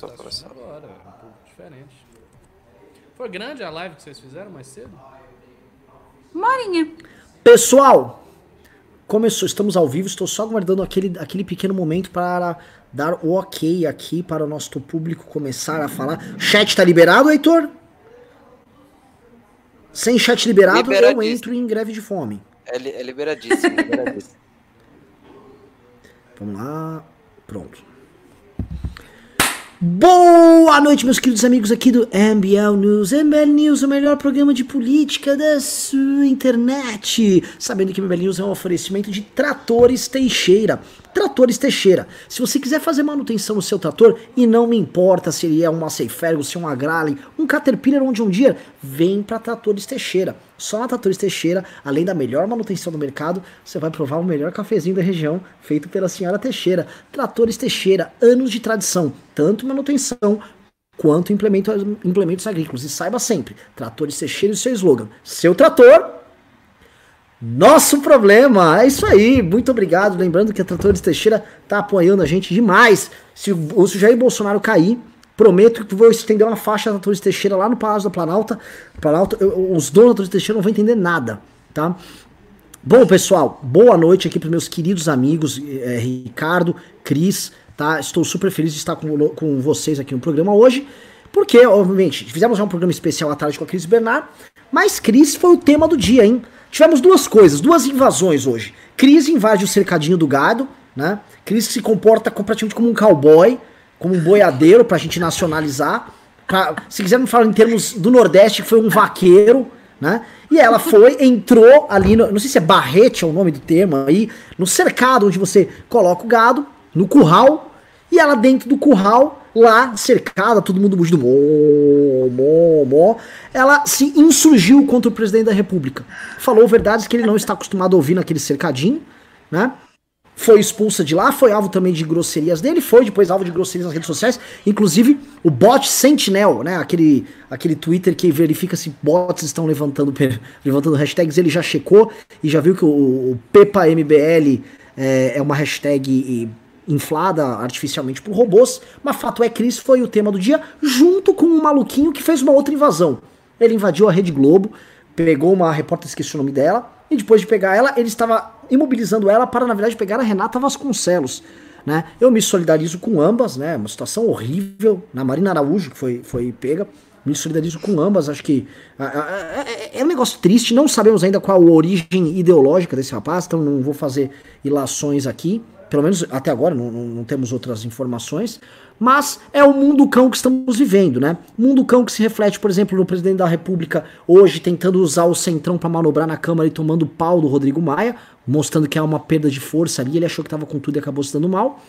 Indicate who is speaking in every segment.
Speaker 1: Começou, começou.
Speaker 2: Agora, é um pouco diferente. Foi grande a live que vocês fizeram mais cedo?
Speaker 3: Morinha.
Speaker 4: Pessoal, começou, estamos ao vivo, estou só aguardando aquele, aquele pequeno momento para dar o ok aqui para o nosso público começar a falar. Chat tá liberado, Heitor? Sem chat liberado, eu entro em greve de fome.
Speaker 1: É, li- é liberadíssimo, liberadíssimo.
Speaker 4: Vamos lá. Pronto. Boa noite, meus queridos amigos aqui do MBL News. MBL News, o melhor programa de política da sua internet. Sabendo que MBL News é um oferecimento de Tratores Teixeira. Tratores Teixeira. Se você quiser fazer manutenção no seu trator, e não me importa se ele é um Massey Ferguson, um Agrale, um Caterpillar ou um Deere, vem para Tratores Teixeira. Só na Tratores Teixeira, além da melhor manutenção do mercado, você vai provar o melhor cafezinho da região, feito pela senhora Teixeira. Tratores Teixeira, anos de tradição, tanto manutenção quanto em implemento- implementos agrícolas. E saiba sempre, Tratores Teixeira e seu slogan. Seu trator, nosso problema. É isso aí. Muito obrigado. Lembrando que a Tratores Teixeira tá apoiando a gente demais. Se o Jair Bolsonaro cair, prometo que vou estender uma faixa da Tratores Teixeira lá no Palácio da Planalta. Planalta eu- os donos da Tratores Teixeira não vão entender nada, tá? Bom, pessoal, boa noite aqui para meus queridos amigos eh, Ricardo, Cris, tá? Estou super feliz de estar com, com vocês aqui no programa hoje, porque, obviamente, fizemos já um programa especial à tarde com a Cris Bernard, mas Cris foi o tema do dia, hein? Tivemos duas coisas, duas invasões hoje. Cris invade o cercadinho do gado, né? Cris se comporta praticamente como um cowboy, como um boiadeiro pra gente nacionalizar. Pra- se quiser me falar em termos do Nordeste, foi um vaqueiro, né? E ela foi, entrou ali, no, não sei se é barrete é o nome do termo aí, no cercado onde você coloca o gado, no curral, e ela dentro do curral, lá cercada, todo mundo mugindo, mó, mó, mó, ela se insurgiu contra o presidente da república. Falou verdades que ele não está acostumado a ouvir naquele cercadinho, né? Foi expulsa de lá, foi alvo também de grosserias dele, foi depois alvo de grosserias nas redes sociais, inclusive o bot Sentinel, né, aquele, aquele Twitter que verifica se bots estão levantando, levantando hashtags, ele já checou e já viu que o, o PepaMBL é, é uma hashtag inflada artificialmente por robôs, mas fato é que Cris foi o tema do dia, junto com um maluquinho que fez uma outra invasão. Ele invadiu a Rede Globo, pegou uma repórter, esqueci o nome dela, e depois de pegar ela, ele estava imobilizando ela para, na verdade, pegar a Renata Vasconcelos. Né? Eu me solidarizo com ambas, né? Uma situação horrível. Na Marina Araújo, que foi, foi pega. Me solidarizo com ambas. Acho que ah, é, é um negócio triste. Não sabemos ainda qual a origem ideológica desse rapaz, então não vou fazer ilações aqui. Pelo menos até agora, não, não- não temos outras informações. Mas é o mundo cão que estamos vivendo, né? Mundo cão que se reflete, por exemplo, no presidente da República hoje tentando usar o centrão para manobrar na Câmara e tomando pau do Rodrigo Maia, mostrando que há uma perda de força ali. Ele achou que estava com tudo e acabou se dando mal.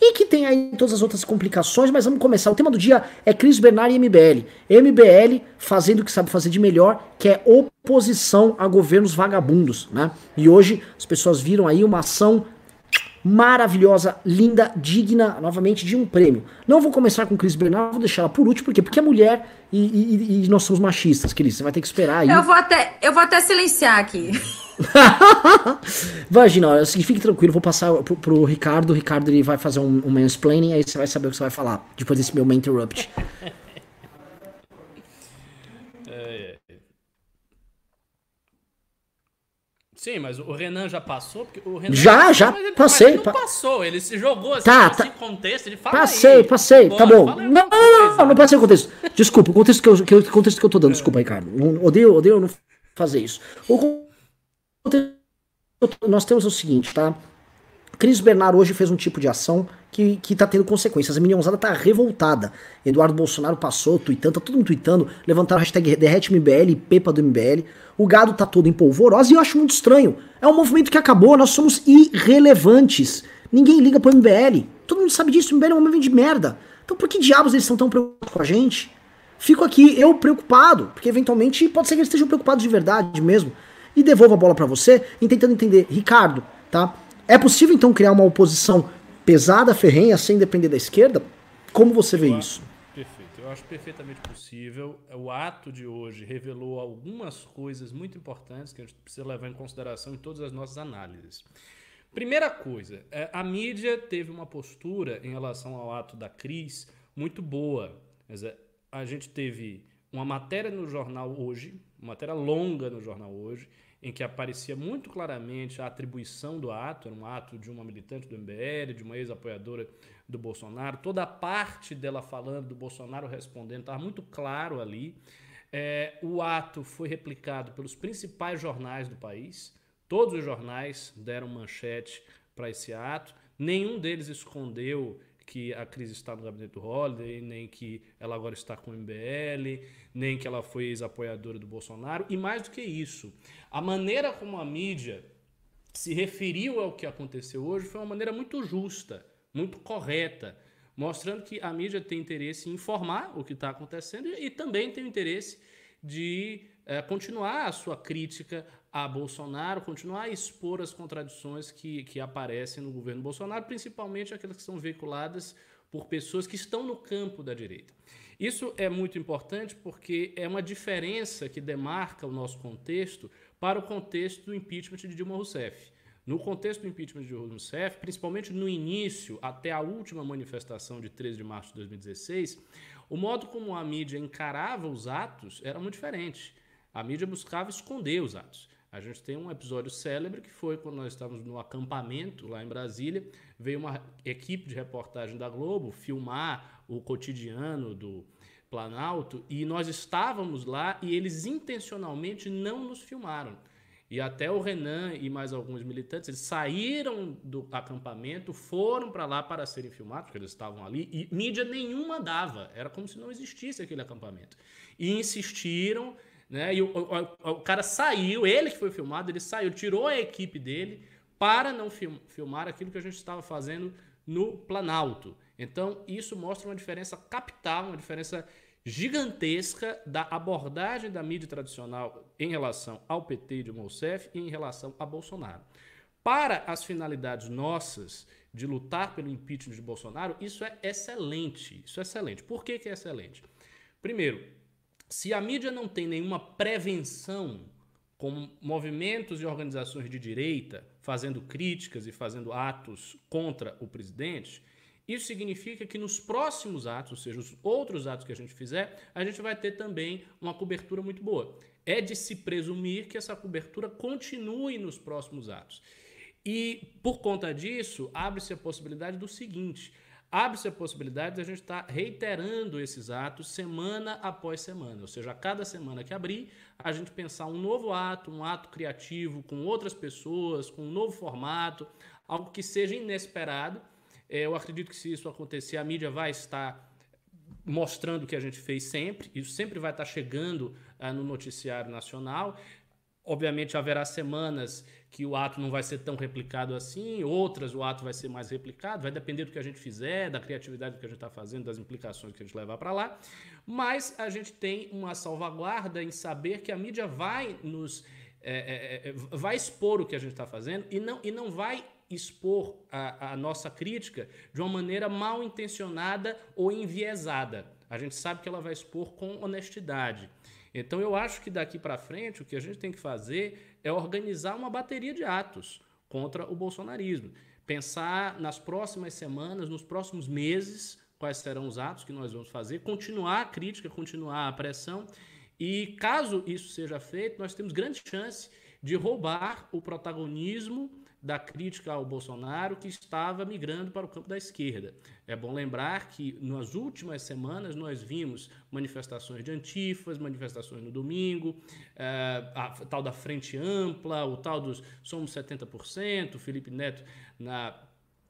Speaker 4: E que tem aí todas as outras complicações, mas vamos começar. O tema do dia é Cris Bernard e MBL. MBL fazendo o que sabe fazer de melhor, que é oposição a governos vagabundos, né? E hoje as pessoas viram aí uma ação maravilhosa, linda, digna, novamente, de um prêmio. Não vou começar com Cris Bernard, vou deixar ela por último, por quê? Porque é mulher e, e- e nós somos machistas, Cris. Você vai ter que esperar aí.
Speaker 3: Eu vou até, eu vou até silenciar aqui.
Speaker 4: Imagina, assim, fique tranquilo, vou passar pro, pro Ricardo. O Ricardo ele vai fazer um, um mansplaining, aí você vai saber o que você vai falar depois desse meu main interrupt.
Speaker 2: Sim, mas o Renan já passou? Porque o Renan
Speaker 4: Já, já
Speaker 2: mas ele,
Speaker 4: passei,
Speaker 2: ele não
Speaker 4: pa-
Speaker 2: passou, ele se jogou assim,
Speaker 4: Tá,
Speaker 2: tá,
Speaker 4: tá.
Speaker 2: sem contexto, ele fala
Speaker 4: Passei,
Speaker 2: aí.
Speaker 4: passei, tá bom. Não, não,
Speaker 2: coisa.
Speaker 4: não, não passei o contexto. Desculpa, o contexto que eu, que eu, contexto que eu tô dando, desculpa, Ricardo. Odeio, odeio não fazer isso. O contexto nós temos o seguinte, tá? Cris Bernard hoje fez um tipo de ação que, que tá tendo consequências. A minionzada tá revoltada. Eduardo Bolsonaro passou, tweetando, tá todo mundo tweetando, levantaram a hashtag derrete MBL e Pepa do MBL. O gado tá todo em polvorosa e eu acho muito estranho. É um movimento que acabou, nós somos irrelevantes. Ninguém liga pro MBL. Todo mundo sabe disso, o MBL é um movimento de merda. Então por que diabos eles estão tão preocupados com a gente? Fico aqui, eu preocupado, porque eventualmente pode ser que eles estejam preocupados de verdade mesmo. E devolvo a bola pra você, tentando entender, Ricardo, tá? É possível então criar uma oposição pesada, ferrenha, sem depender da esquerda? Como você vê isso?
Speaker 2: Perfeito, eu acho perfeitamente possível. O ato de hoje revelou algumas coisas muito importantes que a gente precisa levar em consideração em todas as nossas análises. Primeira coisa, é, a mídia teve uma postura em relação ao ato da Cris muito boa. A gente teve uma matéria no jornal hoje, uma matéria longa no jornal hoje, em que aparecia muito claramente a atribuição do ato, era um ato de uma militante do MBL, de uma ex-apoiadora do Bolsonaro, toda a parte dela falando, do Bolsonaro respondendo, estava muito claro ali. É, o ato foi replicado pelos principais jornais do país, todos os jornais deram manchete para esse ato, nenhum deles escondeu que a crise está no gabinete do Holliday, nem que ela agora está com o MBL, nem que ela foi ex-apoiadora do Bolsonaro. E mais do que isso, a maneira como a mídia se referiu ao que aconteceu hoje foi uma maneira muito justa, muito correta, mostrando que a mídia tem interesse em informar o que está acontecendo e, também tem interesse de é, continuar a sua crítica a Bolsonaro, continuar a expor as contradições que, que aparecem no governo Bolsonaro, principalmente aquelas que são veiculadas por pessoas que estão no campo da direita. Isso é muito importante porque é uma diferença que demarca o nosso contexto para o contexto do impeachment de Dilma Rousseff. No contexto do impeachment de Dilma Rousseff, principalmente no início, até a última manifestação de 13 de março de 2016, o modo como a mídia encarava os atos era muito diferente. A mídia buscava esconder os atos. A gente tem um episódio célebre que foi quando nós estávamos no acampamento lá em Brasília, veio uma equipe de reportagem da Globo filmar o cotidiano do Planalto e nós estávamos lá e eles intencionalmente não nos filmaram. E até o Renan e mais alguns militantes, eles saíram do acampamento, foram para lá para serem filmados, porque eles estavam ali, e mídia nenhuma dava. Era como se não existisse aquele acampamento. E insistiram né? E o, o, o, cara saiu, ele que foi filmado, ele saiu, tirou a equipe dele para não film, filmar aquilo que a gente estava fazendo no Planalto. Então, isso mostra uma diferença capital, uma diferença gigantesca da abordagem da mídia tradicional em relação ao PT de Rousseff e em relação a Bolsonaro. Para as finalidades nossas de lutar pelo impeachment de Bolsonaro, isso é excelente. Isso é excelente. Por que, que é excelente? Primeiro, se a mídia não tem nenhuma prevenção com movimentos e organizações de direita fazendo críticas e fazendo atos contra o presidente, isso significa que nos próximos atos, ou seja, os outros atos que a gente fizer, a gente vai ter também uma cobertura muito boa. É de se presumir que essa cobertura continue nos próximos atos. E por conta disso, abre-se a possibilidade do seguinte: abre-se a possibilidade de a gente estar tá reiterando esses atos semana após semana. Ou seja, a cada semana que abrir, a gente pensar um novo ato, um ato criativo com outras pessoas, com um novo formato, algo que seja inesperado. É, eu acredito que se isso acontecer, a mídia vai estar mostrando o que a gente fez sempre, isso sempre vai estar chegando uh, no noticiário nacional. Obviamente haverá semanas que o ato não vai ser tão replicado assim, outras o ato vai ser mais replicado, vai depender do que a gente fizer, da criatividade que a gente está fazendo, das implicações que a gente levar para lá. Mas a gente tem uma salvaguarda em saber que a mídia vai nos é, é, é vai expor o que a gente está fazendo e não, e não vai expor a, a nossa crítica de uma maneira mal intencionada ou enviesada. A gente sabe que ela vai expor com honestidade. Então eu acho que daqui para frente o que a gente tem que fazer é organizar uma bateria de atos contra o bolsonarismo. Pensar nas próximas semanas, nos próximos meses, quais serão os atos que nós vamos fazer, continuar a crítica, continuar a pressão. E caso isso seja feito, nós temos grande chance de roubar o protagonismo da crítica ao Bolsonaro que estava migrando para o campo da esquerda. É bom lembrar que nas últimas semanas nós vimos manifestações de antifas, manifestações no domingo, é, a tal da Frente Ampla, o tal dos Somos 70%, Felipe Neto na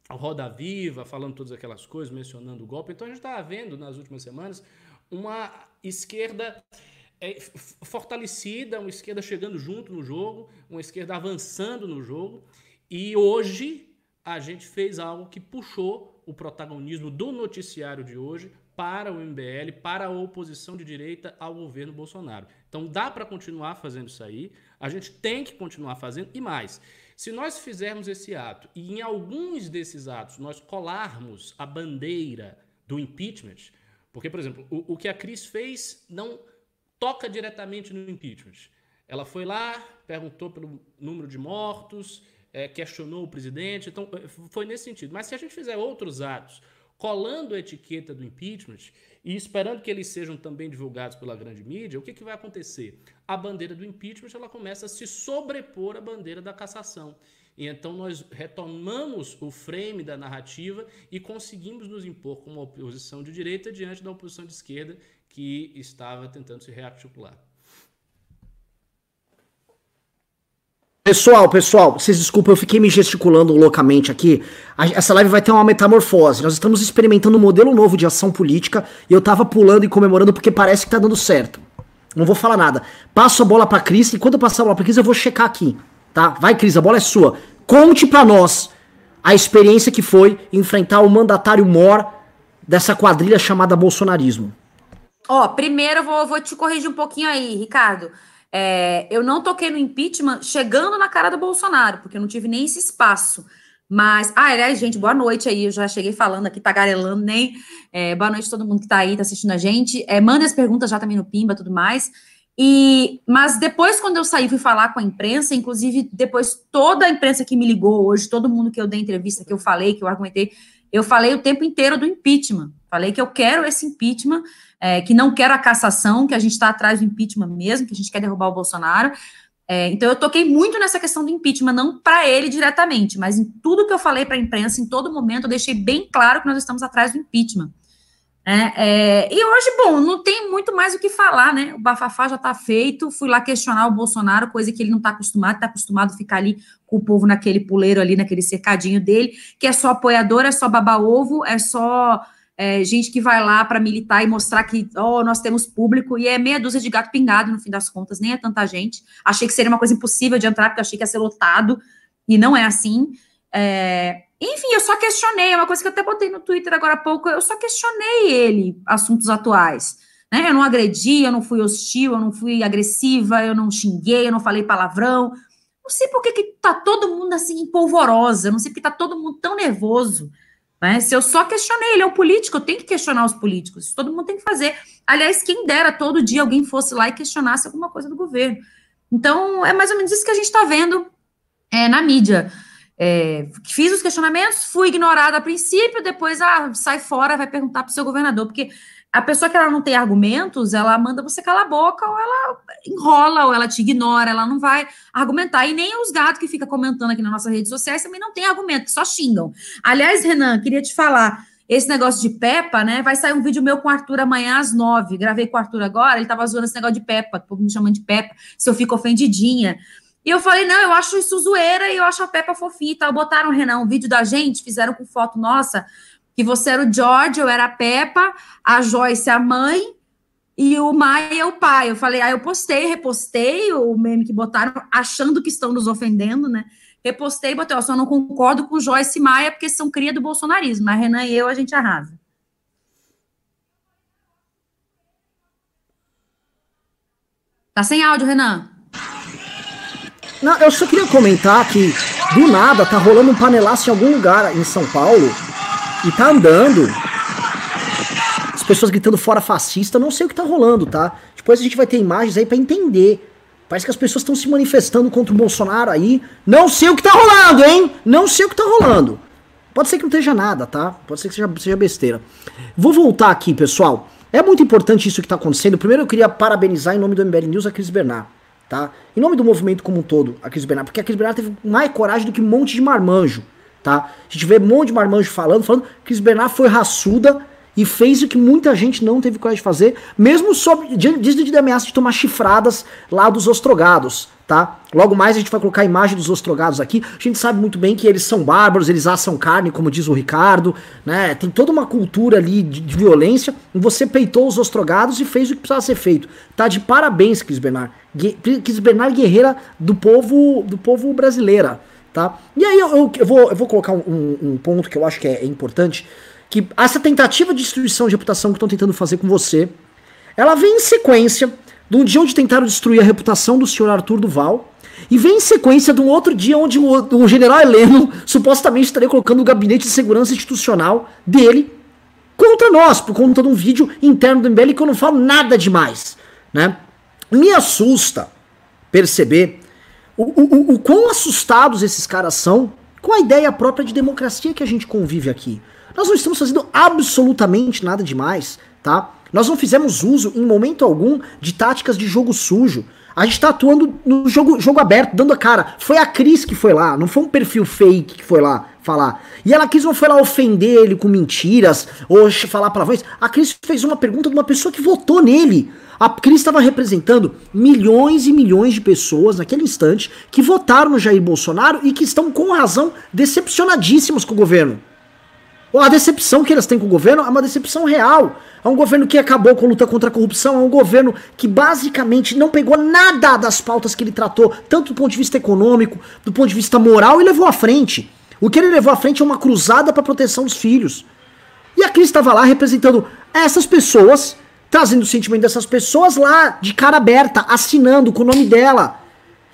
Speaker 2: Roda Viva, falando todas aquelas coisas, mencionando o golpe. Então a gente está vendo nas últimas semanas uma esquerda é, fortalecida, uma esquerda chegando junto no jogo, uma esquerda avançando no jogo. E hoje a gente fez algo que puxou o protagonismo do noticiário de hoje para o MBL, para a oposição de direita ao governo Bolsonaro. Então dá para continuar fazendo isso aí, a gente tem que continuar fazendo e mais. Se nós fizermos esse ato e em alguns desses atos nós colarmos a bandeira do impeachment, porque, por exemplo, o, o que a Cris fez não toca diretamente no impeachment. Ela foi lá, perguntou pelo número de mortos, é, questionou o presidente. Então, é, foi nesse sentido. Mas se a gente fizer outros atos colando a etiqueta do impeachment e esperando que eles sejam também divulgados pela grande mídia, o que, que vai acontecer? A bandeira do impeachment ela começa a se sobrepor à bandeira da cassação. E então nós retomamos o frame da narrativa e conseguimos nos impor como oposição de direita diante da oposição de esquerda que estava tentando se rearticular.
Speaker 4: Pessoal, pessoal, vocês desculpem, eu fiquei me gesticulando loucamente aqui. Essa live vai ter uma metamorfose. Nós estamos experimentando um modelo novo de ação política e eu tava pulando e comemorando porque parece que tá dando certo. Não vou falar nada. Passo a bola pra Cris e quando eu passar a bola pra Cris eu vou checar aqui, tá? Vai, Cris, a bola é sua. Conte pra nós a experiência que foi enfrentar o mandatário mor dessa quadrilha chamada bolsonarismo.
Speaker 3: Ó, primeiro eu vou, vou te corrigir um pouquinho aí, Ricardo. É, eu não toquei no impeachment chegando na cara do Bolsonaro, porque eu não tive nem esse espaço. Mas, ah, aliás, gente, boa noite aí. Eu já cheguei falando aqui, tagarelando, nem. É, boa noite a todo mundo que tá aí, tá assistindo a gente. É, manda as perguntas já também no Pimba tudo mais. E, mas depois, quando eu saí, fui falar com a imprensa, inclusive depois toda a imprensa que me ligou hoje, todo mundo que eu dei entrevista, que eu falei, que eu argumentei, eu falei o tempo inteiro do impeachment. Falei que eu quero esse impeachment, é, que não quero a cassação, que a gente está atrás do impeachment mesmo, que a gente quer derrubar o Bolsonaro. É, então eu toquei muito nessa questão do impeachment, não para ele diretamente, mas em tudo que eu falei para a imprensa, em todo momento, eu deixei bem claro que nós estamos atrás do impeachment. É, é, e hoje, bom, não tem muito mais o que falar, né? O bafafá já está feito. Fui lá questionar o Bolsonaro, coisa que ele não está acostumado, está acostumado a ficar ali com o povo naquele puleiro ali, naquele cercadinho dele, que é só apoiador, é só baba-ovo, é só é, gente que vai lá para militar e mostrar que oh, nós temos público, e é meia dúzia de gato pingado, no fim das contas, nem é tanta gente. Achei que seria uma coisa impossível de entrar, porque achei que ia ser lotado, e não é assim. É, enfim, eu só questionei, é uma coisa que eu até botei no Twitter agora há pouco, eu só questionei ele, assuntos atuais. Né? Eu não agredi, eu não fui hostil, eu não fui agressiva, eu não xinguei, eu não falei palavrão. Não sei por que, que tá todo mundo assim polvorosa, não sei porque tá todo mundo tão nervoso. Né? Se eu só questionei, ele é um político, eu tenho que questionar os políticos, todo mundo tem que fazer. Aliás, quem dera todo dia alguém fosse lá e questionasse alguma coisa do governo. Então, é mais ou menos isso que a gente está vendo é, na mídia. É, fiz os questionamentos, fui ignorada a princípio, depois ah, sai fora, vai perguntar para o seu governador, porque a pessoa que ela não tem argumentos, ela manda você calar a boca, ou ela enrola, ou ela te ignora, ela não vai argumentar. E nem os gatos que ficam comentando aqui nas nossas redes sociais também não tem argumento, só xingam. Aliás, Renan, queria te falar, esse negócio de Peppa, né? Vai sair um vídeo meu com o Arthur amanhã às nove. Gravei com o Arthur agora, ele tava zoando esse negócio de Peppa, o povo me chamando de Peppa, se eu fico ofendidinha. E eu falei, não, eu acho isso zoeira e eu acho a Peppa fofinha e tal. Botaram, Renan, um vídeo da gente, fizeram com foto nossa que você era o George, eu era a Peppa, a Joyce a mãe e o Maia o pai. Eu falei, aí ah, eu postei, repostei o meme que botaram, achando que estão nos ofendendo, né? Repostei botei, ó, só não concordo com Joyce e Maia porque são cria do bolsonarismo, mas Renan e eu a gente arrasa. Tá sem áudio, Renan.
Speaker 4: Não, eu só queria comentar que do nada tá rolando um panelaço em algum lugar em São Paulo e tá andando. As pessoas gritando fora fascista, não sei o que tá rolando, tá? Depois a gente vai ter imagens aí para entender. Parece que as pessoas estão se manifestando contra o Bolsonaro aí. Não sei o que tá rolando, hein? Não sei o que tá rolando. Pode ser que não esteja nada, tá? Pode ser que seja, seja besteira. Vou voltar aqui, pessoal. É muito importante isso que tá acontecendo. Primeiro eu queria parabenizar em nome do MBL News a Cris Bernard, tá? Em nome do movimento como um todo, a Cris Bernard, porque a Cris Bernard teve mais coragem do que um monte de marmanjo tá? A gente vê um monte de marmanjo falando, falando que Cris Bernard foi raçuda e fez o que muita gente não teve coragem de fazer, mesmo sob diante de ameaça de tomar chifradas lá dos ostrogados, tá? Logo mais a gente vai colocar a imagem dos ostrogados aqui. A gente sabe muito bem que eles são bárbaros, eles assam carne, como diz o Ricardo, né? Tem toda uma cultura ali de, de violência. E você peitou os ostrogados e fez o que precisava ser feito. Tá de parabéns, Cris Bernard. Cris Bernard guerreira do povo do povo brasileira. Tá? E aí eu, eu, vou, eu vou colocar um, um, ponto que eu acho que é, é importante, que essa tentativa de destruição de reputação que estão tentando fazer com você, ela vem em sequência de um dia onde tentaram destruir a reputação do senhor Arthur Duval, e vem em sequência de um outro dia onde o, o general Heleno supostamente estaria colocando o gabinete de segurança institucional dele contra nós, por conta de um vídeo interno do MBL que eu não falo nada demais. Né? Me assusta perceber o, o, o, quão assustados esses caras são com a ideia própria de democracia que a gente convive aqui. Nós não estamos fazendo absolutamente nada demais, tá? Nós não fizemos uso, em momento algum, de táticas de jogo sujo. A gente tá atuando no jogo, jogo aberto, dando a cara. Foi a Cris que foi lá, não foi um perfil fake que foi lá falar. E ela quis não foi lá ofender ele com mentiras ou falar palavrões. A Cris fez uma pergunta de uma pessoa que votou nele. A Cris estava representando milhões e milhões de pessoas naquele instante que votaram no Jair Bolsonaro e que estão com razão decepcionadíssimos com o governo. A decepção que elas têm com o governo é uma decepção real. É um governo que acabou com a luta contra a corrupção, é um governo que basicamente não pegou nada das pautas que ele tratou, tanto do ponto de vista econômico, do ponto de vista moral, e levou à frente. O que ele levou à frente é uma cruzada para proteção dos filhos. E a Cris estava lá representando essas pessoas, trazendo o sentimento dessas pessoas lá, de cara aberta, assinando com o nome dela.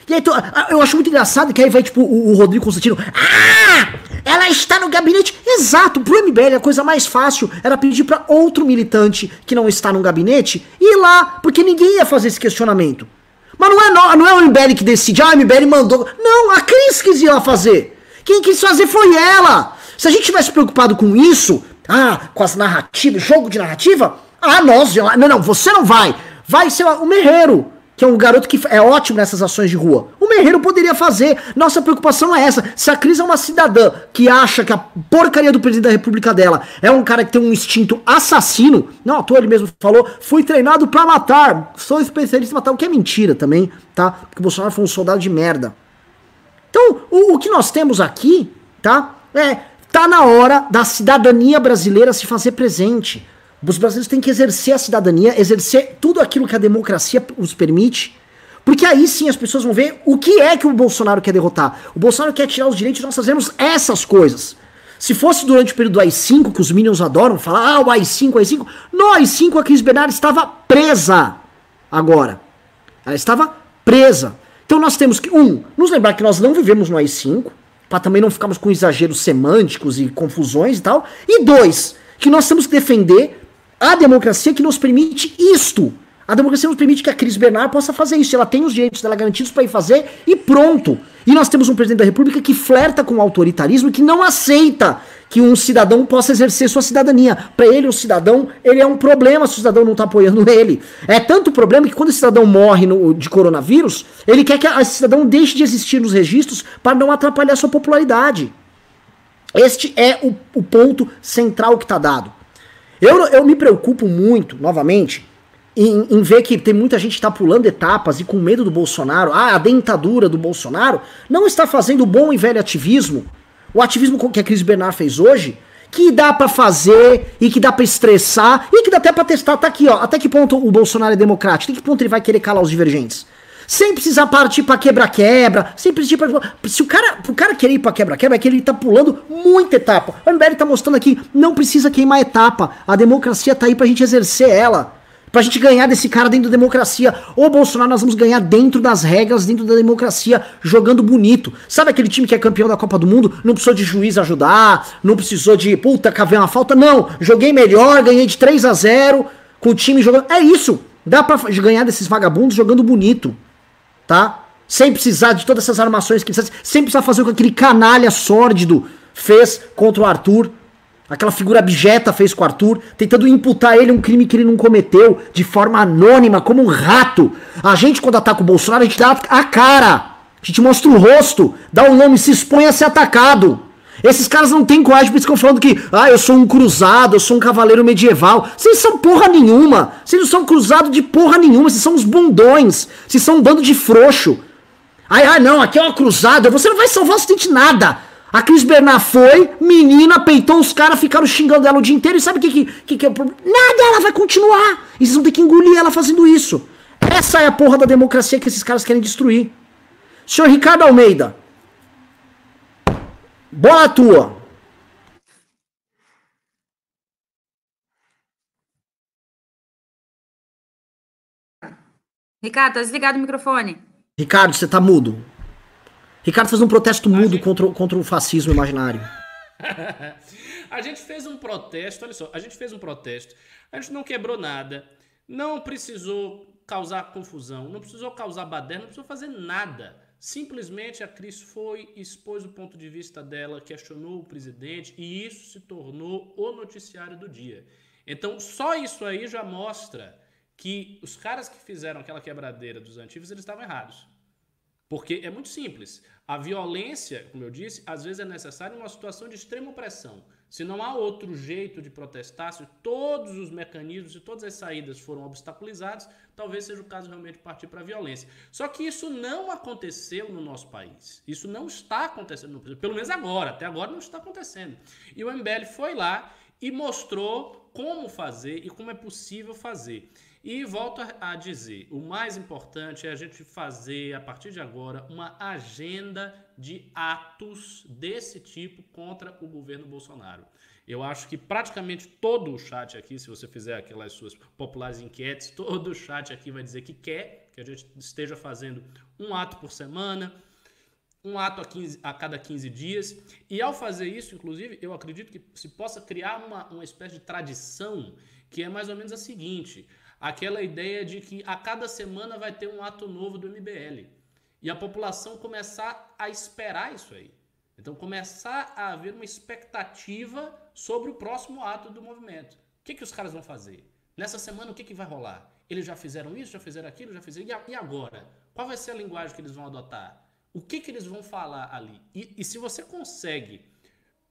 Speaker 4: E aí, eu acho muito engraçado que aí vai, tipo, o, Rodrigo Constantino. Ah! Ela está no gabinete. Exato, pro MBL a coisa mais fácil era pedir para outro militante que não está no gabinete ir lá, porque ninguém ia fazer esse questionamento. Mas não é, não, não é o MBL que decide, ah, o MBL mandou. Não, a Cris quis ir lá fazer. Quem quis fazer foi ela. Se a gente tivesse preocupado com isso, ah, com as narrativas, jogo de narrativa, ah, nós, não, não, você não vai. Vai ser o Merreiro que é um garoto que é ótimo nessas ações de rua. O Merreiro poderia fazer. Nossa preocupação é essa. Se a Cris é uma cidadã que acha que a porcaria do presidente da república dela é um cara que tem um instinto assassino, não, à toa ele mesmo falou, fui treinado para matar, sou especialista em matar, o que é mentira também, tá? Porque o Bolsonaro foi um soldado de merda. Então, o, o que nós temos aqui, tá? É, tá na hora da cidadania brasileira se fazer presente. Os brasileiros têm que exercer a cidadania, exercer tudo aquilo que a democracia os permite, porque aí sim as pessoas vão ver o que é que o Bolsonaro quer derrotar. O Bolsonaro quer tirar os direitos nós fazermos essas coisas. Se fosse durante o período do AI-5, que os Minions adoram falar, ah, o AI-5, o AI-5, no AI-5 a Cris Bernardo estava presa agora. Ela estava presa. Então nós temos que, um, nos lembrar que nós não vivemos no AI-5, para também não ficarmos com exageros semânticos e confusões e tal. E dois, que nós temos que defender a democracia que nos permite isto. A democracia nos permite que a Cris Bernard possa fazer isso. Ela tem os direitos dela garantidos para ir fazer e pronto. E nós temos um presidente da República que flerta com o autoritarismo e que não aceita que um cidadão possa exercer sua cidadania. Para ele, o cidadão, ele é um problema se o cidadão não está apoiando ele. É tanto problema que quando o cidadão morre no, de coronavírus, ele quer que esse cidadão deixe de existir nos registros para não atrapalhar sua popularidade. Este é o, o ponto central que está dado. Eu, eu me preocupo muito, novamente, em, em, ver que tem muita gente que está pulando etapas e com medo do Bolsonaro, ah, a dentadura do Bolsonaro, não está fazendo o bom e velho ativismo, o ativismo que a Cris Bernard fez hoje, que dá para fazer e que dá para estressar e que dá até para testar. Tá aqui, ó. Até que ponto o Bolsonaro é democrático? Até que ponto ele vai querer calar os divergentes? Sem precisar partir pra quebra-quebra, sem precisar pra... Se o cara, o cara querer ir pra quebra-quebra, é que ele tá pulando muita etapa. O MBL tá mostrando aqui, não precisa queimar etapa. A democracia tá aí pra gente exercer ela. Pra gente ganhar desse cara dentro da democracia. Ô Bolsonaro, nós vamos ganhar dentro das regras, dentro da democracia, jogando bonito. Sabe aquele time que é campeão da Copa do Mundo? Não precisou de juiz ajudar, não precisou de, puta, cavei uma falta. Não, joguei melhor, ganhei de 3 a 0 com o time jogando. É isso. Dá pra ganhar desses vagabundos jogando bonito tá? Sem precisar de todas essas armações que precisa, sem precisar fazer o que aquele canalha sórdido fez contra o Arthur. Aquela figura abjeta fez com o Arthur, tentando imputar ele um crime que ele não cometeu de forma anônima, como um rato. A gente, quando ataca o Bolsonaro, a gente dá a cara. A gente mostra o rosto, dá o nome, se expõe a ser atacado. Esses caras não têm coragem, por isso ficam falando que, ah, eu sou um cruzado, eu sou um cavaleiro medieval. Vocês são porra nenhuma. Vocês não são cruzado de porra nenhuma. Vocês são uns bundões. Vocês são um bando de frouxo. Ai, ai, não, aqui é uma cruzada. Você não vai salvar absolutamente nada. A Cris Bernard foi, menina, peitou os caras, ficaram xingando ela o dia inteiro. E sabe o que, que, que, é o problema? Nada, ela vai continuar. E vocês vão ter que engolir ela fazendo isso. Essa é a porra da democracia que esses caras querem destruir. Senhor Ricardo Almeida, Bola tua!
Speaker 3: Ricardo, tá desligado o microfone.
Speaker 4: Ricardo, você tá mudo. Ricardo fez um protesto mudo gente... contra, contra o fascismo imaginário.
Speaker 2: a gente fez um protesto, olha só, a gente fez um protesto, a gente não quebrou nada, não precisou causar confusão, não precisou causar baderna, não precisou fazer nada. Simplesmente a Cris foi, expôs o ponto de vista dela, questionou o presidente e isso se tornou o noticiário do dia. Então, só isso aí já mostra que os caras que fizeram aquela quebradeira dos antigos, eles estavam errados. Porque é muito simples. A violência, como eu disse, às vezes é necessária em uma situação de extrema opressão. Se não há outro jeito de protestar, se todos os mecanismos e todas as saídas foram obstaculizados, talvez seja o caso realmente partir para a violência. Só que isso não aconteceu no nosso país. Isso não está acontecendo, pelo menos agora, até agora não está acontecendo. E o MBL foi lá e mostrou como fazer e como é possível fazer. E volto a dizer, o mais importante é a gente fazer, a partir de agora, uma agenda de atos desse tipo contra o governo Bolsonaro. Eu acho que praticamente todo o chat aqui, se você fizer aquelas suas populares enquetes, todo o chat aqui vai dizer que quer que a gente esteja fazendo um ato por semana, um ato a, 15, a cada 15 dias. E ao fazer isso, inclusive, eu acredito que se possa criar uma, uma espécie de tradição que é mais ou menos a seguinte: aquela ideia de que a cada semana vai ter um ato novo do MBL. E a população começar a esperar isso aí. Então, começar a haver uma expectativa sobre o próximo ato do movimento. O que, que os caras vão fazer? Nessa semana, o que, que vai rolar? Eles já fizeram isso, já fizeram aquilo, já fizeram. E agora? Qual vai ser a linguagem que eles vão adotar? O que, que eles vão falar ali? E, e se você consegue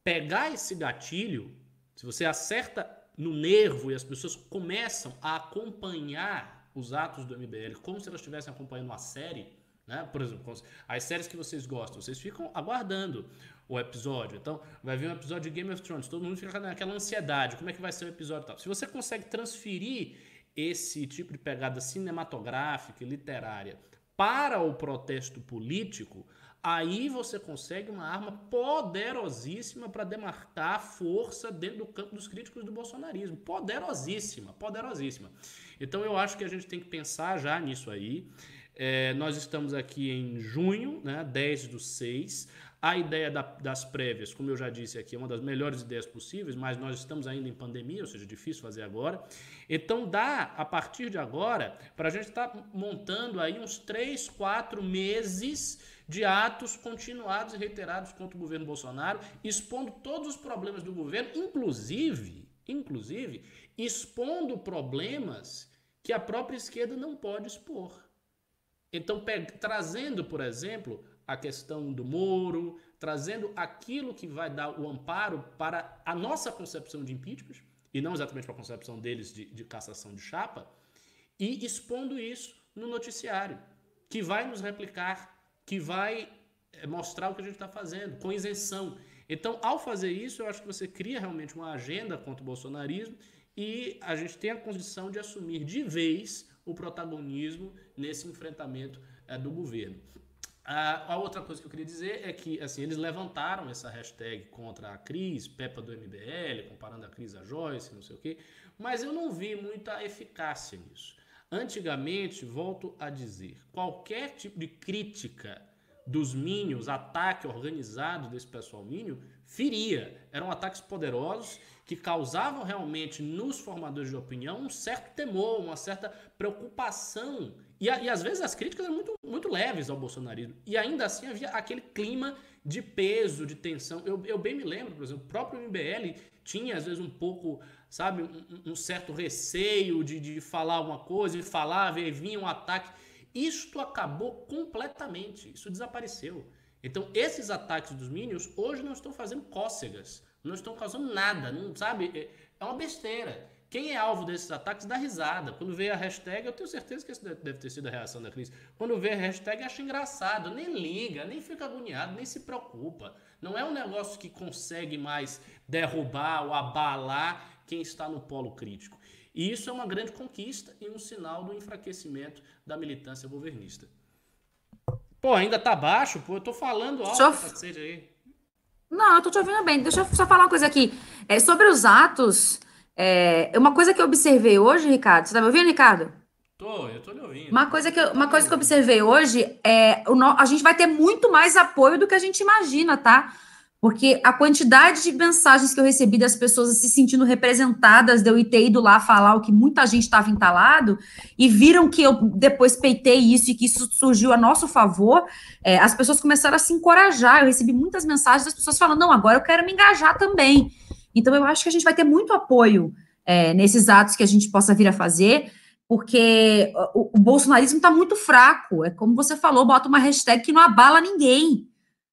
Speaker 2: pegar esse gatilho, se você acerta no nervo e as pessoas começam a acompanhar os atos do MBL como se elas estivessem acompanhando uma série, né? Por exemplo, as séries que vocês gostam, vocês ficam aguardando o episódio. Então, vai vir um episódio de Game of Thrones, todo mundo fica naquela ansiedade, como é que vai ser o episódio e tal. Se você consegue transferir esse tipo de pegada cinematográfica e literária para o protesto político, Aí você consegue uma arma poderosíssima para demarcar força dentro do campo dos críticos do bolsonarismo. Poderosíssima, poderosíssima. Então eu acho que a gente tem que pensar já nisso aí. É, nós estamos aqui em junho, né, 10 do 6. A ideia da, das prévias, como eu já disse aqui, é uma das melhores ideias possíveis, mas nós estamos ainda em pandemia, ou seja, difícil fazer agora. Então dá, a partir de agora, para a gente estar tá montando aí uns 3, 4 meses de atos continuados e reiterados contra o governo Bolsonaro, expondo todos os problemas do governo, inclusive, inclusive, expondo problemas que a própria esquerda não pode expor. Então, trazendo, por exemplo, a questão do Moro, trazendo aquilo que vai dar o amparo para a nossa concepção de impeachment, e não exatamente para a concepção deles de, de cassação de chapa, e expondo isso no noticiário, que vai nos replicar que vai eh, mostrar o que a gente está fazendo, com isenção. Então, ao fazer isso, eu acho que você cria realmente uma agenda contra o bolsonarismo e a gente tem a condição de assumir de vez o protagonismo nesse enfrentamento é, do governo. A, outra coisa que eu queria dizer é que assim, eles levantaram essa hashtag contra a Cris, Peppa do MBL, comparando a Cris a Joyce, não sei o quê, mas eu não vi muita eficácia nisso. Antigamente, volto a dizer, qualquer tipo de crítica dos Minions, ataque organizado desse pessoal Minion, feria. Eram ataques poderosos que causavam realmente nos formadores de opinião um certo temor, uma certa preocupação. E, e às vezes as críticas eram muito, muito leves ao bolsonarismo. E ainda assim havia aquele clima de peso, de tensão. Eu, eu bem me lembro, por exemplo, o próprio MBL tinha às vezes um pouco sabe, um, um certo receio de, de falar alguma coisa, de falar, vinha um ataque. Isto acabou completamente, isso desapareceu. Então, esses ataques dos Minions hoje não estão fazendo cócegas, não estão causando nada, não sabe? É, é uma besteira. Quem é alvo desses ataques dá risada. Quando vê a hashtag, eu tenho certeza que essa deve ter sido a reação da Cris. Quando vê a hashtag, acha engraçado, nem liga, nem fica agoniado, nem se preocupa. Não é um negócio que consegue mais derrubar ou abalar quem está no polo crítico. E isso é uma grande conquista e um sinal do enfraquecimento da militância governista. Pô, ainda tá baixo? Pô, eu tô falando alto,
Speaker 3: Só... aí. Não, eu tô te ouvindo bem. Deixa eu só falar uma coisa aqui. É, sobre os atos, é, uma coisa que eu observei hoje, Ricardo, você tá me ouvindo, Ricardo?
Speaker 2: Tô, eu tô lhe ouvindo.
Speaker 3: Uma coisa que eu, uma coisa que eu observei hoje é o, a gente vai ter muito mais apoio do que a gente imagina, tá? Porque a quantidade de mensagens que eu recebi das pessoas se sentindo representadas, de eu ter ido lá falar o que muita gente estava entalado, e viram que eu depois peitei isso e que isso surgiu a nosso favor, é, as pessoas começaram a se encorajar. Eu recebi muitas mensagens das pessoas falando: não, agora eu quero me engajar também. Então, eu acho que a gente vai ter muito apoio é, nesses atos que a gente possa vir a fazer, porque o, o bolsonarismo está muito fraco. É como você falou, bota uma hashtag que não abala ninguém,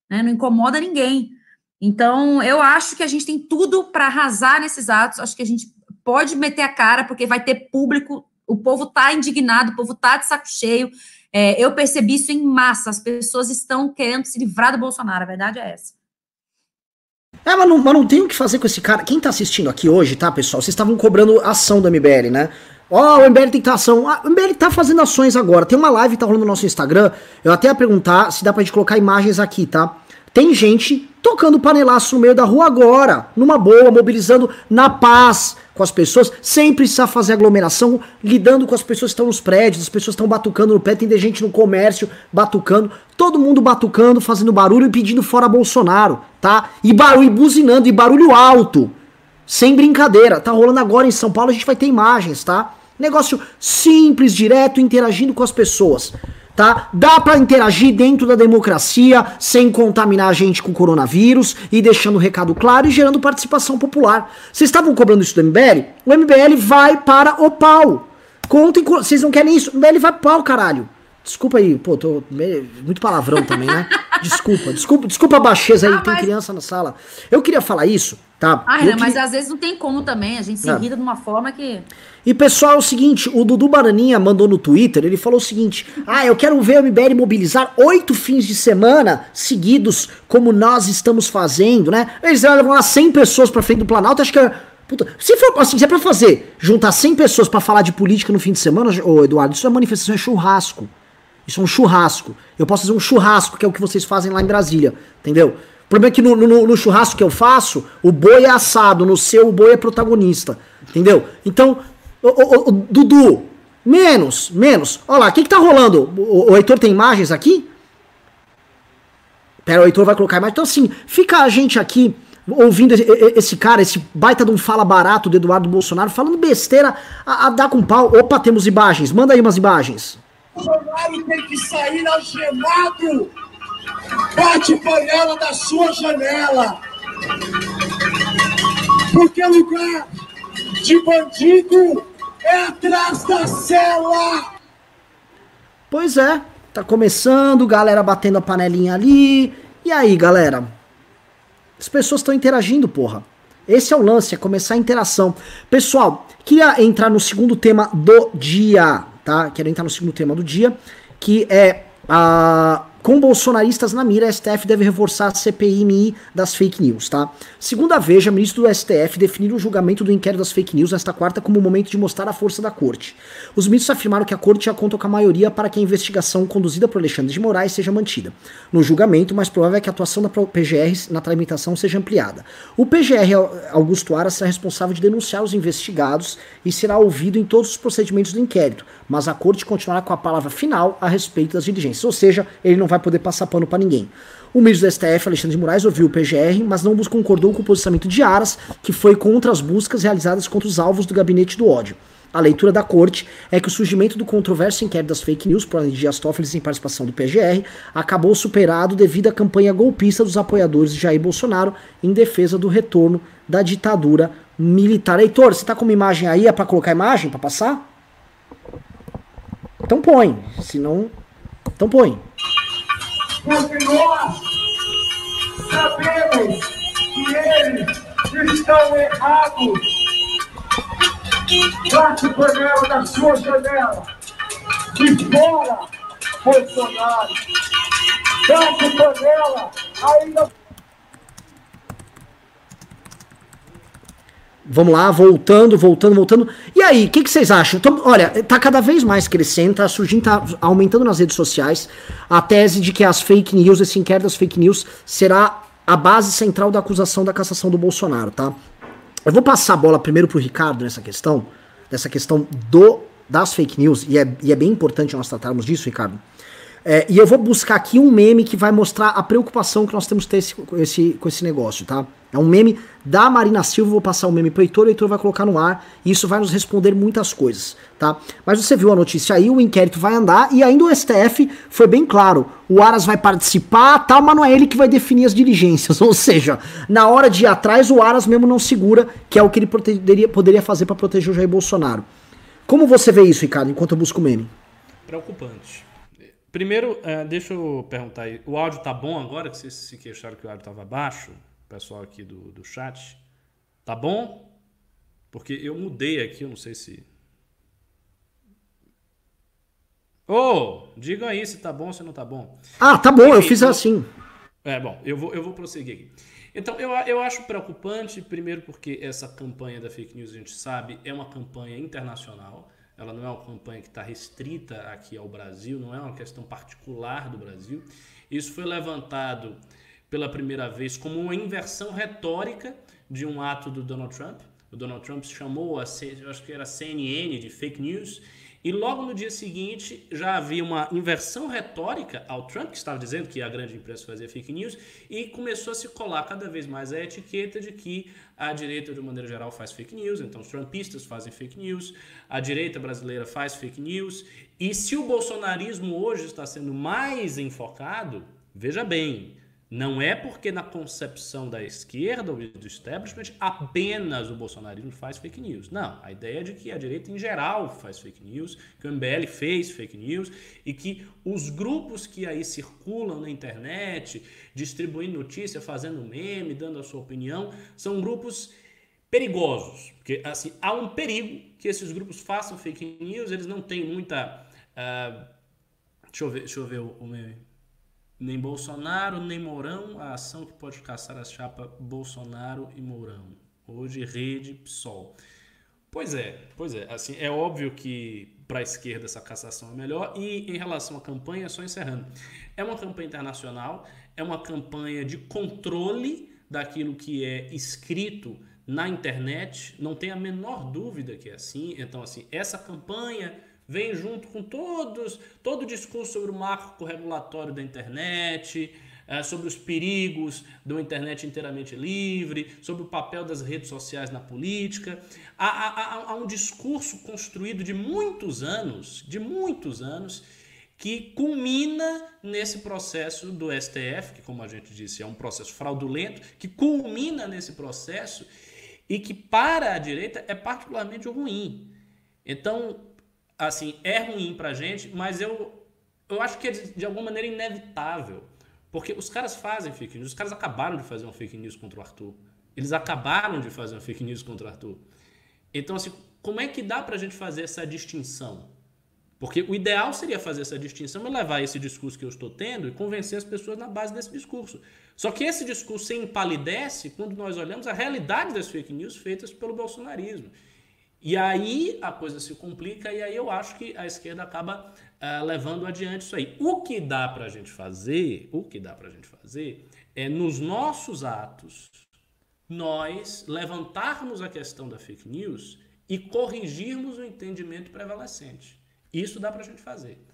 Speaker 3: né, não incomoda ninguém. Então, eu acho que a gente tem tudo para arrasar nesses atos. Acho que a gente pode meter a cara, porque vai ter público. O povo está indignado, o povo está de saco cheio. É, eu percebi isso em massa. As pessoas estão querendo se livrar do Bolsonaro. A verdade é essa.
Speaker 4: É, mas não, mas não tem o que fazer com esse cara. Quem tá assistindo aqui hoje, tá, pessoal? Vocês estavam cobrando ação do MBL, né? Ó, oh, o MBL tem que ter ação. Ah, o MBL tá fazendo ações agora. Tem uma live que tá rolando no nosso Instagram. Eu até ia perguntar se dá pra gente colocar imagens aqui, tá? Tem gente tocando panelaço no meio da rua agora, numa boa, mobilizando na paz com as pessoas, sem precisar fazer aglomeração, lidando com as pessoas que estão nos prédios, as pessoas estão batucando no pé, tem gente no comércio batucando, todo mundo batucando, fazendo barulho e pedindo fora Bolsonaro, tá? E barulho, e buzinando, e barulho alto. Sem brincadeira, tá rolando agora em São Paulo, a gente vai ter imagens, tá? Negócio simples, direto, interagindo com as pessoas tá? Dá para interagir dentro da democracia sem contaminar a gente com coronavírus e deixando o recado claro e gerando participação popular. Vocês estavam cobrando isso do MBL? O MBL vai para o pau. Contem, vocês não querem isso? O MBL vai para o pau, caralho. Desculpa aí, pô, tô muito palavrão também, né? Desculpa, desculpa, desculpa a baixeza aí, ah, tem mas... criança na sala. Eu queria falar isso, tá?
Speaker 3: Ah,
Speaker 4: queria...
Speaker 3: mas às vezes não tem como também, a gente se é. irrita de uma forma que.
Speaker 4: E pessoal, é o seguinte, o Dudu Baraninha mandou no Twitter, ele falou o seguinte: Ah, eu quero ver o MBL mobilizar oito fins de semana seguidos, como nós estamos fazendo, né? Eles levam lá 100 pessoas pra frente do Planalto, acho que é. Puta, se for assim, se é pra fazer, juntar 100 pessoas para falar de política no fim de semana, ô Eduardo, isso é manifestação, é churrasco. Isso é um churrasco. Eu posso fazer um churrasco, que é o que vocês fazem lá em Brasília. Entendeu? O problema é que no, no, no churrasco que eu faço, o boi é assado, no seu o boi é protagonista. Entendeu? Então, o, o, o Dudu, menos, menos. Olha lá, o que, que tá rolando? O, o Heitor tem imagens aqui? Pera, o Heitor vai colocar imagem. Então, assim, fica a gente aqui ouvindo esse cara, esse baita de um fala barato do Eduardo Bolsonaro, falando besteira a, a dar com pau. Opa, temos imagens. Manda aí umas imagens.
Speaker 5: Bolsonaro tem que sair algemado. Bate panela da sua janela. Porque lugar de bandido é atrás da cela.
Speaker 4: Pois é, tá começando, galera batendo a panelinha ali. E aí, galera? As pessoas estão interagindo, porra. Esse é o lance, é começar a interação. Pessoal, queria entrar no segundo tema do dia tá? Quero entrar no segundo tema do dia, que é a com bolsonaristas na mira, a STF deve reforçar a CPMI das fake news, tá? Segundo a Veja, ministro do STF definiu o julgamento do inquérito das fake news nesta quarta como o momento de mostrar a força da corte. Os ministros afirmaram que a corte já conta com a maioria para que a investigação conduzida por Alexandre de Moraes seja mantida. No julgamento, mais provável é que a atuação da PGR na tramitação seja ampliada. O PGR Augusto Aras será responsável de denunciar os investigados e será ouvido em todos os procedimentos do inquérito, mas a corte continuará com a palavra final a respeito das diligências, ou seja, ele não vai vai poder passar pano para ninguém. O ministro do STF, Alexandre de Moraes, ouviu o PGR, mas não concordou com o posicionamento de Aras, que foi contra as buscas realizadas contra os alvos do gabinete do ódio. A leitura da corte é que o surgimento do controverso inquérito das fake news por Dias Toffoli em participação do PGR acabou superado devido à campanha golpista dos apoiadores de Jair Bolsonaro em defesa do retorno da ditadura militar. Heitor, você tá com uma imagem aí? É pra colocar imagem? para passar? Então põe. Se não. Então põe.
Speaker 5: Porque nós sabemos que eles estão errados. Bate panela da sua janela. E fora, Bolsonaro. Bate panela ainda.
Speaker 4: Vamos lá, voltando, voltando, voltando. E aí, o que, que, vocês acham? Então, olha, tá cada vez mais crescendo, tá surgindo, tá aumentando nas redes sociais a tese de que as fake news, esse inquérito das fake news, será a base central da acusação da cassação do Bolsonaro, tá? Eu vou passar a bola primeiro pro Ricardo nessa questão, dessa questão do das fake news, e é, e é bem importante nós tratarmos disso, Ricardo. É, e eu vou buscar aqui um meme que vai mostrar a preocupação que nós temos ter esse, esse, com esse negócio, tá? É um meme da Marina Silva, vou passar o um meme pro Heitor, o Heitor vai colocar no ar, e isso vai nos responder muitas coisas, tá? Mas você viu a notícia aí, o inquérito vai andar, e ainda o STF foi bem claro, o Aras vai participar, tal, mas não é ele que vai definir as diligências, ou seja, na hora de ir atrás, o Aras mesmo não segura, que é o que ele poderia, poderia fazer para proteger o Jair Bolsonaro. Como você vê isso, Ricardo, enquanto eu busco o meme?
Speaker 2: Preocupante. Primeiro, uh, deixa eu perguntar aí. O áudio tá bom agora? Que vocês se queixaram que o áudio estava baixo? O pessoal aqui do, do chat. Tá bom? Porque eu mudei aqui, eu não sei se. Ô, oh, digam aí se tá bom ou se não tá bom.
Speaker 4: Ah, tá bom, Enfim, eu fiz assim.
Speaker 2: É, bom, eu vou, eu vou prosseguir aqui. Então, eu, eu acho preocupante, primeiro porque essa campanha da fake news, a gente sabe, é uma campanha internacional. Ela não é uma campanha que está restrita aqui ao Brasil, não é uma questão particular do Brasil. Isso foi levantado pela primeira vez como uma inversão retórica de um ato do Donald Trump. O Donald Trump chamou a, acho que era CNN de fake news e logo no dia seguinte já havia uma inversão retórica ao Trump, que estava dizendo que a grande imprensa fazia fake news, e começou a se colar cada vez mais a etiqueta de que a direita, de maneira geral, faz fake news, então os trumpistas fazem fake news, a direita brasileira faz fake news, e se o bolsonarismo hoje está sendo mais enfocado, veja bem, não é porque na concepção da esquerda ou do establishment apenas o bolsonarismo faz fake news. Não, a ideia é de que a direita em geral faz fake news, que o MBL fez fake news e que os grupos que aí circulam na internet, distribuindo notícia, fazendo meme, dando a sua opinião, são grupos perigosos. Porque assim, há um perigo que esses grupos façam fake news, eles não têm muita. Uh, deixa eu ver, deixa eu ver o, meme. Nem Bolsonaro, nem Mourão, a ação que pode caçar a chapa Bolsonaro e Mourão. Hoje, rede PSOL. Pois é, pois é. Assim, é óbvio que para a esquerda essa cassação é melhor. E em relação à campanha, só encerrando. É uma campanha internacional, é uma campanha de controle daquilo que é escrito na internet. Não tem a menor dúvida que é assim. Então, assim, essa campanha vem junto com todos, todo o discurso sobre o marco regulatório da internet, é, sobre os perigos de uma internet inteiramente livre, sobre o papel das redes sociais na política. Há, há, há um discurso construído de muitos anos, de muitos anos, que culmina nesse processo do STF, que, como a gente disse, é um processo fraudulento, que culmina nesse processo e que, para a direita, é particularmente ruim. Então, assim, é ruim pra gente, mas eu, eu acho que é de, de alguma maneira inevitável. Porque os caras fazem fake news, os caras acabaram de fazer uma fake news contra o Arthur. Eles acabaram de fazer uma fake news contra o Arthur. Então, assim, como é que dá pra gente fazer essa distinção? Porque o ideal seria fazer essa distinção e levar esse discurso que eu estou tendo e convencer as pessoas na base desse discurso. Só que esse discurso se empalidece quando nós olhamos a realidade das fake news feitas pelo bolsonarismo. E aí a coisa se complica e aí eu acho que a esquerda acaba uh, levando adiante isso aí. O que dá para a gente fazer, o que dá para a gente fazer é nos nossos atos nós levantarmos a questão da fake news e corrigirmos o entendimento prevalecente. Isso dá para a gente fazer.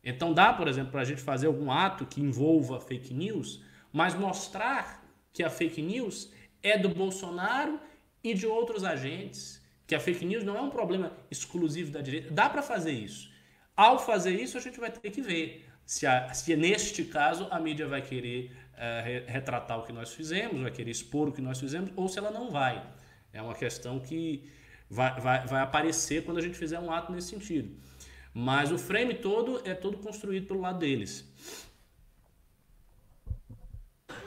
Speaker 2: Então dá, por exemplo, para a gente fazer algum ato que envolva fake news, mas mostrar que a fake news é do Bolsonaro e de outros agentes que a fake news não é um problema exclusivo da direita. Dá para fazer isso. Ao fazer isso, a gente vai ter que ver se, a, se neste caso a mídia vai querer uh, retratar o que nós fizemos, vai querer expor o que nós fizemos, ou se ela não vai. É uma questão que vai, vai, vai aparecer quando a gente fizer um ato nesse sentido. Mas o frame todo é todo construído pelo lado deles.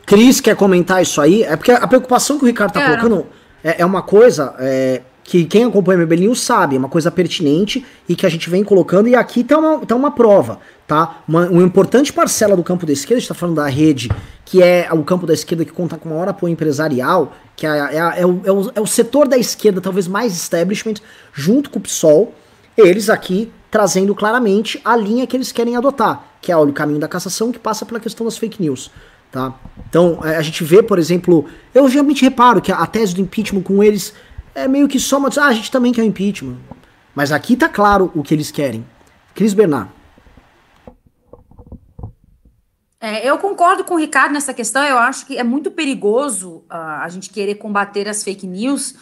Speaker 4: Cris quer comentar isso aí? É porque a preocupação que o Ricardo tá colocando é, é uma coisa. É, que quem acompanha o News sabe, é uma coisa pertinente e que a gente vem colocando, e aqui tá uma, tá uma prova, tá? Uma, uma importante parcela do campo da esquerda, a gente tá falando da rede, que é o campo da esquerda que conta com maior apoio empresarial, que é, é, é, o, é, o, é o setor da esquerda talvez mais establishment, junto com o PSOL, eles aqui trazendo claramente a linha que eles querem adotar, que é o caminho da cassação que passa pela questão das fake news. Tá? Então, a gente vê, por exemplo, eu geralmente reparo que a tese do impeachment com eles é meio que só uma. Ah, a gente também quer o impeachment. Mas aqui tá claro o que eles querem. Cris Bernard.
Speaker 3: É, eu concordo com o Ricardo nessa questão. Eu acho que é muito perigoso uh, a gente querer combater as fake news.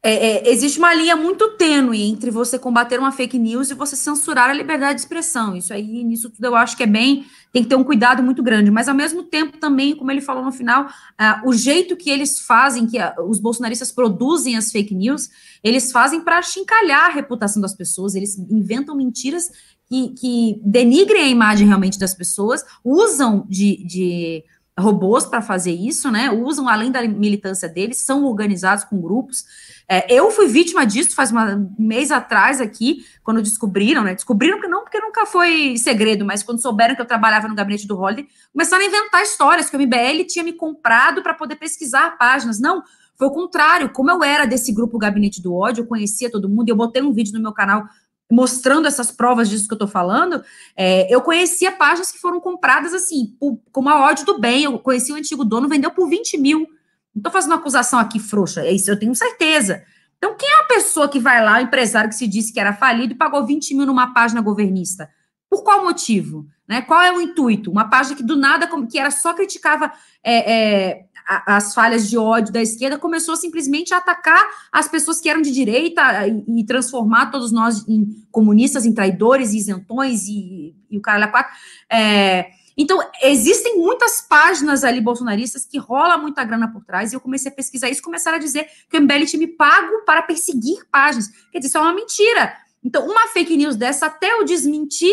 Speaker 3: É, é, existe uma linha muito tênue entre você combater uma fake news e você censurar a liberdade de expressão. Isso aí, nisso tudo, eu acho que é bem. Tem que ter um cuidado muito grande. Mas, ao mesmo tempo, também, como ele falou no final, uh, o jeito que eles fazem, que uh, os bolsonaristas produzem as fake news, eles fazem para chincalhar a reputação das pessoas, eles inventam mentiras que, que denigrem a imagem realmente das pessoas, usam de, de robôs para fazer isso, né? Usam além da militância deles, são organizados com grupos. É, eu fui vítima disso faz um mês atrás aqui, quando descobriram, né? Descobriram que não, porque nunca foi segredo, mas quando souberam que eu trabalhava no gabinete do Holiday, começaram a inventar histórias que o MBL tinha me comprado para poder pesquisar páginas. Não, foi o contrário. Como eu era desse grupo Gabinete do Ódio, eu conhecia todo mundo, e eu botei um vídeo no meu canal mostrando essas provas disso que eu estou falando, é, eu conhecia páginas que foram compradas assim, por, com uma ódio do bem. Eu conheci o antigo dono, vendeu por 20 mil. Não estou fazendo uma acusação aqui frouxa, é isso eu tenho certeza. Então, quem é a pessoa que vai lá, o empresário que se disse que era falido e pagou 20 mil numa página governista? Por qual motivo? Né? Qual é o intuito? Uma página que do nada, que era só criticava é, é, as falhas de ódio da esquerda, começou simplesmente a atacar as pessoas que eram de direita e, e transformar todos nós em comunistas, em traidores, isentões e, e o cara lá quatro. É, então, existem muitas páginas ali bolsonaristas que rola muita grana por trás, e eu comecei a pesquisar isso, começaram a dizer que o MBL tinha me pago para perseguir páginas. Quer dizer, isso é uma mentira. Então, uma fake news dessa, até eu desmentir,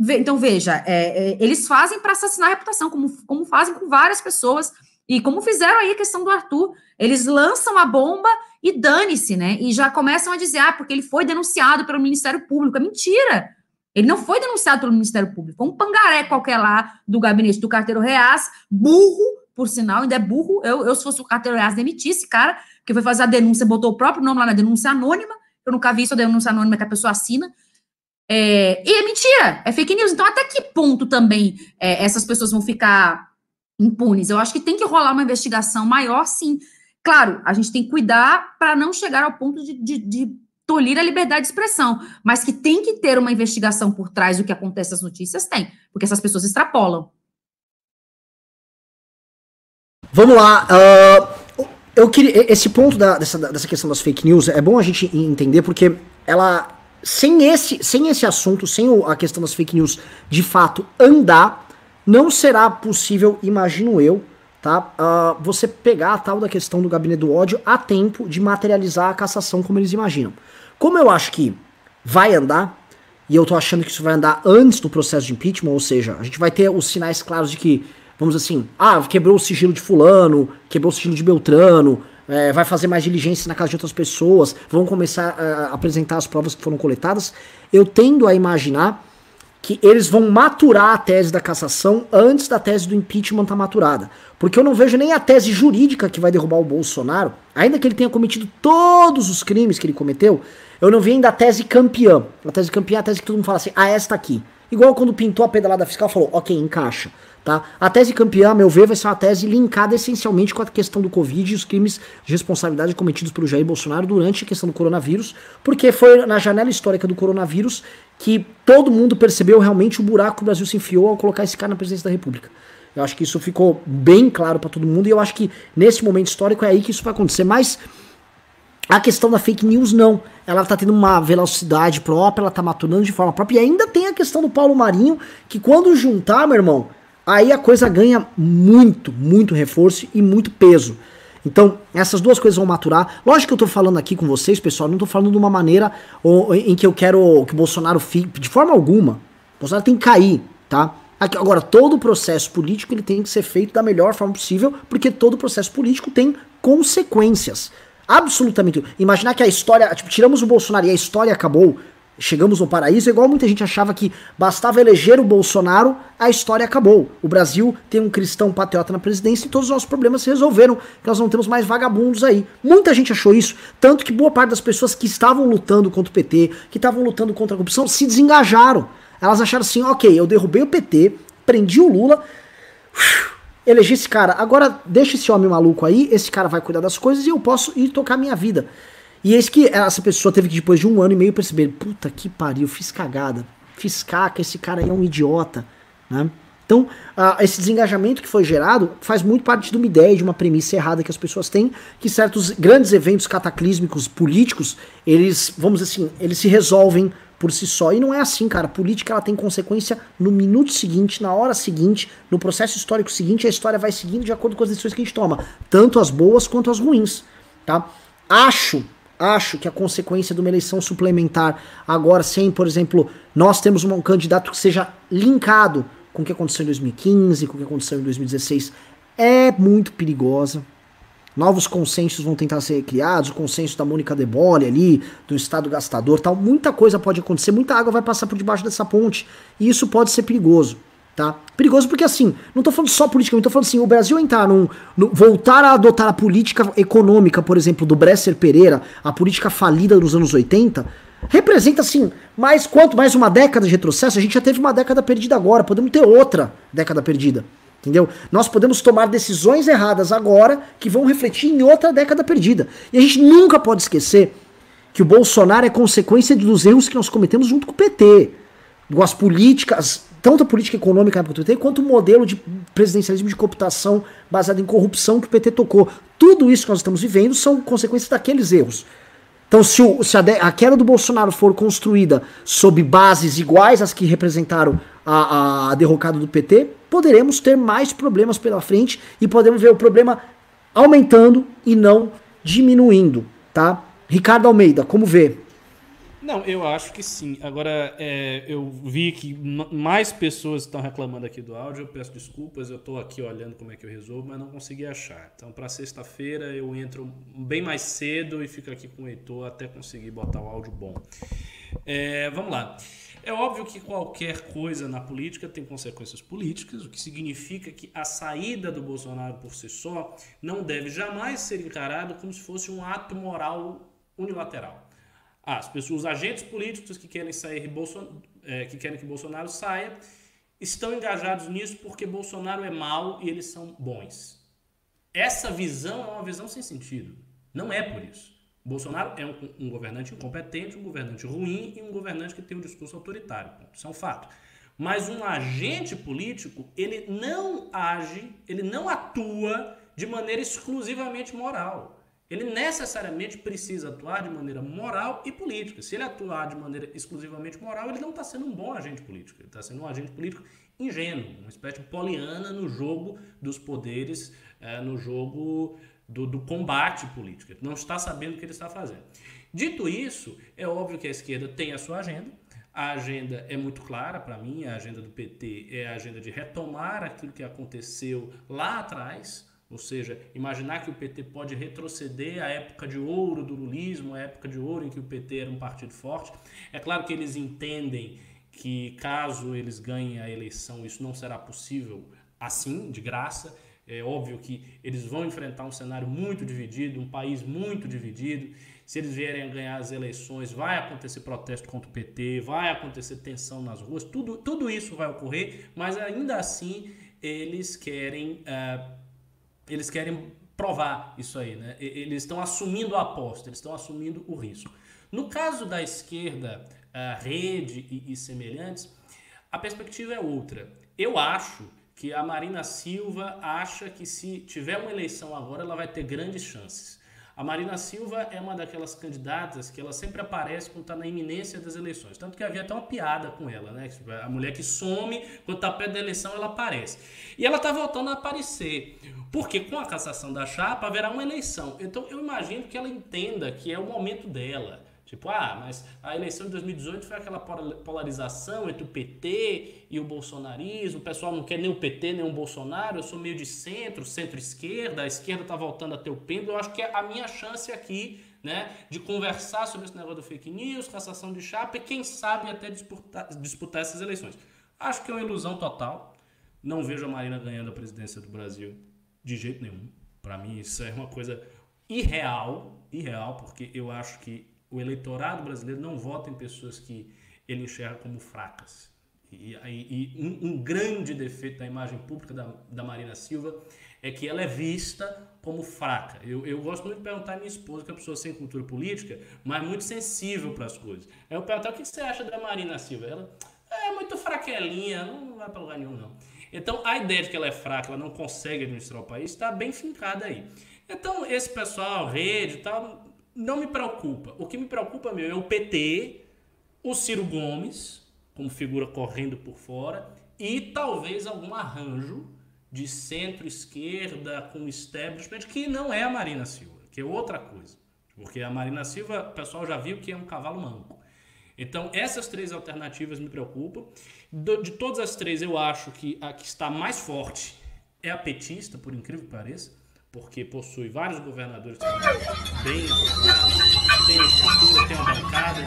Speaker 3: então, veja, é, é, eles fazem para assassinar a reputação, como, como fazem com várias pessoas, e como fizeram aí a questão do Arthur. Eles lançam a bomba e dane-se, né? E já começam a dizer, ah, porque ele foi denunciado pelo Ministério Público. É mentira! Ele não foi denunciado pelo Ministério Público. Foi um pangaré qualquer lá do gabinete do carteiro Reas, burro, por sinal, ainda é burro. Eu, eu se fosse o carteiro Reas, demitisse, cara, que foi fazer a denúncia, botou o próprio nome lá na denúncia anônima. Eu nunca vi isso, a denúncia anônima que a pessoa assina. É, e é mentira, é fake news. Então, até que ponto também é, essas pessoas vão ficar impunes? Eu acho que tem que rolar uma investigação maior, sim. Claro, a gente tem que cuidar para não chegar ao ponto de, de, de tolir a liberdade de expressão, mas que tem que ter uma investigação por trás do que acontece nas notícias, tem, porque essas pessoas extrapolam.
Speaker 4: Vamos lá. Uh, eu queria. Esse ponto da, dessa, dessa questão das fake news é bom a gente entender, porque ela sem esse, sem esse assunto, sem a questão das fake news de fato andar, não será possível, imagino eu, tá? Uh, você pegar a tal da questão do gabinete do ódio a tempo de materializar a cassação como eles imaginam. Como eu acho que vai andar, e eu tô achando que isso vai andar antes do processo de impeachment, ou seja, a gente vai ter os sinais claros de que, vamos assim, ah, quebrou o sigilo de fulano, quebrou o sigilo de Beltrano, é, vai fazer mais diligência na casa de outras pessoas, vão começar a apresentar as provas que foram coletadas. Eu tendo a imaginar que eles vão maturar a tese da cassação antes da tese do impeachment estar tá maturada. Porque eu não vejo nem a tese jurídica que vai derrubar o Bolsonaro, ainda que ele tenha cometido todos os crimes que ele cometeu, eu não vi ainda a tese campeã. A tese campeã é a tese que todo mundo fala assim, ah, esta aqui. Igual quando pintou a pedalada fiscal, falou, ok, encaixa. Tá? A tese campeã, a meu ver, vai ser uma tese linkada essencialmente com a questão do Covid e os crimes de responsabilidade cometidos pelo Jair Bolsonaro durante a questão do coronavírus, porque foi na janela histórica do coronavírus que todo mundo percebeu realmente o buraco que o Brasil se enfiou ao colocar esse cara na presidência da República. Eu acho que isso ficou bem claro para todo mundo e eu acho que nesse momento histórico é aí que isso vai acontecer. Mas a questão da fake news, não. Ela tá tendo uma velocidade própria, ela tá maturando de forma própria. E ainda tem a questão do Paulo Marinho, que quando juntar, meu irmão, aí a coisa ganha muito, muito reforço e muito peso. Então, essas duas coisas vão maturar. Lógico que eu tô falando aqui com vocês, pessoal, não tô falando de uma maneira em que eu quero que o Bolsonaro fique, de forma alguma. O Bolsonaro tem que cair, tá? Agora, todo o processo político ele tem que ser feito da melhor forma possível, porque todo processo político tem consequências. Absolutamente. Imaginar que a história, tipo, tiramos o Bolsonaro e a história acabou, chegamos no paraíso, igual muita gente achava que bastava eleger o Bolsonaro, a história acabou. O Brasil tem um cristão patriota na presidência e todos os nossos problemas se resolveram, que nós não temos mais vagabundos aí. Muita gente achou isso, tanto que boa parte das pessoas que estavam lutando contra o PT, que estavam lutando contra a corrupção, se desengajaram. Elas acharam assim, ok, eu derrubei o PT, prendi o Lula, elegi esse cara, agora deixa esse homem maluco aí, esse cara vai cuidar das coisas e eu posso ir tocar minha vida. E eis que essa pessoa teve que, depois de um ano e meio, perceber: puta que pariu, fiz cagada, fiz caca, esse cara aí é um idiota, né? Então, ah, esse desengajamento que foi gerado faz muito parte de uma ideia, de uma premissa errada que as pessoas têm, que certos grandes eventos cataclísmicos políticos, eles, vamos dizer assim, eles se resolvem por si só. E não é assim, cara. A política ela tem consequência no minuto seguinte, na hora seguinte, no processo histórico seguinte, a história vai seguindo de acordo com as decisões que a gente toma, tanto as boas quanto as ruins, tá? Acho acho que a consequência de uma eleição suplementar agora sem, por exemplo, nós temos um candidato que seja linkado com o que aconteceu em 2015, com o que aconteceu em 2016, é muito perigosa. Novos consensos vão tentar ser criados, o consenso da Mônica Debole ali, do Estado gastador tal. Muita coisa pode acontecer, muita água vai passar por debaixo dessa ponte. E isso pode ser perigoso. Tá? Perigoso porque assim, não tô falando só política, eu tô falando assim, o Brasil entrar num, num, voltar a adotar a política econômica, por exemplo, do Bresser Pereira, a política falida dos anos 80, representa assim, mais quanto mais uma década de retrocesso, a gente já teve uma década perdida agora, podemos ter outra década perdida. Entendeu? Nós podemos tomar decisões erradas agora que vão refletir em outra década perdida. E a gente nunca pode esquecer que o Bolsonaro é consequência dos erros que nós cometemos junto com o PT. As políticas, tanto a política econômica do PT, quanto o modelo de presidencialismo de cooptação baseado em corrupção que o PT tocou. Tudo isso que nós estamos vivendo são consequências daqueles erros. Então, se, o, se a, de, a, queda do Bolsonaro for construída sob bases iguais às que representaram a, a derrocada do PT, poderemos ter mais problemas pela frente e podemos ver o problema aumentando e não diminuindo, tá? Ricardo Almeida, como vê?
Speaker 2: Não, eu acho que sim. Agora, é, eu vi que mais pessoas estão reclamando aqui do áudio. Eu peço desculpas, eu estou aqui olhando como é que eu resolvo, mas não consegui achar. Então, para sexta-feira, eu entro bem mais cedo e fico aqui com o Heitor até conseguir botar o áudio bom. É, vamos lá. É óbvio que qualquer coisa na política tem consequências políticas, o que significa que a saída do Bolsonaro por si só não deve jamais ser encarado como se fosse um ato moral unilateral. Ah, as pessoas, os agentes políticos que querem sair Bolson, é, que querem que Bolsonaro saia, estão engajados nisso porque Bolsonaro é mau e eles são bons. Essa visão é uma visão sem sentido. Não é por isso. Bolsonaro é um, um governante incompetente, um governante ruim e um governante que tem um discurso autoritário. Isso é um fato. Mas um agente político, ele não age, ele não atua de maneira exclusivamente moral ele necessariamente precisa atuar de maneira moral e política. Se ele atuar de maneira exclusivamente moral, ele não está sendo um bom agente político. Ele está sendo um agente político ingênuo, uma espécie de poliana no jogo dos poderes, é, no jogo do, do, combate político. Não está sabendo o que ele está fazendo. Dito isso, é óbvio que a esquerda tem a sua agenda. A agenda é muito clara para mim, a agenda do PT é a agenda de retomar aquilo que aconteceu lá atrás, ou seja, imaginar que o PT pode retroceder à época de ouro do lulismo, à época de ouro em que o PT era um partido forte. É claro que eles entendem que caso eles ganhem a eleição, isso não será possível assim, de graça. É óbvio que eles vão enfrentar um cenário muito dividido, um país muito dividido. Se eles vierem a ganhar as eleições, vai acontecer protesto contra o PT, vai acontecer tensão nas ruas, tudo, tudo isso vai ocorrer, mas ainda assim eles querem. Uh, eles querem provar isso aí, né? Eles estão assumindo a aposta, eles estão assumindo o risco. No caso da esquerda, a rede e, e semelhantes, a perspectiva é outra. Eu acho que a Marina Silva acha que se tiver uma eleição agora, ela vai ter grandes chances. A Marina Silva é uma daquelas candidatas que ela sempre aparece quando está na iminência das eleições. Tanto que havia até uma piada com ela, né? Tipo, a mulher que some, quando está perto da eleição, ela aparece. E ela está voltando a aparecer. Porque com a cassação da chapa haverá uma eleição. Então eu imagino que ela entenda que é o momento dela. Tipo, ah, mas a eleição de 2018 foi aquela polarização entre o PT e o bolsonarismo. O pessoal não quer nem o PT nem o Bolsonaro. Eu sou meio de centro, centro-esquerda. A esquerda está voltando a ter o pêndulo. Eu acho que é a minha chance aqui, né, de conversar sobre esse negócio do fake news, cassação de chapa e quem sabe até disputar, disputar essas eleições. Acho que é uma ilusão total. Não vejo a Marina ganhando a presidência do Brasil de jeito nenhum. Para mim, isso é uma coisa irreal, irreal, porque eu acho que o eleitorado brasileiro não vota em pessoas que ele enxerga como fracas. E, e, e um, um, grande defeito da imagem pública da, da Marina Silva é que ela é vista como fraca. Eu, eu gosto muito de perguntar à minha esposa, que é uma pessoa sem cultura política, mas muito sensível para as coisas. Eu perguntar o que você acha da Marina Silva. Ela é muito fraquelinha, não vai para lugar nenhum, não. Então, a ideia de que ela é fraca, ela não consegue administrar o país, está bem fincada aí. Então, esse pessoal, rede e tal, não me preocupa. O que me preocupa meu é o PT, o Ciro Gomes, como figura correndo por fora, e talvez algum arranjo de centro-esquerda com establishment, que não é a Marina Silva, que é outra coisa. Porque a Marina Silva, o pessoal já viu que é um cavalo manco. Então, essas três alternativas me preocupam. De todas as três, eu acho que a que está mais forte é a petista, por incrível que pareça, porque possui vários governadores bem tem estrutura, tem bancada.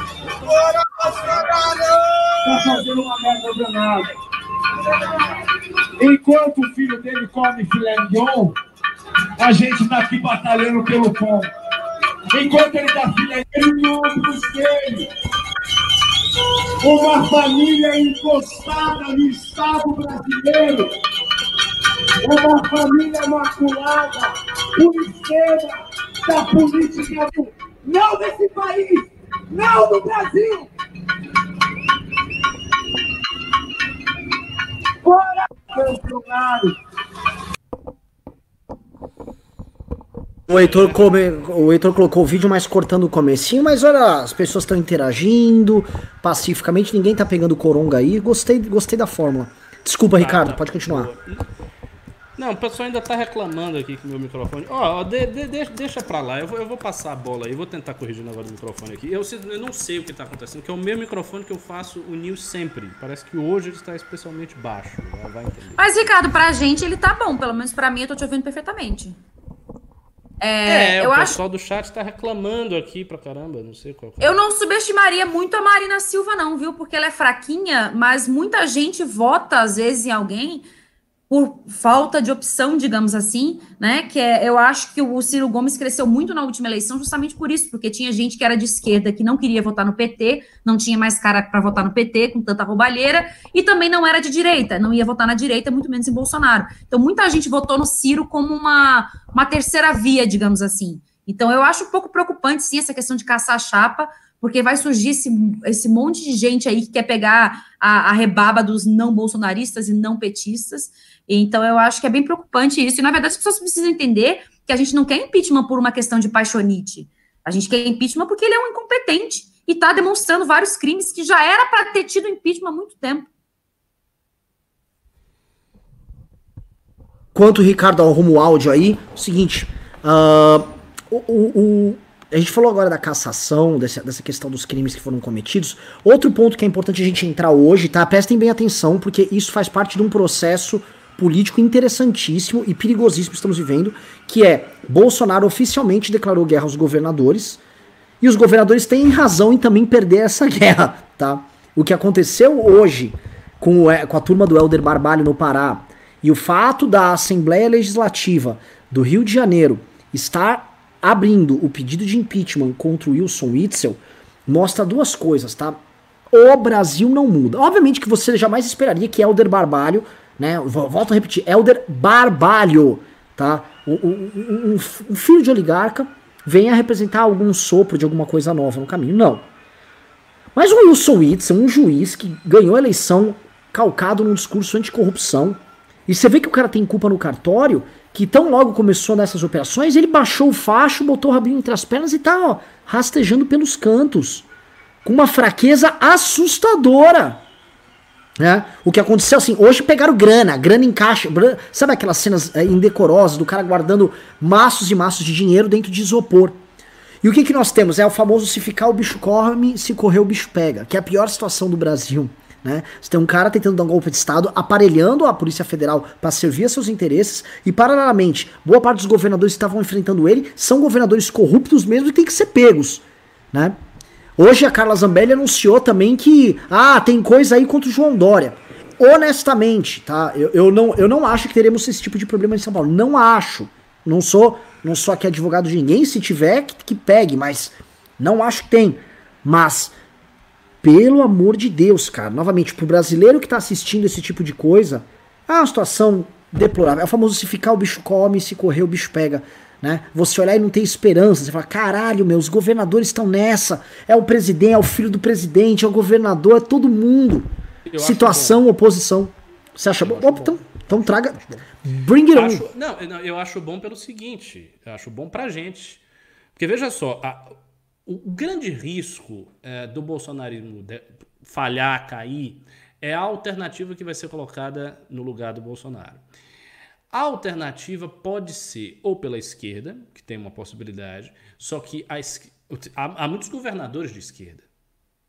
Speaker 5: Está fazendo uma merda danada. Enquanto o filho dele come filé mignon, a gente está aqui batalhando pelo pão. Enquanto ele dá filé mignon para filhos. Uma família encostada no Estado brasileiro. Uma família maculada por esquerda da política do não desse país, não do Brasil. Fora Bolsonaro!
Speaker 4: O Heitor, come, o Heitor colocou o vídeo mais cortando o comecinho, mas olha, as pessoas estão interagindo pacificamente, ninguém tá pegando coronga aí. Gostei, gostei da fórmula. Desculpa, Ricardo, pode continuar.
Speaker 2: Não, o pessoal ainda tá reclamando aqui com o meu microfone. Ó, oh, de, de, de, deixa pra lá, eu vou, eu vou passar a bola aí, vou tentar corrigir o negócio do microfone aqui. Eu, eu não sei o que tá acontecendo, que é o meu microfone que eu faço o news sempre. Parece que hoje ele está especialmente baixo. Vai entender.
Speaker 3: Mas, Ricardo, pra gente ele tá bom, pelo menos pra mim eu tô te ouvindo perfeitamente.
Speaker 2: É, é o pessoal do chat tá reclamando aqui pra caramba, não sei qual.
Speaker 3: É. Eu não subestimaria muito a Marina Silva, não, viu? Porque ela é fraquinha, mas muita gente vota, às vezes, em alguém por falta de opção, digamos assim, né? Que é, eu acho que o Ciro Gomes cresceu muito na última eleição justamente por isso, porque tinha gente que era de esquerda que não queria votar no PT, não tinha mais cara para votar no PT com tanta roubalheira, e também não era de direita, não ia votar na direita, muito menos em Bolsonaro. Então muita gente votou no Ciro como uma, uma terceira via, digamos assim. Então eu acho um pouco preocupante sim essa questão de caçar a chapa, porque vai surgir esse, esse monte de gente aí que quer pegar a, a rebaba dos não bolsonaristas e não petistas. Então, eu acho que é bem preocupante isso. E, na verdade, as pessoas precisam entender que a gente não quer impeachment por uma questão de paixonite. A gente quer impeachment porque ele é um incompetente e está demonstrando vários crimes que já era para ter tido impeachment há muito tempo.
Speaker 4: Enquanto o Ricardo arruma o áudio aí, seguinte, uh, o, o, a gente falou agora da cassação, dessa, dessa questão dos crimes que foram cometidos. Outro ponto que é importante a gente entrar hoje, tá? Prestem bem atenção, porque isso faz parte de um processo político interessantíssimo e perigosíssimo que estamos vivendo, que é Bolsonaro oficialmente declarou guerra aos governadores, e os governadores têm razão em também perder essa guerra, tá? O que aconteceu hoje com, o, com a turma do Helder Barbalho no Pará e o fato da Assembleia Legislativa do Rio de Janeiro estar abrindo o pedido de impeachment contra o Wilson Witzel mostra duas coisas, tá? O Brasil não muda. Obviamente que você jamais esperaria que Helder Barbalho né? Volto a repetir, Elder Barbalho, tá? Um, um, um, filho de oligarca venha representar algum sopro de alguma coisa nova no caminho. Não. Mas o Wilson Whitson, um juiz que ganhou a eleição calcado num discurso anticorrupção, e você vê que o cara tem culpa no cartório, que tão logo começou nessas operações, ele baixou o facho, botou o rabinho entre as pernas e tá, ó, rastejando pelos cantos. Com uma fraqueza assustadora. Né? O que aconteceu assim, hoje pegaram grana, grana em caixa, sabe aquelas cenas é, indecorosas do cara guardando maços e maços de dinheiro dentro de isopor. E o que, que nós temos? É o famoso se ficar o bicho come, se correr o bicho pega, que é a pior situação do Brasil. Né? Você tem um cara tentando dar um golpe de Estado, aparelhando a Polícia Federal para servir a seus interesses, e paralelamente, boa parte dos governadores que estavam enfrentando ele são governadores corruptos mesmo e tem que ser pegos. Né? Hoje a Carla Zambelli anunciou também que ah, tem coisa aí contra o João Dória. Honestamente, tá? Eu, eu, não, eu não acho que teremos esse tipo de problema em São Paulo. Não acho. Não sou, não sou aqui advogado de ninguém. Se tiver, que, que pegue, mas não acho que tem. Mas, pelo amor de Deus, cara, novamente, pro brasileiro que tá assistindo esse tipo de coisa, é uma situação deplorável. É o famoso se ficar o bicho come, se correr o bicho pega né? Você olhar e não ter esperança, você fala, caralho, meus governadores estão nessa, é o presidente, é o filho do presidente, é o governador, é todo mundo. Eu Situação, oposição. Você acha bom? Então, Então traga. Bring it on.
Speaker 2: Acho- não, não, eu acho bom pelo seguinte, eu acho bom pra gente. Porque veja só, a- o grande risco eh, do bolsonarismo de- falhar, cair, é a alternativa que vai ser colocada no lugar do Bolsonaro. A alternativa pode ser ou pela esquerda, que tem uma possibilidade, só que a há, há muitos governadores de esquerda,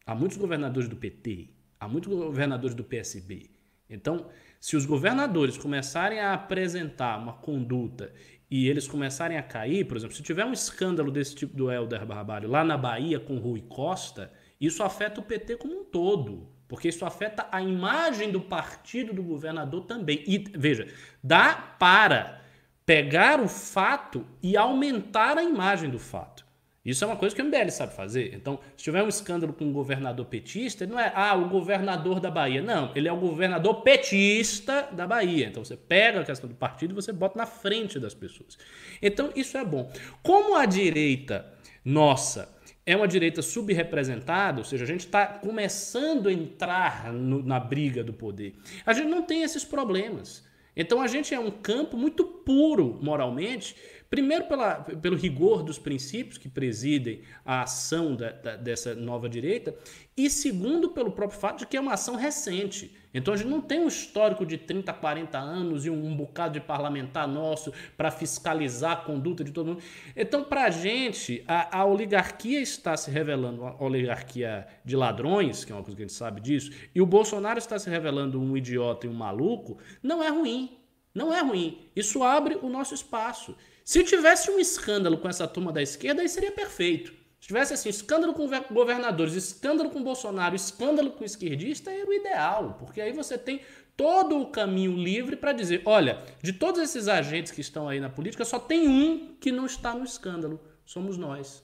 Speaker 2: há muitos governadores do PT, há muitos governadores do PSB. Então, se os governadores começarem a apresentar uma conduta e eles começarem a cair, por exemplo, se tiver um escândalo desse tipo do Helder Barbalho lá na Bahia com Rui Costa, isso afeta o PT como um todo. Porque isso afeta a imagem do partido do governador também. E veja, dá para pegar o fato e aumentar a imagem do fato. Isso é uma coisa que o MBL sabe fazer. Então, se tiver um escândalo com um governador petista, ele não é, ah, o governador da Bahia. Não, ele é o governador petista da Bahia. Então, você pega a questão do partido e você bota na frente das pessoas. Então, isso é bom. Como a direita nossa é uma direita subrepresentada, ou seja, a gente está começando a entrar no- na briga do poder, a gente não tem esses problemas. Então a gente é um campo muito puro moralmente, primeiro pela, pelo rigor dos princípios que presidem a ação da- da- dessa nova direita, e segundo pelo próprio fato de que é uma ação recente. Então a gente não tem um histórico de 30, 40 anos e um, um bocado de parlamentar nosso para fiscalizar a conduta de todo mundo. Então, para a gente, a, oligarquia está se revelando uma oligarquia de ladrões, que é uma coisa que a gente sabe disso, e o Bolsonaro está se revelando um idiota e um maluco, não é ruim. Não é ruim. Isso abre o nosso espaço. Se tivesse um escândalo com essa turma da esquerda, aí seria perfeito. Se tivesse assim, escândalo com ver- governadores, escândalo com Bolsonaro, escândalo com esquerdista, era o ideal, porque aí você tem todo o caminho livre para dizer, olha, de todos esses agentes que estão aí na política, só tem um que não está no escândalo, somos nós.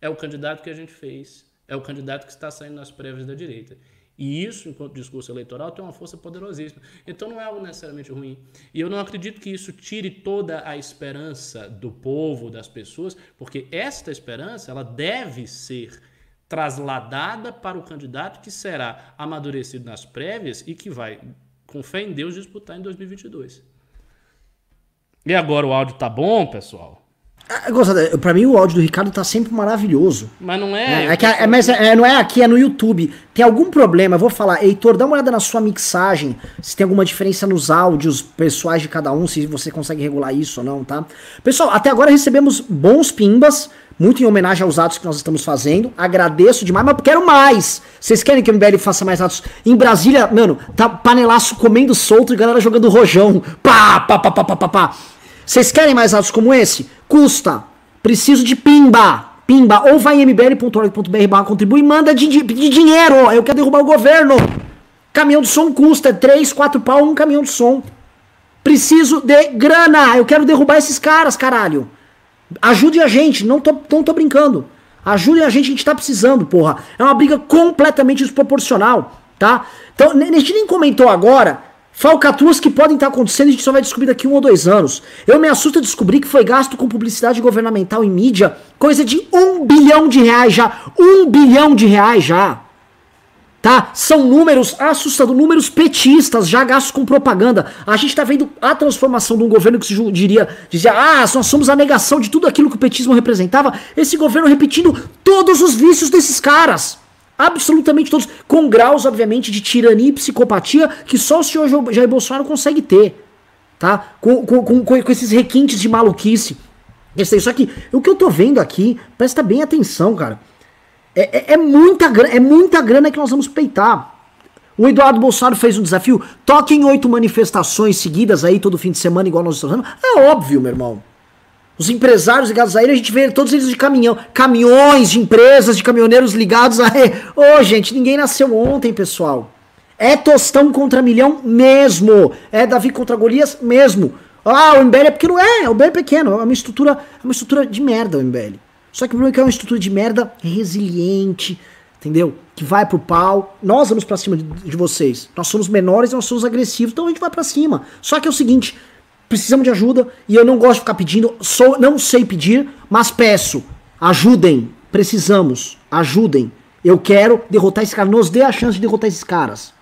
Speaker 2: É o candidato que a gente fez, é o candidato que está saindo nas prévias da direita. E isso, enquanto discurso eleitoral, tem uma força poderosíssima. Então não é algo necessariamente ruim. E eu não acredito que isso tire toda a esperança do povo, das pessoas, porque esta esperança ela deve ser trasladada para o candidato que será amadurecido nas prévias e que vai, com fé em Deus, disputar em 2022. E agora o áudio tá bom, pessoal?
Speaker 4: Ah, Gozada, pra mim o áudio do Ricardo tá sempre maravilhoso.
Speaker 2: Mas não é.
Speaker 4: É, é que é, mas é, não é aqui, é no YouTube. Tem algum problema? Eu vou falar, Heitor, dá uma olhada na sua mixagem, se tem alguma diferença nos áudios pessoais de cada um, se você consegue regular isso ou não, tá? Pessoal, até agora recebemos bons pimbas, muito em homenagem aos atos que nós estamos fazendo. Agradeço demais, mas quero mais. Vocês querem que o MBL faça mais atos? Em Brasília, mano, tá panelaço comendo solto e galera jogando rojão. Pá, pá, pá, pá, pá, pá, pá. Vocês querem mais atos como esse? Custa. Preciso de pimba. Pimba. Ou vai em mbl.org.br contribui e manda de, de, de dinheiro. Eu quero derrubar o governo. Caminhão de som custa 3, 4 pau um caminhão de som. Preciso de grana. Eu quero derrubar esses caras, caralho. Ajudem a gente. Não tô, não tô brincando. Ajudem a gente, a gente tá precisando, porra. É uma briga completamente desproporcional, tá? Então, a gente nem comentou agora falcatruas que podem estar acontecendo e a gente só vai descobrir daqui um ou dois anos. Eu me assusto descobrir que foi gasto com publicidade governamental em mídia coisa de um bilhão de reais já. Um bilhão de reais já. Tá? São números assustadores, números petistas já gastos com propaganda. A gente tá vendo a transformação de um governo que se diria, dizia, ah, nós somos a negação de tudo aquilo que o petismo representava. Esse governo repetindo todos os vícios desses caras. Absolutamente todos. Com graus, obviamente, de tirania e psicopatia que só o senhor Jair Bolsonaro consegue ter. Tá? Com, com, com, com esses requintes de maluquice. Só que o que eu tô vendo aqui, presta bem atenção, cara. É, é- é muita grana, é muita grana que nós vamos peitar. O Eduardo Bolsonaro fez um desafio. Toque em oito manifestações seguidas aí todo fim de semana, igual nós estamos fazendo. É óbvio, meu irmão. Os empresários ligados a ele, a gente vê todos eles de caminhão. Caminhões de empresas, de caminhoneiros ligados a ele. Ô, gente, ninguém nasceu ontem, pessoal. É Tostão contra Milhão mesmo. É Davi contra Golias mesmo. Ah, o MBL é pequeno. É, o MBL é pequeno. É uma estrutura, é uma estrutura de merda o MBL. Só que o problema é que é uma estrutura de merda resiliente, entendeu? Que vai pro pau. Nós vamos pra cima de, de vocês. Nós somos menores, nós somos agressivos, então a gente vai pra cima. Só que é o seguinte, precisamos de ajuda e eu não gosto de ficar pedindo, sou, não sei pedir, mas peço. Ajudem, precisamos, ajudem. Eu quero derrotar esse cara, nos dê a chance de derrotar esses caras.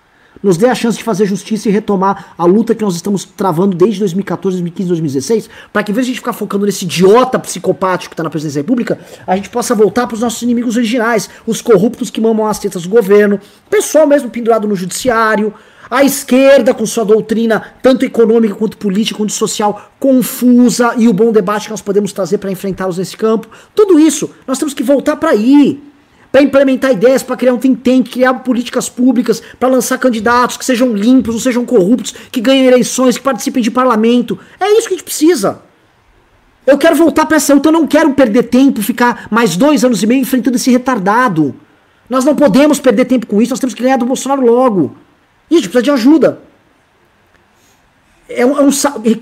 Speaker 4: Nos dê a chance de fazer justiça e retomar a luta que nós estamos travando desde 2014, 2015, 2016, para que, em vez de a gente ficar focando nesse idiota psicopático que está na presidência da República, a gente possa voltar para os nossos inimigos originais, os corruptos que mamam as tetas do governo, pessoal mesmo pendurado no judiciário, a esquerda com sua doutrina, tanto econômica quanto política, quanto social, confusa e o bom debate que nós podemos trazer para enfrentá-los nesse campo. Tudo isso, nós temos que voltar para aí para implementar ideias, para criar um think tank, criar políticas públicas, para lançar candidatos que sejam limpos, não sejam corruptos, que ganhem eleições, que participem de parlamento. É isso que a gente precisa. Eu quero voltar para essa luta, eu não quero perder tempo, ficar mais dois anos e meio enfrentando esse retardado. Nós não podemos perder tempo com isso, nós temos que ganhar do Bolsonaro logo. E a gente precisa de ajuda. É um, é um,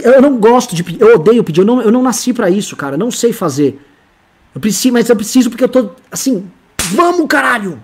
Speaker 4: eu não gosto de pedir, eu odeio pedir, eu não, eu não nasci para isso, cara, não sei fazer. Eu preciso, mas eu preciso porque eu tô, assim, Vamos, caralho!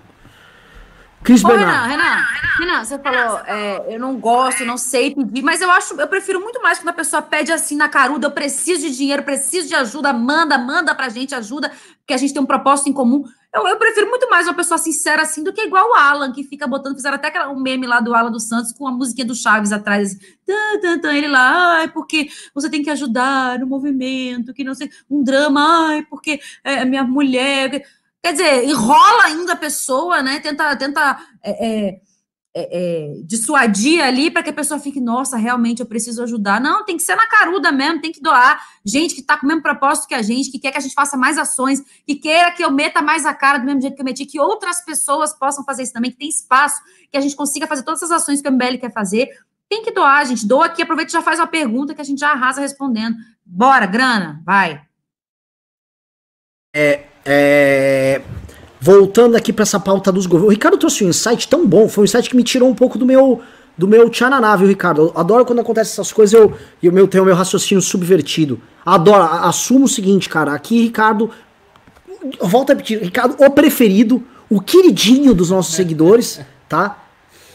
Speaker 3: Cris Ô, Renan, Renan, Renan, você falou, é, eu não gosto, não sei pedir, mas eu acho, eu prefiro muito mais quando a pessoa pede assim na caruda, eu preciso de dinheiro, preciso de ajuda, manda, manda pra gente ajuda, porque a gente tem um propósito em comum. Eu, eu prefiro muito mais uma pessoa sincera assim do que igual o Alan, que fica botando, fizeram até aquela, um meme lá do Alan dos Santos com a musiquinha do Chaves atrás, assim, tan, tan, tan, ele lá, ai, porque você tem que ajudar no movimento, que não sei, um drama, ai, porque é minha mulher Quer dizer, enrola ainda a pessoa, né? Tenta, tenta é, é, é, é dissuadir ali para que a pessoa fique, nossa, realmente eu preciso ajudar. Não, tem que ser na caruda mesmo, tem que doar. Gente que está com o mesmo propósito que a gente, que quer que a gente faça mais ações, que queira que eu meta mais a cara do mesmo jeito que eu meti, que outras pessoas possam fazer isso também, que tem espaço, que a gente consiga fazer todas essas ações que o MBL quer fazer. Tem que doar, gente. Doa aqui, aproveita e já faz uma pergunta que a gente já arrasa respondendo. Bora, grana, vai.
Speaker 4: É, é, voltando aqui para essa pauta dos governos. O Ricardo trouxe um insight tão bom, foi um insight que me tirou um pouco do meu do meu tchananá, viu, Ricardo? Eu adoro quando acontece essas coisas eu, e o meu tenho o meu raciocínio subvertido. Adoro, assumo o seguinte, cara, aqui, Ricardo, volta a repetir, Ricardo, o preferido, o queridinho dos nossos seguidores, tá?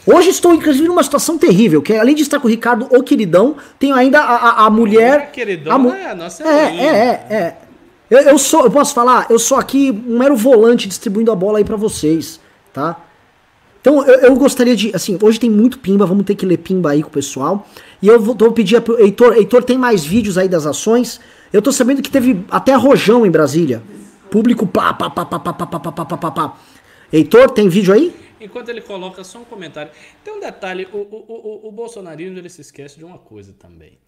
Speaker 4: Hoje estou, inclusive, numa situação terrível, que além de estar com o Ricardo, o queridão, tenho ainda a, a, a mulher...
Speaker 2: Queridão a, é a nossa
Speaker 4: é, é, é, é. Eu, eu, sou, eu posso falar, eu sou aqui um mero volante distribuindo a bola aí para vocês, tá? Então eu, eu, gostaria de, assim, hoje tem muito pimba, vamos ter que ler pimba aí com o pessoal. E eu vou, vou pedir pro Heitor, Heitor tem mais vídeos aí das ações. Eu tô sabendo que teve até rojão em Brasília. Público pá, pá, pá, pá, pá, pá, pá, pá, pá, pá, pá. Heitor, tem vídeo aí?
Speaker 2: Enquanto ele coloca só um comentário. Tem um detalhe, o, o, o, o bolsonarismo ele se esquece de uma coisa também.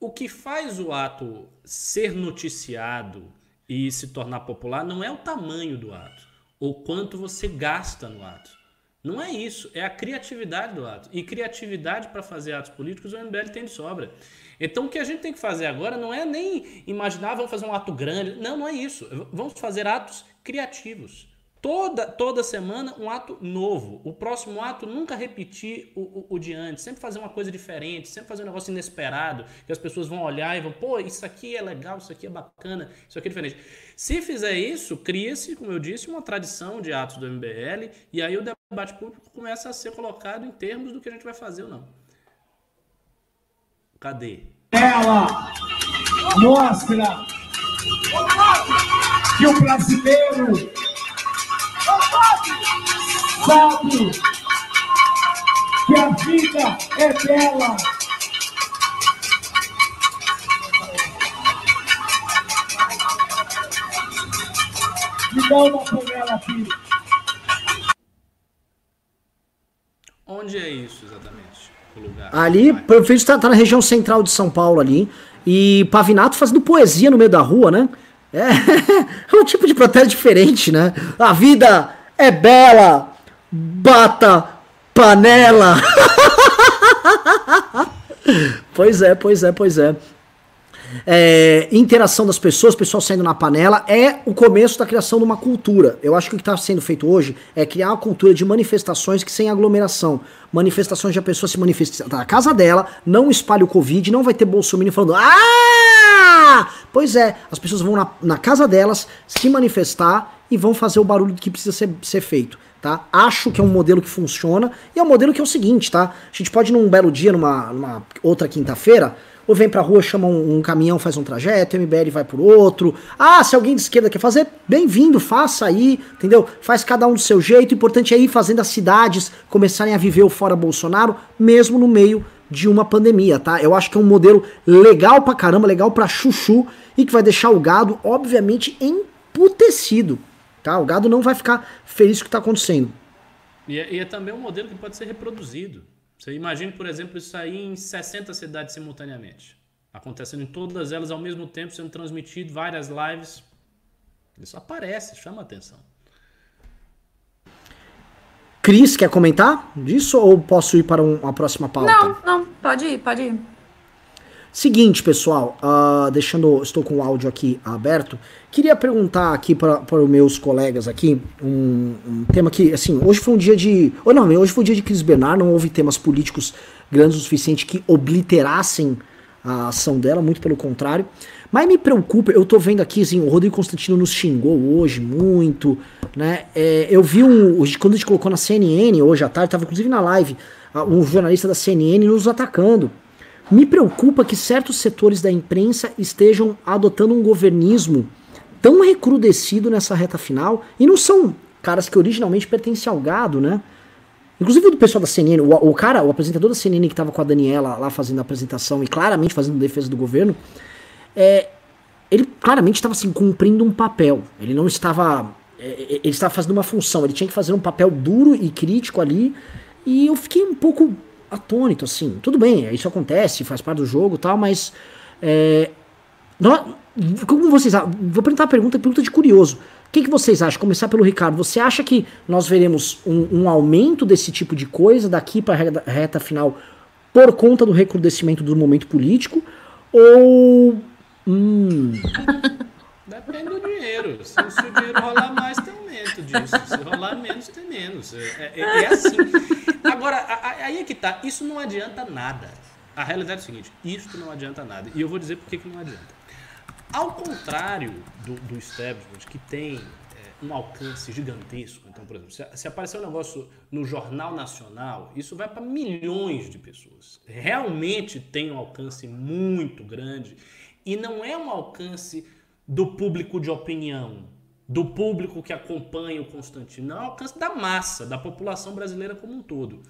Speaker 2: O que faz o ato ser noticiado e se tornar popular não é o tamanho do ato, ou quanto você gasta no ato. Não é isso, é a criatividade do ato. E criatividade para fazer atos políticos o MBL tem de sobra. Então o que a gente tem que fazer agora não é nem imaginar, vamos fazer um ato grande. Não, não é isso. Vamos fazer atos criativos. Toda, toda semana um ato novo. O próximo ato nunca repetir o, o, o, de antes. Sempre fazer uma coisa diferente, sempre fazer um negócio inesperado, que as pessoas vão olhar e vão, pô, isso aqui é legal, isso aqui é bacana, isso aqui é diferente. Se fizer isso, cria-se, como eu disse, uma tradição de atos do MBL, e aí o debate público começa a ser colocado em termos do que a gente vai fazer ou não. Cadê?
Speaker 5: Ela mostra que o brasileiro sabe que a vida é dela. Me dá uma panela aqui.
Speaker 2: Onde é isso exatamente? O lugar?
Speaker 4: Ali, o prefeito está tá na região central de São Paulo ali. E Pavinato fazendo poesia no meio da rua, né? É, é um tipo de protesto diferente, né? A vida é bela, bata panela. pois é, pois é, pois é. É. Interação das pessoas, pessoal saindo na panela, é o começo da criação de uma cultura. Eu acho que o que está sendo feito hoje é criar uma cultura de manifestações que sem aglomeração. Manifestações de a pessoa se manifestar na casa dela, não espalhe o Covid, não vai ter Bolsonaro falando Ah! Pois é, as pessoas vão na, na casa delas se manifestar e vão fazer o barulho que precisa ser, ser feito tá? Acho que é um modelo que funciona e é um modelo que é o seguinte, tá? A gente pode num belo dia, numa, numa outra quinta-feira, ou vem pra rua, chama um, um caminhão, faz um trajeto, MBL vai por outro. Ah, se alguém de esquerda quer fazer, bem-vindo, faça aí, entendeu? Faz cada um do seu jeito. O importante é ir fazendo as cidades começarem a viver o fora Bolsonaro, mesmo no meio de uma pandemia, tá? Eu acho que é um modelo legal pra caramba, legal pra chuchu e que vai deixar o gado, obviamente, emputecido, tá? O gado não vai ficar feliz com o que tá acontecendo.
Speaker 2: E é, e é também um modelo que pode ser reproduzido. Você imagine, por exemplo, isso aí em 60 cidades simultaneamente. Acontecendo em todas elas ao mesmo tempo, sendo transmitido, várias lives. Isso aparece, chama atenção.
Speaker 4: Cris, quer comentar disso ou posso ir para um- uma próxima pauta?
Speaker 3: Não, não, pode ir, pode ir.
Speaker 4: Seguinte, pessoal, ah, deixando, estou com o áudio aqui aberto, queria perguntar aqui para os meus colegas aqui um, um tema que, assim, hoje foi um dia de, ou não, hoje foi o dia de Cris Bernard, não houve temas políticos grandes o suficiente que obliterassem a ação dela, muito pelo contrário. Mas me preocupa, eu tô vendo aqui, assim, o Rodrigo Constantino nos xingou hoje muito, né? É, eu vi um, hoje, quando a gente colocou na CNN hoje à tarde, tava inclusive na live, um jornalista da CNN nos atacando. Me preocupa que certos setores da imprensa estejam adotando um governismo tão recrudescido nessa reta final, e não são caras que originalmente pertencem ao gado, né? Inclusive o do pessoal da CNN, o, o cara, o apresentador da CNN que tava com a Daniela lá fazendo a apresentação e claramente fazendo defesa do governo, é, ele claramente estava assim, cumprindo um papel. Ele não estava. é, é, Ele estava fazendo uma função, ele tinha que fazer um papel duro e crítico ali. E eu fiquei um pouco atônito, assim. Tudo bem, isso acontece, faz parte do jogo e tal, mas. é, nó- como vocês Vou perguntar a pergunta, pergunta de curioso. O que, que vocês acham? Começar pelo Ricardo. Você acha que nós veremos um, um aumento desse tipo de coisa daqui para a reta final por conta do recrudescimento do momento político? Ou. Hum,
Speaker 2: Do dinheiro. Se, se o dinheiro rolar mais, tem aumento disso. Se rolar menos, tem menos. É, é- é assim. Agora, aí é que tá. Isso não adianta nada. A realidade é o seguinte: isso não adianta nada. E eu vou dizer por que não adianta. Ao contrário do, do establishment, que tem é, um alcance gigantesco. Então, por exemplo, se, se aparecer um negócio no Jornal Nacional, isso vai para milhões de pessoas. Realmente tem um alcance muito grande. E não é um alcance do público de opinião, do público que acompanha o Constantino. Um alcance da massa, da população brasileira como um todo.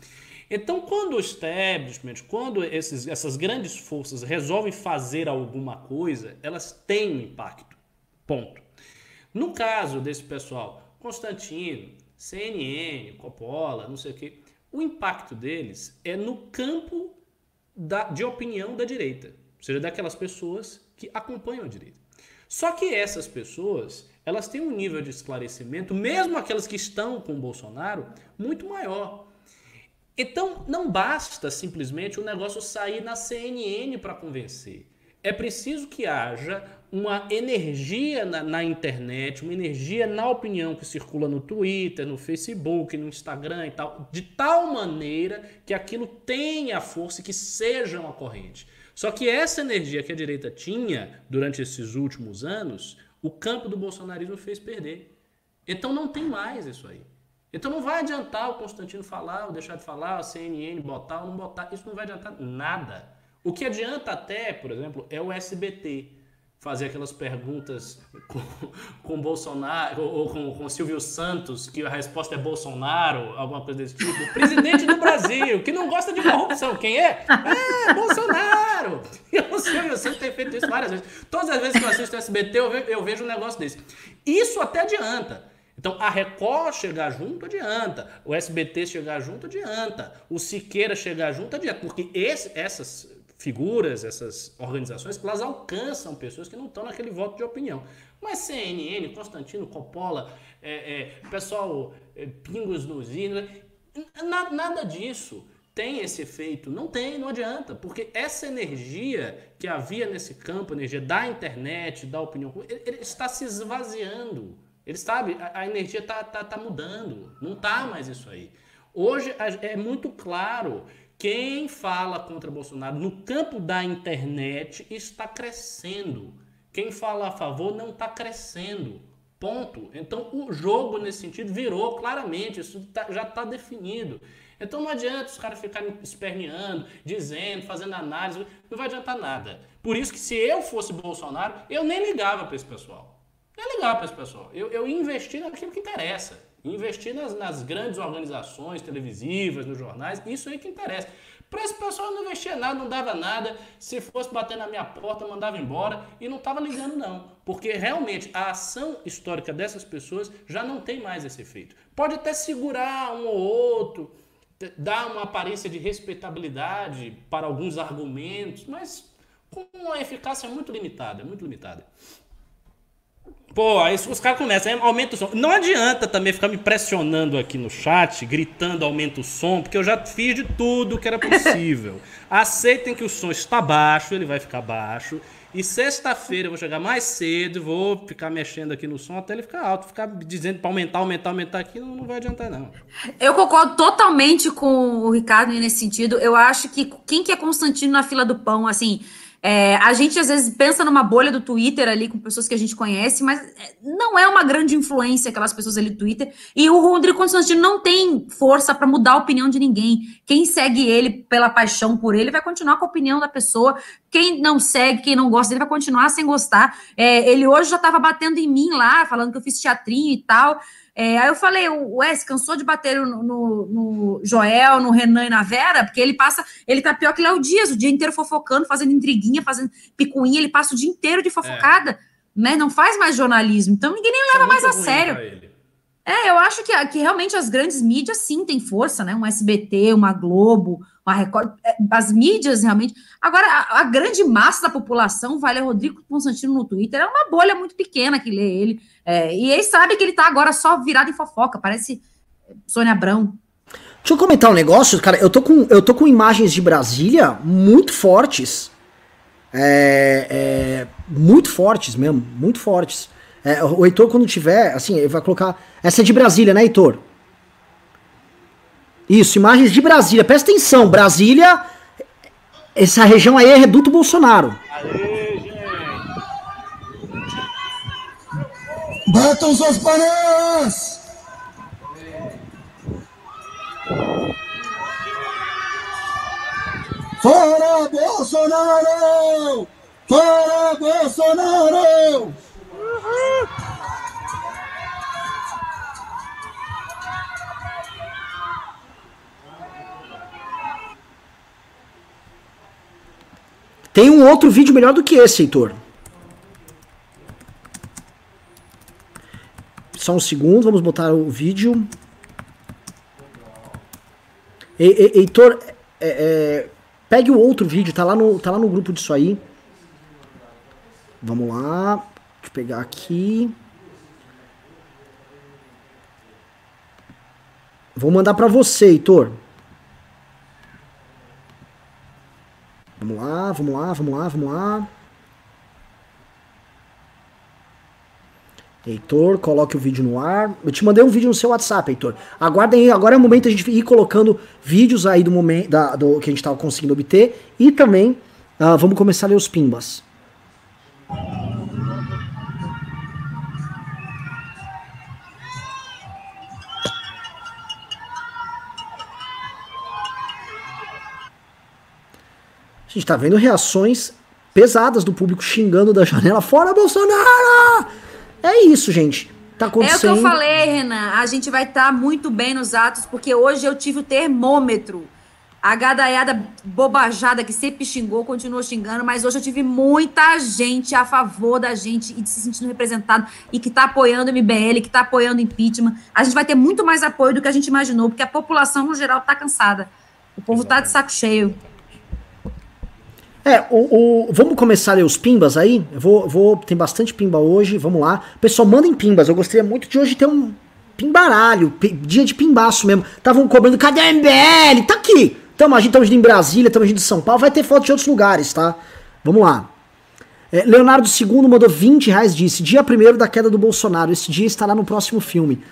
Speaker 2: Então, quando o establishment, quando esses, essas grandes forças resolvem fazer alguma coisa, elas têm um impacto. Ponto. No caso desse pessoal, Constantino, CNN, Coppola, não sei o quê, o impacto deles é no campo da- de opinião da direita, ou seja, daquelas pessoas que acompanham a direita. Só que essas pessoas, elas têm um nível de esclarecimento, mesmo aquelas que estão com Bolsonaro, muito maior. Então, não basta simplesmente o negócio sair na CNN para convencer. É preciso que haja uma energia na, na internet, uma energia na opinião que circula no Twitter, no Facebook, no Instagram e tal, de tal maneira que aquilo tenha força e que seja uma corrente. Só que essa energia que a direita tinha durante esses últimos anos, o campo do bolsonarismo fez perder. Então não tem mais isso aí. Então não vai adiantar o Constantino falar ou deixar de falar, a CNN botar ou não botar. Isso não vai adiantar nada. O que adianta até, por exemplo, é o SBT fazer aquelas perguntas com, com Bolsonaro ou com, com Silvio Santos, que a resposta é Bolsonaro, alguma coisa desse tipo. O presidente do Brasil, que não gosta de corrupção. Quem é? É, Bolsonaro! E o Silvio Santos tem feito isso várias vezes. Todas as vezes que eu assisto o SBT, eu ve- eu vejo um negócio desse. Isso até adianta. Então, a Record chegar junto adianta, o SBT chegar junto adianta, o Siqueira chegar junto adianta, porque esse- essas figuras, essas organizações, elas alcançam pessoas que não estão naquele voto de opinião. Mas CNN, Constantino, Coppola, é, é, pessoal, é, pingos nos is, na- nada disso tem esse efeito. Não tem, não adianta, porque essa energia que havia nesse campo, energia da internet, da opinião, ele, ele está se esvaziando. Ele sabe, a, a energia está tá, tá mudando. Não tá mais isso aí. Hoje é muito claro quem fala contra Bolsonaro no campo da internet está crescendo. Quem fala a favor não está crescendo. Ponto. Então o jogo nesse sentido virou claramente, isso tá, já está definido. Então não adianta os caras ficarem esperneando, dizendo, fazendo análise, não vai adiantar nada. Por isso que se eu fosse Bolsonaro, eu nem ligava para esse pessoal. Nem ligava para esse pessoal. Eu, eu investi naquilo que interessa. Investir nas, nas grandes organizações televisivas, nos jornais, isso aí que interessa. Para esse pessoal não investia nada, não dava nada. Se fosse bater na minha porta, mandava embora e não estava ligando, não. Porque realmente a ação histórica dessas pessoas já não tem mais esse efeito. Pode até segurar um ou outro, dar uma aparência de respeitabilidade para alguns argumentos, mas com uma eficácia muito limitada, muito limitada. Pô, aí os caras começam, aumenta o som. Não adianta também ficar me pressionando aqui no chat, gritando aumenta o som, porque eu já fiz de tudo que era possível. Aceitem que o som está baixo, ele vai ficar baixo. E sexta-feira eu vou chegar mais cedo, vou ficar mexendo aqui no som até ele ficar alto. Ficar dizendo para aumentar, aumentar, aumentar aqui não, não vai adiantar, não.
Speaker 3: Eu concordo totalmente com o Ricardo nesse sentido. Eu acho que quem que é Constantino na fila do pão, assim é, a gente às vezes pensa numa bolha do Twitter ali com pessoas que a gente conhece, mas é, não é uma grande influência aquelas pessoas ali do Twitter. E o Rodrigo Constantino não tem força para mudar a opinião de ninguém. Quem segue ele pela paixão por ele vai continuar com a opinião da pessoa. Quem não segue, quem não gosta dele vai continuar sem gostar. É, ele hoje já estava batendo em mim lá, falando que eu fiz teatrinho e tal. É, aí eu falei, o Wes cansou de bater no, no, no, Joel, no Renan e na Vera, porque ele passa, ele tá pior que Léo Dias, o dia inteiro fofocando, fazendo intriguinha, fazendo picuinha, ele passa o dia inteiro de fofocada, é. né? Não faz mais jornalismo, então ninguém nem leva mais a sério. É, eu acho que, que realmente as grandes mídias sim têm força, né? Um SBT, uma Globo, uma Record, é, as mídias realmente. Agora, a, a grande massa da população vai ler Rodrigo Constantino no Twitter, é uma bolha muito pequena que lê ele. É, e eles sabem que ele tá agora só virado em fofoca, parece Sônia Abrão.
Speaker 4: Deixa eu comentar um negócio, cara. Eu tô com, eu tô com imagens de Brasília muito fortes. É, é, muito fortes mesmo, muito fortes. É, o Heitor, quando tiver, assim, ele vai colocar. Essa é de Brasília, né, Heitor? Isso, imagens de Brasília. Presta atenção, Brasília. Essa região aí é Reduto Bolsonaro.
Speaker 5: Batam suas panelas! Fora Bolsonaro! Fora Bolsonaro!
Speaker 4: Tem um outro vídeo melhor do que esse, Heitor. Só um segundo, vamos botar o vídeo. E, e, Heitor, é, é, pegue o outro vídeo, tá lá, no, tá lá no grupo disso aí. Vamos lá. Deixa eu pegar aqui. Vou mandar para você, Heitor. Vamos lá, vamos lá, vamos lá, vamos lá. Heitor, coloque o vídeo no ar. Eu te mandei um vídeo no seu WhatsApp, Heitor. Aguardem aí, agora é o momento de a gente ir colocando vídeos aí do momento da, do que a gente estava conseguindo obter. E também uh, vamos começar a ler os pimbas. A gente tá vendo reações pesadas do público xingando da janela. Fora Bolsonaro! É isso, gente. Tá acontecendo.
Speaker 3: É o que eu falei, Renan. A gente vai estar tá muito bem nos atos, porque hoje eu tive o termômetro. A gadaiada bobajada que sempre xingou, continua xingando, mas hoje eu tive muita gente a favor da gente e se sentindo representado e que tá apoiando o MBL, que tá apoiando o impeachment. A gente vai ter muito mais apoio do que a gente imaginou, porque a população, no geral, tá cansada. O povo Exatamente. tá de saco cheio.
Speaker 4: É, o, o, vamos começar a ler os pimbas aí? Eu vou, vou, tem bastante pimba hoje, vamos lá. Pessoal, mandem pimbas. Eu gostaria muito de hoje ter um pimbaralho, dia de pimbaço mesmo. Estavam cobrando, cadê a MBL? Tá aqui. Tamo, a gente estamos em Brasília, estamos em São Paulo, vai ter foto de outros lugares, tá? Vamos lá. É, Leonardo II mandou 20 reais, disse, dia primeiro da queda do Bolsonaro, esse dia estará no próximo filme.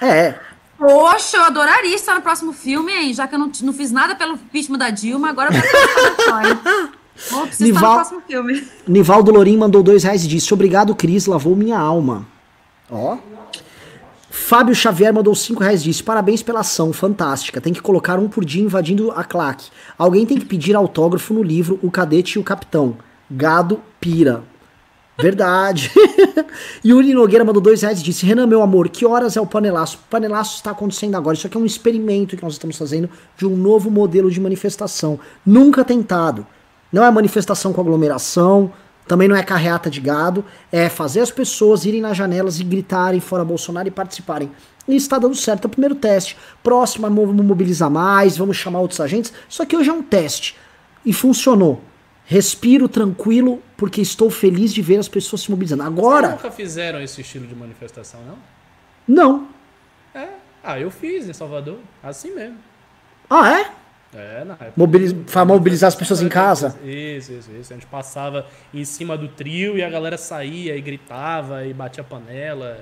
Speaker 4: É,
Speaker 3: Poxa, eu adoraria estar no próximo filme, hein? Já que eu não, não fiz nada pelo impeachment da Dilma, agora eu vou Nival, estar no próximo filme.
Speaker 4: Nivaldo Lorim mandou dois reais e disse: Obrigado, Cris, lavou minha alma. Ó. Fábio Xavier mandou 5 reais disse: Parabéns pela ação, fantástica. Tem que colocar um por dia invadindo a claque. Alguém tem que pedir autógrafo no livro O Cadete e o Capitão. Gado pira. Verdade. Yuri Nogueira mandou dois reais e disse: Renan, meu amor, que horas é o panelaço? O panelaço está acontecendo agora. Isso aqui é um experimento que nós estamos fazendo de um novo modelo de manifestação. Nunca tentado. Não é manifestação com aglomeração, também não é carreata de gado, é fazer as pessoas irem nas janelas e gritarem fora Bolsonaro e participarem. E está dando certo, é o primeiro teste. Próximo, vamos mobilizar mais, vamos chamar outros agentes. Isso aqui hoje é um teste. E funcionou. Respiro tranquilo, porque estou feliz de ver as pessoas se mobilizando.
Speaker 2: Vocês
Speaker 4: Agora,
Speaker 2: nunca fizeram esse estilo de manifestação, não?
Speaker 4: não.
Speaker 2: É. Ah, eu fiz em Salvador. Assim mesmo.
Speaker 4: Ah, é?
Speaker 2: É, na época.
Speaker 4: Mobiliz- mobilizar as pessoas em casa?
Speaker 2: Isso, isso, isso. A gente passava em cima do trio e a galera saía e gritava e batia panela.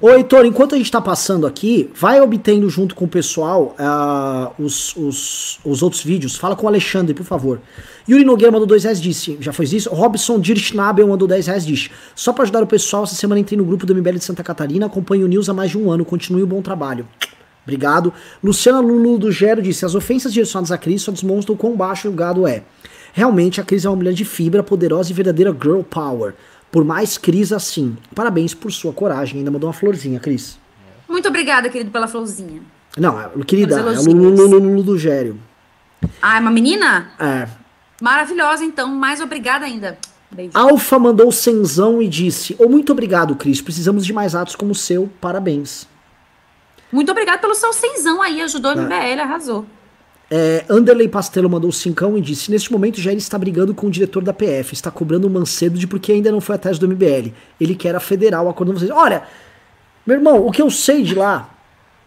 Speaker 4: Ô, Heitor, enquanto a gente tá passando aqui, vai obtendo junto com o pessoal ah, os, os, os outros vídeos. Fala com o Alexandre, por favor. Yuri Nogueira mandou 2 reais, disse. Já foi isso? Robson Dirschnabel mandou 10 reais, disse. Só pra ajudar o pessoal, essa semana entrei no grupo do MBL de Santa Catarina, acompanho o News há mais de um ano. Continue o bom trabalho. Obrigado. Luciana Lulu do Gero disse: As ofensas direcionadas a Cris só demonstram o quão baixo o gado é. Realmente, a Cris é uma mulher de fibra, poderosa e verdadeira girl power. Por mais Cris assim. Parabéns por sua coragem. Ainda mandou uma florzinha, Cris.
Speaker 3: Muito obrigada, querido, pela florzinha.
Speaker 4: Não, é- querida, é Lulu, do Gério.
Speaker 3: Ah, é uma menina?
Speaker 4: É.
Speaker 3: Maravilhosa, então. Mais obrigada ainda. Beijo.
Speaker 4: Alfa mandou cenzão e disse: Ô, muito obrigado, Cris. Precisamos de mais atos como o seu. Parabéns.
Speaker 3: Muito obrigada pelo seu cenzão aí. Ajudou o MBL, arrasou.
Speaker 4: É, Anderley Pastelo mandou cincão e disse: Neste momento, Jair está brigando com o diretor da PF. Está cobrando o Mancedo de porque ainda não foi atrás do MBL. Ele quer a federal acordando vocês. Olha, meu irmão, o que eu sei de lá,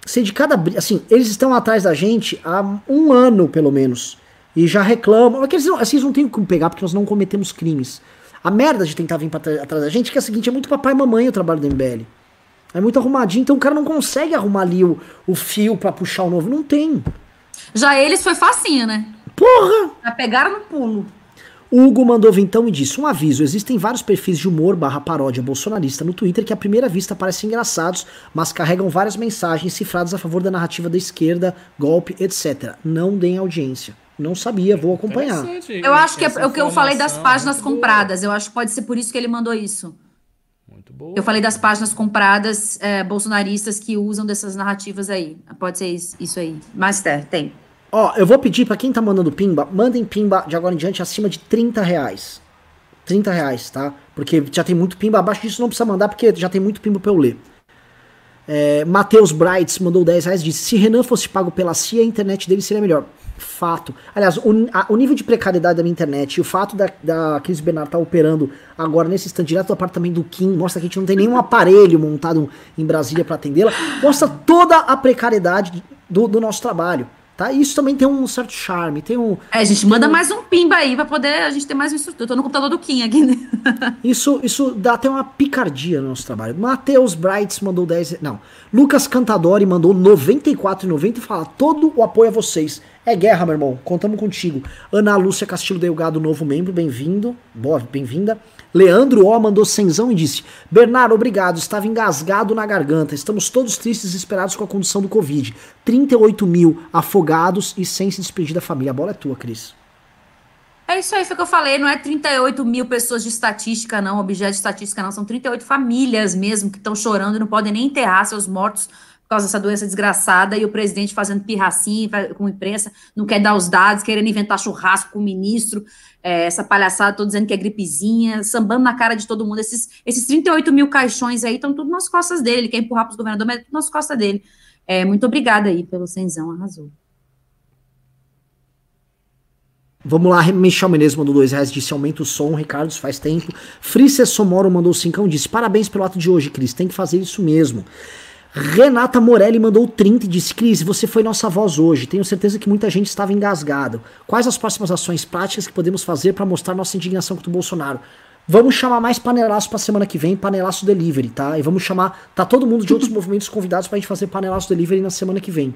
Speaker 4: sei de cada. Assim, eles estão atrás da gente há um ano, pelo menos. E já reclamam. É eles não, assim, eles não têm como pegar porque nós não cometemos crimes. A merda de tentar vir pra trás- atrás da gente é que é a seguinte: é muito papai e mamãe o trabalho do MBL. É muito arrumadinho, então o cara não consegue arrumar ali o, o fio pra puxar o novo. Não tem.
Speaker 3: Já eles foi facinho, né?
Speaker 4: Porra!
Speaker 3: Já pegaram no pulo.
Speaker 4: O Hugo mandou vintão e disse: Um aviso: existem vários perfis de humor barra paródia bolsonarista no Twitter que à primeira vista parecem engraçados, mas carregam várias mensagens cifradas a favor da narrativa da esquerda, golpe, etc. Não deem audiência. Não sabia, vou acompanhar.
Speaker 3: Eu acho que é o que eu falei das
Speaker 2: informação,
Speaker 3: páginas compradas. Eu acho que pode ser por isso que ele mandou isso.
Speaker 2: Boa.
Speaker 3: Eu falei das páginas compradas é, bolsonaristas que usam dessas narrativas aí. Pode ser isso, isso aí. Mas é, tem.
Speaker 4: Ó, eu vou pedir pra quem tá mandando pimba, mandem pimba de agora em diante acima de 30 reais. 30 reais, tá? Porque já tem muito pimba. Abaixo disso não precisa mandar, porque já tem muito pimba pra eu ler. É, Matheus Brights mandou 10 reais disse: Se Renan fosse pago pela CIA, a internet dele seria melhor. Fato. Aliás, o, a- o nível de precariedade da minha internet e o fato da, da Cris Bernard estar operando agora nesse instante direto do apartamento do Kim, mostra que a gente não tem nenhum aparelho montado em Brasília para atendê-la, mostra toda a precariedade do, do nosso trabalho. Tá? Isso também tem um certo charme, tem um,
Speaker 3: É, gente, manda mais um pimba aí pra poder a gente ter mais uma estrutura. Eu tô no computador do Kim aqui, né?
Speaker 4: Isso, isso dá até uma picardia no nosso trabalho. Matheus Brights mandou 10. Não. Lucas Cantadori mandou 94,90 e fala: todo o apoio a vocês. É guerra, meu irmão. Contamos contigo. Ana Lúcia Castilho Delgado, novo membro, bem-vindo. Boa, bem-vinda. Leandro O mandou cenzão e disse: Bernardo, obrigado. Estava engasgado na garganta. Estamos todos tristes e desesperados com a condição do Covid. 38 mil afogados e sem se despedir da família. A bola é tua, Cris.
Speaker 3: É isso aí, foi o que eu falei. Não é 38 mil pessoas de estatística, não, objeto de estatística, não. São 38 famílias mesmo que estão chorando e não podem nem enterrar seus mortos causa dessa doença desgraçada. E o presidente fazendo pirracinha com a imprensa, não quer dar os dados, querendo inventar churrasco com o ministro. é, essa palhaçada, tô dizendo que é gripezinha, sambando na cara de todo mundo. Esses, esses 38 mil caixões aí estão tudo nas costas dele. Ele quer empurrar para os governadores, mas é tudo nas costas dele. É, muito obrigada aí pelo cenzão, arrasou.
Speaker 4: Vamos lá, Michel Menezes mandou dois reais, disse aumenta o som, Ricardo, faz tempo. Frice Somoro mandou cincão, disse parabéns pelo ato de hoje, Cris, tem que fazer isso mesmo. Renata Morelli mandou 30 e disse, Cris, você foi nossa voz hoje, tenho certeza que muita gente estava engasgado. Quais as próximas ações práticas que podemos fazer para mostrar nossa indignação contra o Bolsonaro? Vamos chamar mais panelaço pra semana que vem, panelaço delivery, tá? E vamos chamar, tá todo mundo de outros movimentos convidados pra gente fazer panelaço delivery na semana que vem,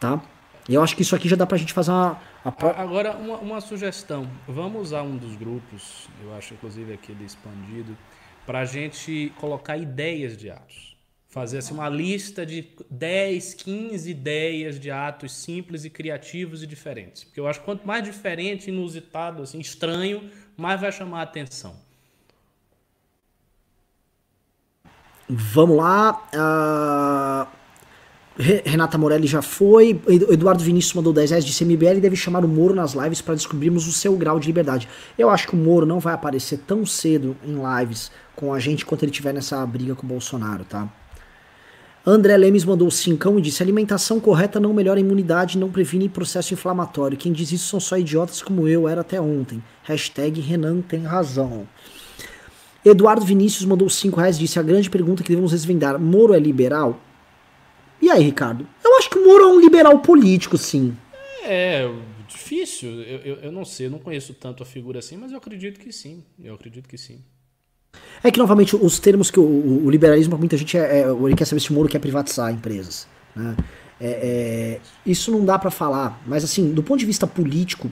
Speaker 4: tá? E eu acho que isso aqui já dá pra gente fazer uma... a
Speaker 2: Agora, uma, uma sugestão. Vamos usar um dos grupos, eu acho inclusive aquele expandido, para a gente colocar ideias de atos. Fazer assim, uma lista de 10, 15 ideias de atos simples e criativos e diferentes. Porque eu acho que quanto mais diferente, inusitado, assim, estranho, mais vai chamar a atenção.
Speaker 4: Vamos lá. Uh... Renata Morelli já foi. Eduardo Vinícius mandou 10 reais de CMBL deve chamar o Moro nas lives para descobrirmos o seu grau de liberdade. Eu acho que o Moro não vai aparecer tão cedo em lives com a gente quanto ele tiver nessa briga com o Bolsonaro, tá? André Lemes mandou 5 e disse: alimentação correta não melhora a imunidade não previne processo inflamatório. Quem diz isso são só idiotas como eu era até ontem. Hashtag Renan tem razão. Eduardo Vinícius mandou 5 reais e disse: a grande pergunta que devemos desvendar: Moro é liberal? E aí, Ricardo? Eu acho que o Moro é um liberal político, sim.
Speaker 2: É, difícil. Eu, eu, eu, não sei, eu não conheço tanto a figura assim, mas eu acredito que sim. Eu acredito que sim.
Speaker 4: É que, novamente, os termos que o, o, o liberalismo, muita gente, é, é, ele quer saber se o Moro quer privatizar empresas. Né? É, é, isso não dá para falar, mas assim, do ponto de vista político,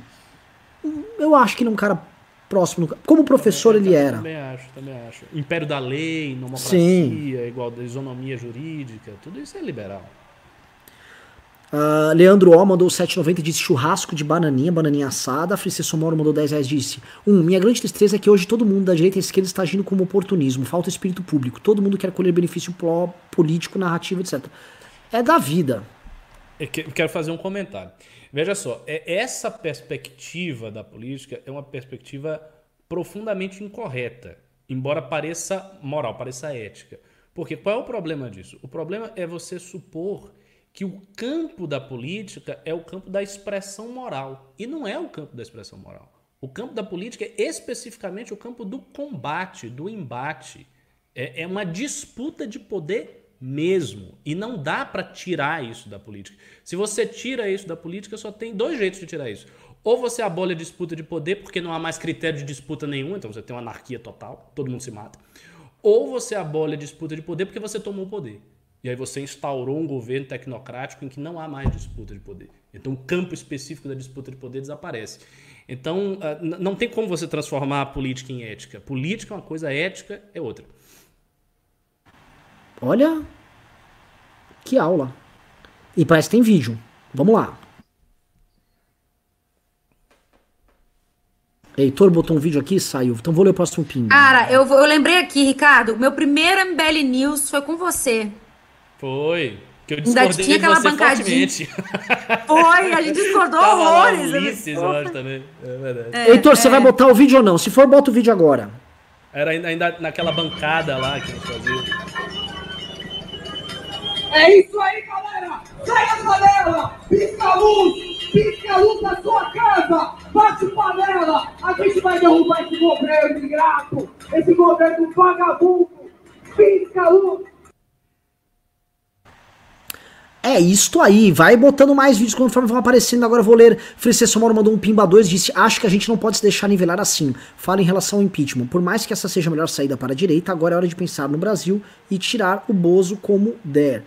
Speaker 4: eu acho que ele é um cara próximo. Como professor ele era.
Speaker 2: Também acho, também acho. Império da lei, democracia, igual isonomia jurídica, tudo isso é liberal.
Speaker 4: Uh, Leandro O mandou 7,90 e disse churrasco de bananinha, bananinha assada. A Francisco Moro mandou 10 reais disse: Um, minha grande tristeza é que hoje todo mundo da direita e esquerda está agindo como oportunismo, falta espírito público. Todo mundo quer colher benefício político, narrativo, etc. É da vida.
Speaker 2: Eu quero fazer um comentário. Veja só, é, essa perspectiva da política é uma perspectiva profundamente incorreta, embora pareça moral, pareça ética. Porque qual é o problema disso? O problema é você supor que o campo da política é o campo da expressão moral. E não é o campo da expressão moral. O campo da política é especificamente o campo do combate, do embate. É, é uma disputa de poder mesmo. E não dá para tirar isso da política. Se você tira isso da política, só tem dois jeitos de tirar isso. Ou você abole a disputa de poder, porque não há mais critério de disputa nenhum, então você tem uma anarquia total, todo mundo se mata. Ou você abole a disputa de poder porque você tomou o poder. E aí você instaurou um governo tecnocrático em que não há mais disputa de poder. Então o campo específico da disputa de poder desaparece. Então ah, não tem como você transformar a política em ética. Política é uma coisa, ética é outra.
Speaker 4: Olha, que aula. E parece que tem vídeo. Vamos lá. Heitor botou um vídeo aqui e saiu. Então vou ler o próximo ping.
Speaker 3: Cara, eu, eu lembrei aqui, Ricardo. Meu primeiro MBL News foi com você.
Speaker 2: Foi. Que eu discordei tinha aquela bancadinha.
Speaker 3: Foi, a gente discordou horrores.
Speaker 2: Ulisses, eu acho também. É verdade.
Speaker 4: É, Heitor, é. você vai botar o vídeo ou não? Se for, bota o vídeo agora.
Speaker 2: Era ainda naquela bancada lá que a gente fazia.
Speaker 5: É isso aí, galera! Sai da panela! Pisca a luz! Pisca a luz da sua casa! Bate panela! A gente vai derrubar esse governo ingrato! Esse governo vagabundo! Pisca a luz!
Speaker 4: É isto aí, vai botando mais vídeos conforme vão aparecendo. Agora vou ler. Francisco Moro mandou um pimba 2 disse: Acho que a gente não pode se deixar nivelar assim. Fala em relação ao impeachment. Por mais que essa seja a melhor saída para a direita, agora é hora de pensar no Brasil e tirar o Bozo como der.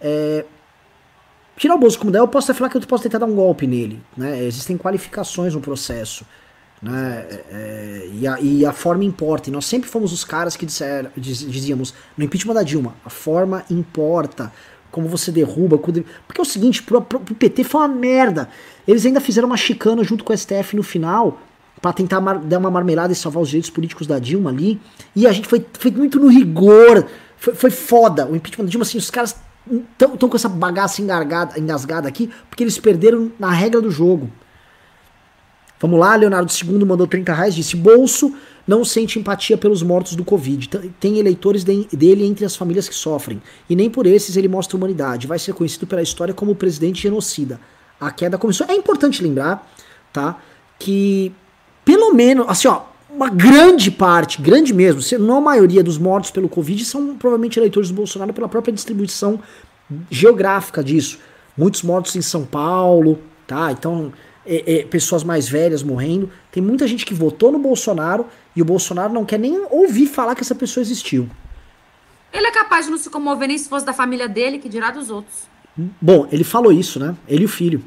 Speaker 4: É, tirar o Bozo como der, eu posso até falar que eu posso tentar dar um golpe nele. Né? Existem qualificações no processo. Né? É, é e, a, e, a, forma importa. E nós sempre fomos os caras que disser, diz, dizíamos no impeachment da Dilma: a forma importa como você derruba. Porque é o seguinte, pro, pro, pro PT foi uma merda. Eles ainda fizeram uma chicana junto com o STF no final para tentar dar uma marmelada e salvar os direitos políticos da Dilma ali. E a gente foi, foi muito no rigor. Foi, foi foda. O impeachment da Dilma, assim, os caras estão com essa bagaça engasgada, engasgada aqui porque eles perderam na regra do jogo. Vamos lá, Leonardo II mandou 30 reais, disse: Bolso não sente empatia pelos mortos do Covid. Tem eleitores dele entre as famílias que sofrem. E nem por esses ele mostra humanidade. Vai ser conhecido pela história como o presidente genocida. A queda começou. É importante lembrar, tá? Que pelo menos, assim, ó, uma grande parte, grande mesmo, se não a maioria dos mortos pelo Covid são provavelmente eleitores do Bolsonaro pela própria distribuição geográfica disso. Muitos mortos em São Paulo, tá? Então, é, é, pessoas mais velhas morrendo. Tem muita gente que votou no Bolsonaro e o Bolsonaro não quer nem ouvir falar que essa pessoa existiu.
Speaker 3: Ele é capaz de não se comover nem se fosse da família dele, que dirá dos outros.
Speaker 4: Bom, ele falou isso, né? Ele e o filho.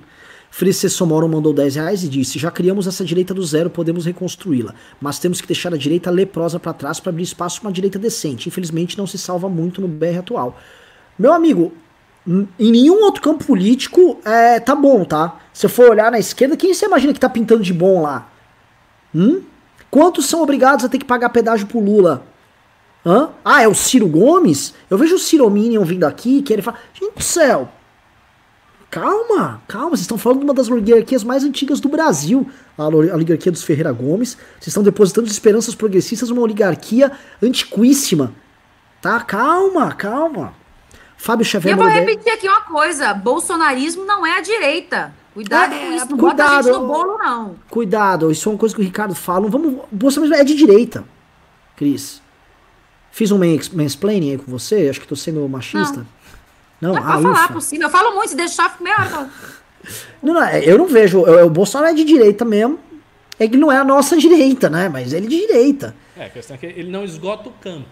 Speaker 4: Frice Somoro mandou 10 reais e disse: Já criamos essa direita do zero, podemos reconstruí-la. Mas temos que deixar a direita leprosa para trás para abrir espaço para uma direita decente. Infelizmente não se salva muito no BR atual. Meu amigo, em nenhum outro campo político é, tá bom, tá? Se eu for olhar na esquerda, quem você imagina que tá pintando de bom lá? Hum? Quantos são obrigados a ter que pagar pedágio pro Lula? Hã? Ah, é o Ciro Gomes? Eu vejo o Ciro Minion vindo aqui, que ele fala. Gente do céu, Calma, calma, vocês estão falando de uma das oligarquias mais antigas do Brasil, a oligarquia dos Ferreira Gomes. Vocês estão depositando esperanças progressistas numa oligarquia antiquíssima. Tá? Calma, calma. Fábio Xavier.
Speaker 3: Eu vou repetir aqui uma coisa: bolsonarismo não é a direita. Cuidado é, com isso, não cuidado, bota a gente no bolo, não.
Speaker 4: Cuidado, isso é uma coisa que o Ricardo fala. Vamos, bolsonarismo é de direita, Cris. Fiz um mansplaining aí com você? Acho que tô sendo machista.
Speaker 3: Não. Não, não é ah, falar possível. Eu falo muito, se deixar, fico meia hora.
Speaker 4: Não, não, é, eu não vejo. Eu, o Bolsonaro é de direita mesmo. É que não é a nossa direita, né? Mas ele é de direita.
Speaker 2: É, a questão é que ele não esgota o campo.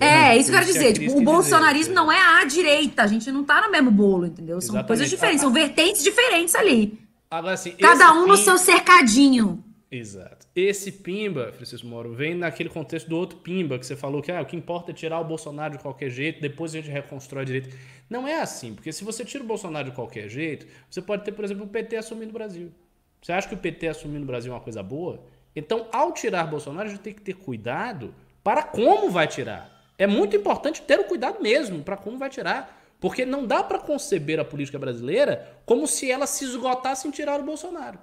Speaker 3: É, isso que eu quero dizer. Tipo, o bolsonarismo dizer, não é a direita. A gente não tá no mesmo bolo, entendeu? São Exatamente. coisas diferentes, são vertentes diferentes ali. Agora, assim, Cada um no seu cercadinho.
Speaker 2: Exato. Esse Pimba, Francisco Moro, vem naquele contexto do outro Pimba, que você falou que ah, o que importa é tirar o Bolsonaro de qualquer jeito, depois a gente reconstrói direito. Não é assim, porque se você tira o Bolsonaro de qualquer jeito, você pode ter, por exemplo, o PT assumindo o Brasil. Você acha que o PT assumindo o Brasil é uma coisa boa? Então, ao tirar Bolsonaro, a gente tem que ter cuidado para como vai tirar. É muito importante ter o cuidado mesmo para como vai tirar. Porque não dá para conceber a política brasileira como se ela se esgotasse em tirar o Bolsonaro.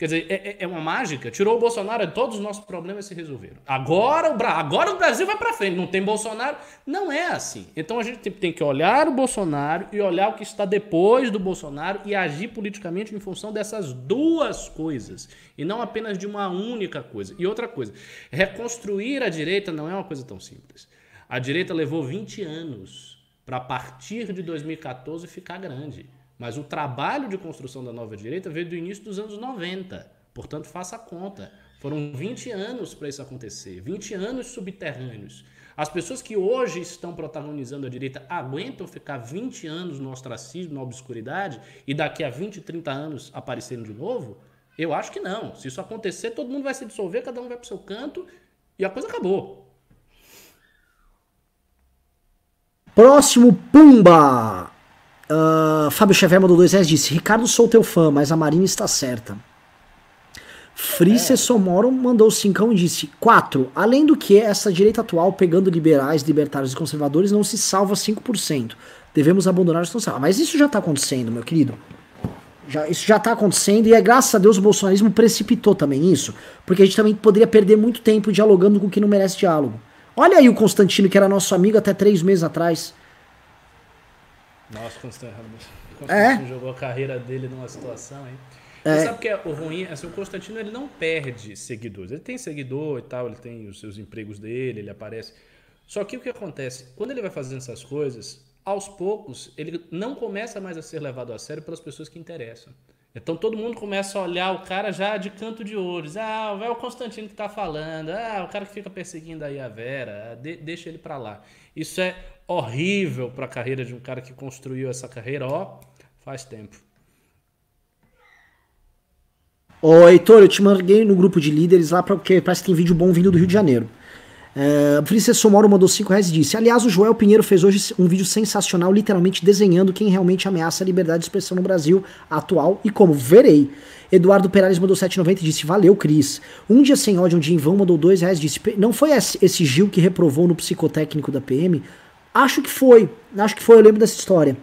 Speaker 2: Quer dizer, é, é, é, uma mágica. Tirou o Bolsonaro, todos os nossos problemas se resolveram. Agora o, Bra agora o Brasil vai para frente. Não tem Bolsonaro. Não é assim. Então a gente tem, que olhar o Bolsonaro e olhar o que está depois do Bolsonaro e agir politicamente em função dessas duas coisas. E não apenas de uma única coisa. E outra coisa, reconstruir a direita não é uma coisa tão simples. A direita levou 20 anos para, partir de 2014, ficar grande. Mas o trabalho de construção da nova direita veio do início dos anos 90. Portanto, faça a conta. Foram 20 anos para isso acontecer, 20 anos subterrâneos. As pessoas que hoje estão protagonizando a direita aguentam ficar 20 anos no ostracismo, na obscuridade, e daqui a 20, 30 anos aparecerem de novo? Eu acho que não. Se isso acontecer, todo mundo vai se dissolver, cada um vai para o seu canto e a coisa acabou.
Speaker 4: Próximo Pumba! Uh, Fábio Xavier mandou dois reais disse: Ricardo, sou teu fã, mas a Marina está certa. Frice é. Somoro mandou cincão e disse: 4. Além do que, essa direita atual, pegando liberais, libertários e conservadores, não se salva 5%. Devemos abandonar os salva. Mas isso já está acontecendo, meu querido. Já, isso já está acontecendo e é graças a Deus o bolsonarismo precipitou também isso, porque a gente também poderia perder muito tempo dialogando com quem não merece diálogo. Olha aí o Constantino, que era nosso amigo até três meses atrás.
Speaker 2: Nossa, Constantino, Constantino é? jogou a carreira dele numa situação, hein? É. Você sabe que é o ruim? Assim, o Constantino ele não perde seguidores. Ele tem seguidor e tal, ele tem os seus empregos dele, ele aparece. Só que o que acontece? Quando ele vai fazendo essas coisas, aos poucos, ele não começa mais a ser levado a sério pelas pessoas que interessam. Então todo mundo começa a olhar o cara já de canto de ouros. Ah, é o Constantino que tá falando. Ah, o cara que fica perseguindo aí a Vera. De deixa ele para lá. Isso é horrível para a carreira de um cara que construiu essa carreira, ó, faz tempo.
Speaker 4: Ô, Heitor, eu te mandei no grupo de líderes lá, porque parece que tem vídeo bom vindo do Rio de Janeiro. É, Princesa Somoro mandou 5 reais e disse: Aliás, o Joel Pinheiro fez hoje um vídeo sensacional, literalmente desenhando quem realmente ameaça a liberdade de expressão no Brasil atual e como. Verei. Eduardo Perales mandou 7,90 e disse: Valeu, Cris. Um dia sem ódio, um dia em vão, mandou 2 reais e disse: Não foi esse Gil que reprovou no psicotécnico da PM? Acho que foi. Acho que foi, eu lembro dessa história.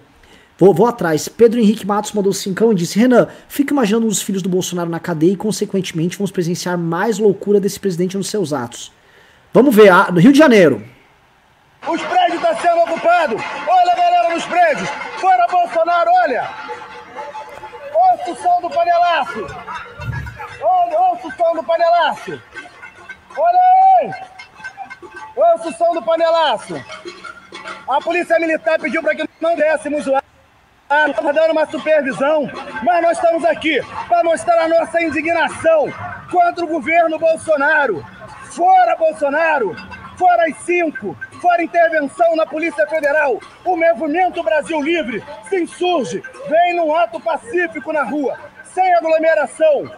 Speaker 4: Vou, vou atrás. Pedro Henrique Matos mandou cincão e disse: Renan, fica imaginando os filhos do Bolsonaro na cadeia e, consequentemente, vamos presenciar mais loucura desse presidente nos seus atos. Vamos ver, ah, no Rio de Janeiro.
Speaker 5: Os prédios estão sendo ocupados. Olha a galera nos prédios. Fora Bolsonaro, olha. Ouça o som do panelaço. Olha, ouça o som do panelaço. Olha aí. Ouça o som do panelaço. A polícia militar pediu para que não dessemos lá. Estava dando uma supervisão, mas nós estamos aqui para mostrar a nossa indignação contra o governo Bolsonaro. Fora Bolsonaro! Fora as cinco! Fora intervenção na Polícia Federal! O movimento Brasil Livre se insurge, vem num ato pacífico na rua,
Speaker 6: sem aglomeração,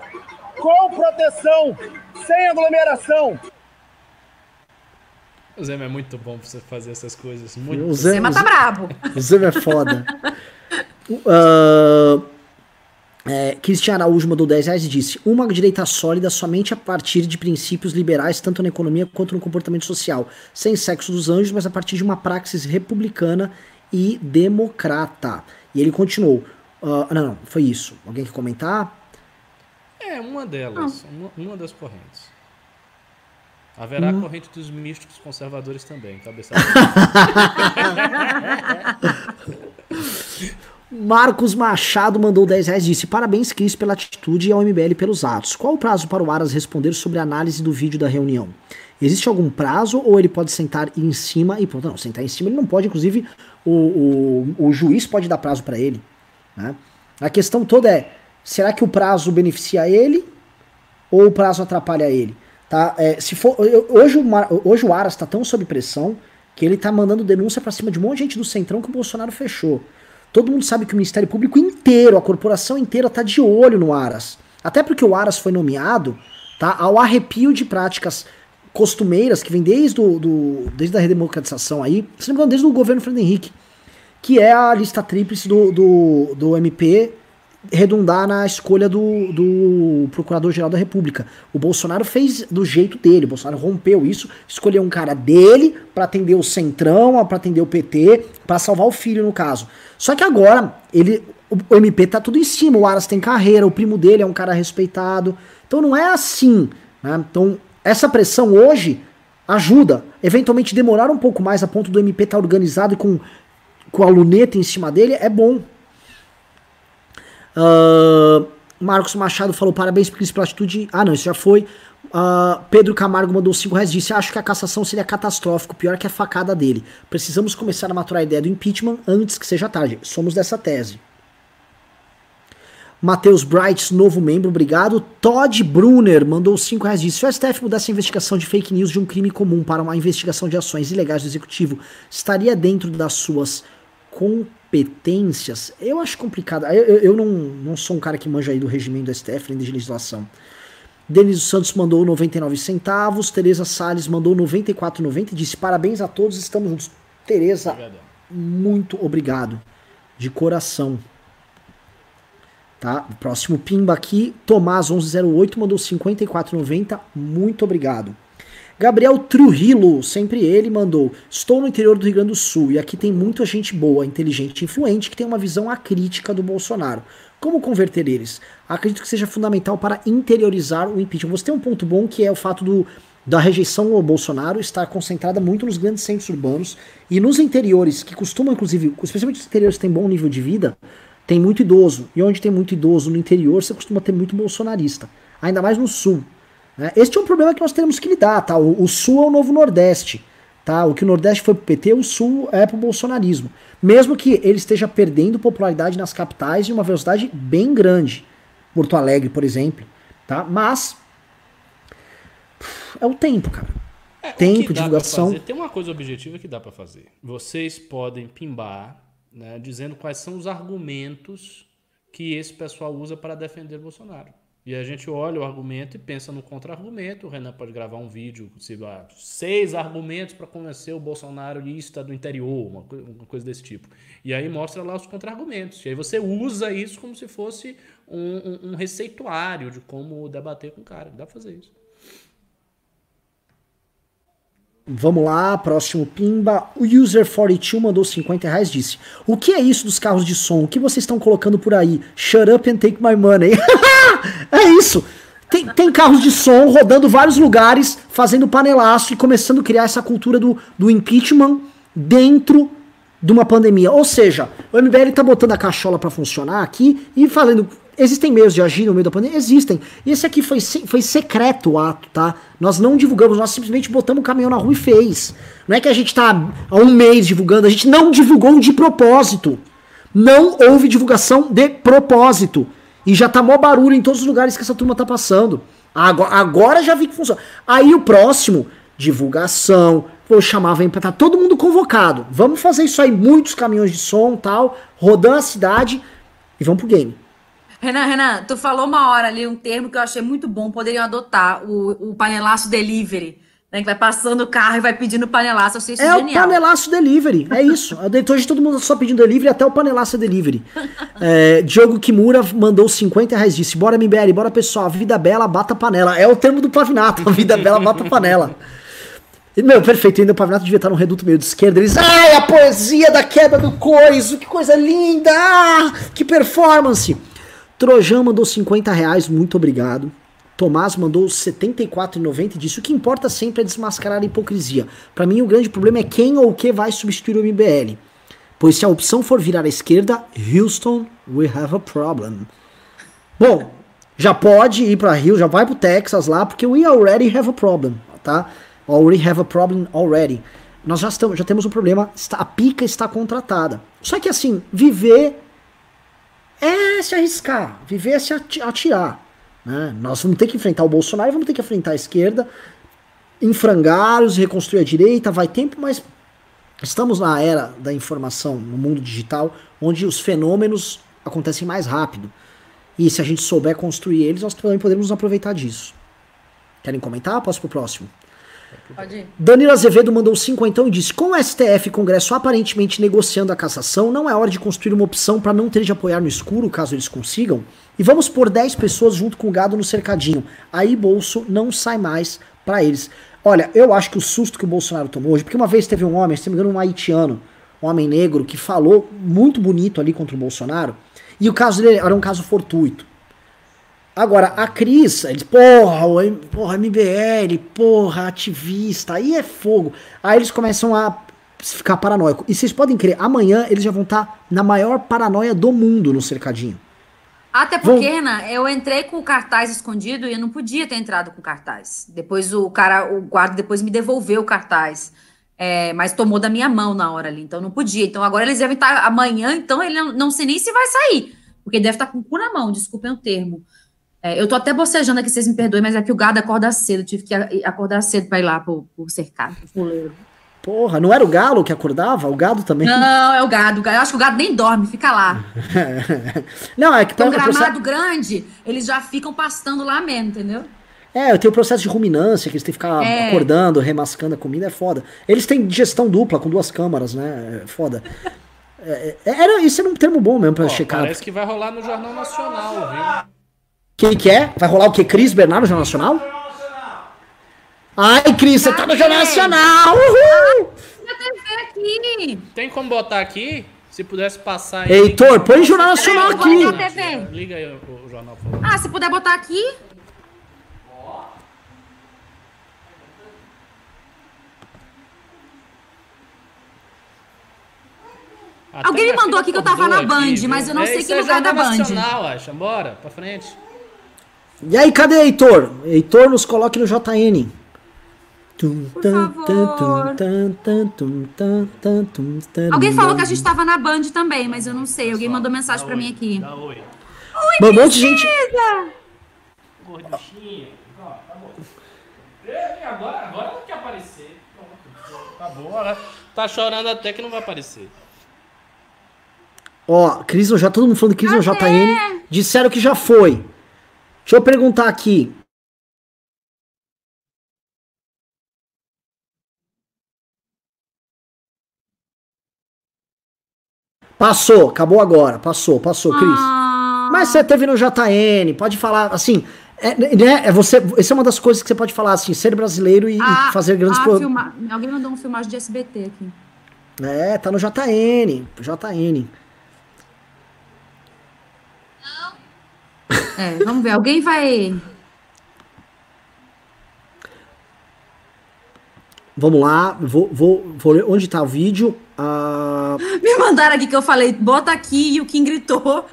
Speaker 6: com proteção, sem aglomeração.
Speaker 2: O Zema é muito bom pra você fazer essas coisas. Muito
Speaker 4: O Zema,
Speaker 3: Zema tá brabo.
Speaker 4: o Zema é foda. Uh, é, Cristian Araújo mandou 10 reais e disse: Uma direita sólida somente a partir de princípios liberais, tanto na economia quanto no comportamento social, sem sexo dos anjos, mas a partir de uma praxis republicana e democrata. E ele continuou: ah, Não, não, foi isso. Alguém quer comentar?
Speaker 2: É, uma delas. Uma, uma das correntes. Haverá
Speaker 4: Hum.
Speaker 2: a corrente dos místicos conservadores também, cabeça.
Speaker 4: Marcos Machado mandou 10 reais e disse: Parabéns, Cris, pela atitude e ao MBL pelos atos. Qual o prazo para o Aras responder sobre a análise do vídeo da reunião? Existe algum prazo ou ele pode sentar em cima e pronto? Não, sentar em cima ele não pode, inclusive o, o, o juiz pode dar prazo para ele. né? A questão toda é: será que o prazo beneficia ele ou o prazo atrapalha ele? Tá? É, se for, eu- hoje, o, Mar- hoje o Aras está tão sob pressão que ele tá mandando denúncia para cima de um monte de gente do Centrão que o Bolsonaro fechou. Todo mundo sabe que o Ministério Público inteiro, a corporação inteira tá de olho no Aras. Até porque o Aras foi nomeado tá, ao arrepio de práticas costumeiras que vem desde, o, do, desde a redemocratização aí, se não me engano, desde o governo Fernando Henrique, que é a lista tríplice do, do, do MP redundar na escolha do, do Procurador-Geral da República. O Bolsonaro fez do jeito dele, o Bolsonaro rompeu isso, escolheu um cara dele pra atender o Centrão, pra atender o PT, pra salvar o filho no caso. Só que agora, ele o, MP tá tudo em cima, o Aras tem carreira, o primo dele é um cara respeitado. Então não é assim, né? Então essa pressão hoje ajuda. Eventualmente demorar um pouco mais a ponto do MP estar organizado e com, com a luneta em cima dele é bom. Marcos Machado falou parabéns Cris, pela atitude. Ah, não, isso já foi. Ah, Pedro Camargo mandou 5 reais disse: Acho que a cassação seria catastrófico, pior que a facada dele. Precisamos começar a maturar a ideia do impeachment antes que seja tarde. Somos dessa tese. Matheus Bright, novo membro, obrigado. Todd Brunner mandou 5 reais disse: Se o STF mudasse a investigação de fake news de um crime comum para uma investigação de ações ilegais do executivo, estaria dentro das suas competências? Eu acho complicado. Eu, eu, eu não, não sou um cara que manja aí do regimento do STF, nem de legislação. Denis Santos mandou 99 centavos. Tereza Salles mandou 94,90 e disse: Parabéns a todos, estamos juntos. Tereza, muito obrigado. De coração. Tá? O próximo pimba aqui, Tomás 1108 mandou 54,90. Muito obrigado. Gabriel Trujillo, sempre ele, mandou: Estou no interior do Rio Grande do Sul e aqui tem muita gente boa, inteligente e influente que tem uma visão acrítica do Bolsonaro. Como converter eles? Acredito que seja fundamental para interiorizar o impeachment. Você tem um ponto bom que é o fato do, da rejeição ao Bolsonaro estar concentrada muito nos grandes centros urbanos e nos interiores, que costumam, inclusive, especialmente os interiores que têm bom nível de vida, tem muito idoso. E onde tem muito idoso no interior, você costuma ter muito bolsonarista. Ainda mais no sul. Né? Este é um problema que nós temos que lidar, tá? O, o sul é o novo Nordeste. Tá? O que o Nordeste foi pro PT, o sul é pro bolsonarismo. Mesmo que ele esteja perdendo popularidade nas capitais em uma velocidade bem grande. Porto Alegre, por exemplo. Tá? Mas. É o tempo, cara.
Speaker 2: É,
Speaker 4: Tempo, divulgação.
Speaker 2: tem uma coisa objetiva que dá para fazer. Vocês podem pimbar, né, dizendo quais são os argumentos que esse pessoal usa para defender Bolsonaro. E a gente olha o argumento e pensa no contra-argumento. O Renan pode gravar um vídeo, se lá, seis argumentos para convencer o bolsonarista do interior, uma, uma coisa desse tipo. E aí mostra lá os contra-argumentos. E aí você usa isso como se fosse um, um- um receituário de como debater com o cara. Dá pra fazer isso.
Speaker 4: Vamos lá, próximo pimba. O User42 mandou 50 reais disse: O que é isso dos carros de som? O que vocês estão colocando por aí? Shut up and take my money. é isso. Tem, tem carros de som rodando vários lugares, fazendo panelaço e começando a criar essa cultura do, do impeachment dentro de uma pandemia. Ou seja, o MBL tá botando a cachola para funcionar aqui e falando. Existem meios de agir no meio da pandemia? Existem. Esse aqui foi, foi secreto o ato, tá? Nós não divulgamos, nós simplesmente botamos o caminhão na rua e fez. Não é que a gente tá há um mês divulgando, a gente não divulgou de propósito. Não houve divulgação de propósito. E já tá mó barulho em todos os lugares que essa turma tá passando. Agora, agora já vi que funciona. Aí o próximo, divulgação. Vou chamar, vem pra tá todo mundo convocado. Vamos fazer isso aí, muitos caminhões de som tal, rodando a cidade e vamos pro game.
Speaker 3: Renan, Renan, tu falou uma hora ali um termo que eu achei muito bom, poderiam adotar, o, o panelaço delivery. Né, que vai passando o carro e vai pedindo panelaço. Eu achei isso
Speaker 4: É
Speaker 3: genial.
Speaker 4: o panelaço delivery, é isso. Hoje todo mundo só pedindo delivery, até o panelaço é delivery. É, Diogo Kimura mandou 50 reais, disse, bora MBL, bora pessoal, vida bela, bata panela. É o termo do Pavinato, a vida bela, bata panela. E, meu, perfeito, ainda o Pavinato devia estar num reduto meio de esquerda. Eles, ai, a poesia da queda do coiso, que coisa linda, ah, que performance. Trojan mandou 50 reais, muito obrigado. Tomás mandou 74,90 e disse: O que importa sempre é desmascarar a hipocrisia. Para mim, o grande problema é quem ou o que vai substituir o MBL. Pois se a opção for virar à esquerda, Houston, we have a problem. Bom, já pode ir para Rio, já vai pro Texas lá, porque we already have a problem, tá? Already have a problem already. Nós já, estamos, já temos um problema, a pica está contratada. Só que assim, viver é se arriscar, viver é se ati- atirar. né? Nós vamos ter que enfrentar o Bolsonaro, vamos ter que enfrentar a esquerda, em frangalhos, reconstruir a direita, vai tempo, mas estamos na era da informação, no mundo digital, onde os fenômenos acontecem mais rápido. E se a gente souber construir eles, nós também podemos nos aproveitar disso. Querem comentar? Posso pro próximo? Danilo Azevedo mandou 50 e disse: Com o STF e Congresso aparentemente negociando a cassação, não é hora de construir uma opção para não ter de apoiar no escuro, caso eles consigam? E vamos pôr 10 pessoas junto com o gado no cercadinho. Aí bolso não sai mais para eles. Olha, eu acho que o susto que o Bolsonaro tomou hoje, porque uma vez teve um homem, se não me engano, um haitiano, um homem negro, que falou muito bonito ali contra o Bolsonaro, e o caso dele era um caso fortuito. Agora, a Cris, eles, porra, o porra, MBL, porra, ativista, aí é fogo. Aí eles começam a ficar paranoico. E vocês podem crer, amanhã eles já vão estar na maior paranoia do mundo no cercadinho.
Speaker 3: Até
Speaker 4: Vão-
Speaker 3: porque, Renan, eu entrei com o cartaz escondido e eu não podia ter entrado com o cartaz. Depois o cara, o guarda depois me devolveu o cartaz. É, mas tomou da minha mão na hora ali, então não podia. Então agora eles devem estar amanhã, então ele não, não sei nem se vai sair. Porque ele deve estar com o cu na mão, desculpem o termo. É, eu tô até bocejando aqui, vocês me perdoem, mas é que o gado acorda cedo, eu tive que acordar cedo para ir lá pro, pro cercado, pro fuleiro.
Speaker 4: Porra, não era o galo que acordava? O gado também?
Speaker 3: Não, é o gado. Eu acho que o gado nem dorme, fica lá.
Speaker 4: não, é que
Speaker 3: Tem um
Speaker 4: processo-
Speaker 3: gramado grande, eles já ficam pastando lá mesmo, entendeu?
Speaker 4: É, tem o processo de ruminância, que eles têm que ficar
Speaker 3: É.
Speaker 4: acordando, remascando a comida, é foda. Eles têm digestão dupla, com duas câmaras, né? É foda. É, é, era, isso era um termo bom mesmo pra
Speaker 2: Ó,
Speaker 4: checar.
Speaker 2: parece que vai rolar no Jornal Nacional, viu?
Speaker 4: Quem que é? Vai rolar o quê? Cris Bernardo, Jornal Nacional? Ai, Cris, você tá no Jornal Nacional! Uhul!
Speaker 3: Aqui.
Speaker 2: Tem como botar aqui? Se pudesse passar aí.
Speaker 4: Heitor, põe Jornal Nacional aqui.
Speaker 3: TV.
Speaker 2: Liga aí o, o jornal, por favor.
Speaker 3: Ah, se puder botar aqui.
Speaker 2: Até
Speaker 3: Alguém me mandou
Speaker 2: filha
Speaker 3: aqui que eu tava na Band,
Speaker 2: viu?
Speaker 3: mas eu não
Speaker 2: É,
Speaker 3: sei que
Speaker 2: é
Speaker 3: lugar da
Speaker 2: Jornal
Speaker 3: Band.
Speaker 2: Nacional, acha. Bora, pra frente.
Speaker 4: E aí, cadê Heitor? Heitor nos coloque no JN.
Speaker 3: Por favor. Alguém falou que a gente tava na Band também, mas eu não sei. Alguém mandou mensagem pra mim aqui.
Speaker 2: Dá oi.
Speaker 4: Um monte de gente.
Speaker 2: Gorduchinha. Tá agora, agora ela quer aparecer. Acabou. Ela tá chorando até que não vai aparecer.
Speaker 4: Ó, Cris no J, todo mundo falando Cris no JN. Disseram que já foi. Deixa eu perguntar aqui. Passou, acabou agora. Passou, passou, Cris.
Speaker 3: Ah,
Speaker 4: Mas você teve no JN, pode falar assim. É, né, é você, essa é uma das coisas que você pode falar assim, ser brasileiro e, e
Speaker 3: ah,
Speaker 4: fazer grandes
Speaker 3: ah,
Speaker 4: pro-
Speaker 3: Alguém mandou um filmagem de SBT aqui.
Speaker 4: É, tá no JN, JN.
Speaker 3: É, vamos ver. Alguém vai.
Speaker 4: Vamos lá, vou, vou, vou ler onde tá o vídeo. Ah,
Speaker 3: Me mandaram aqui que eu falei, bota aqui e o Kim gritou.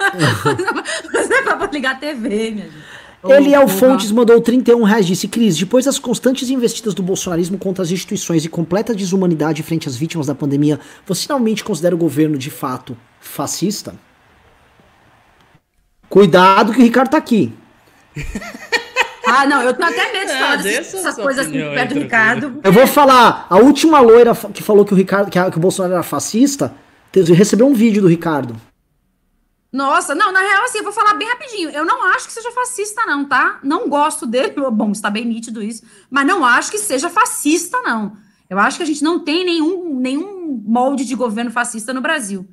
Speaker 3: Mas é pra ligar a TV, minha gente.
Speaker 4: Eliel Fontes mandou 31 reais, disse, Cris, depois das constantes investidas do bolsonarismo contra as instituições e completa desumanidade frente às vítimas da pandemia, você finalmente considera o governo, de fato, fascista? Cuidado que o Ricardo tá aqui.
Speaker 3: Ah, não, eu tenho até medo de
Speaker 2: É,
Speaker 3: falar essas coisas assim
Speaker 2: aí,
Speaker 3: perto do. Ricardo.
Speaker 4: Eu vou falar, a última loira que falou que o Ricardo, que, a- que o Bolsonaro era fascista, recebeu um vídeo do Ricardo.
Speaker 3: Nossa, não, na real, assim, eu vou falar bem rapidinho. Eu não acho que seja fascista, não, tá? Não gosto dele. Bom, está bem nítido isso. Mas não acho que seja fascista, não. Eu acho que a gente não tem nenhum, nenhum molde de governo fascista no Brasil.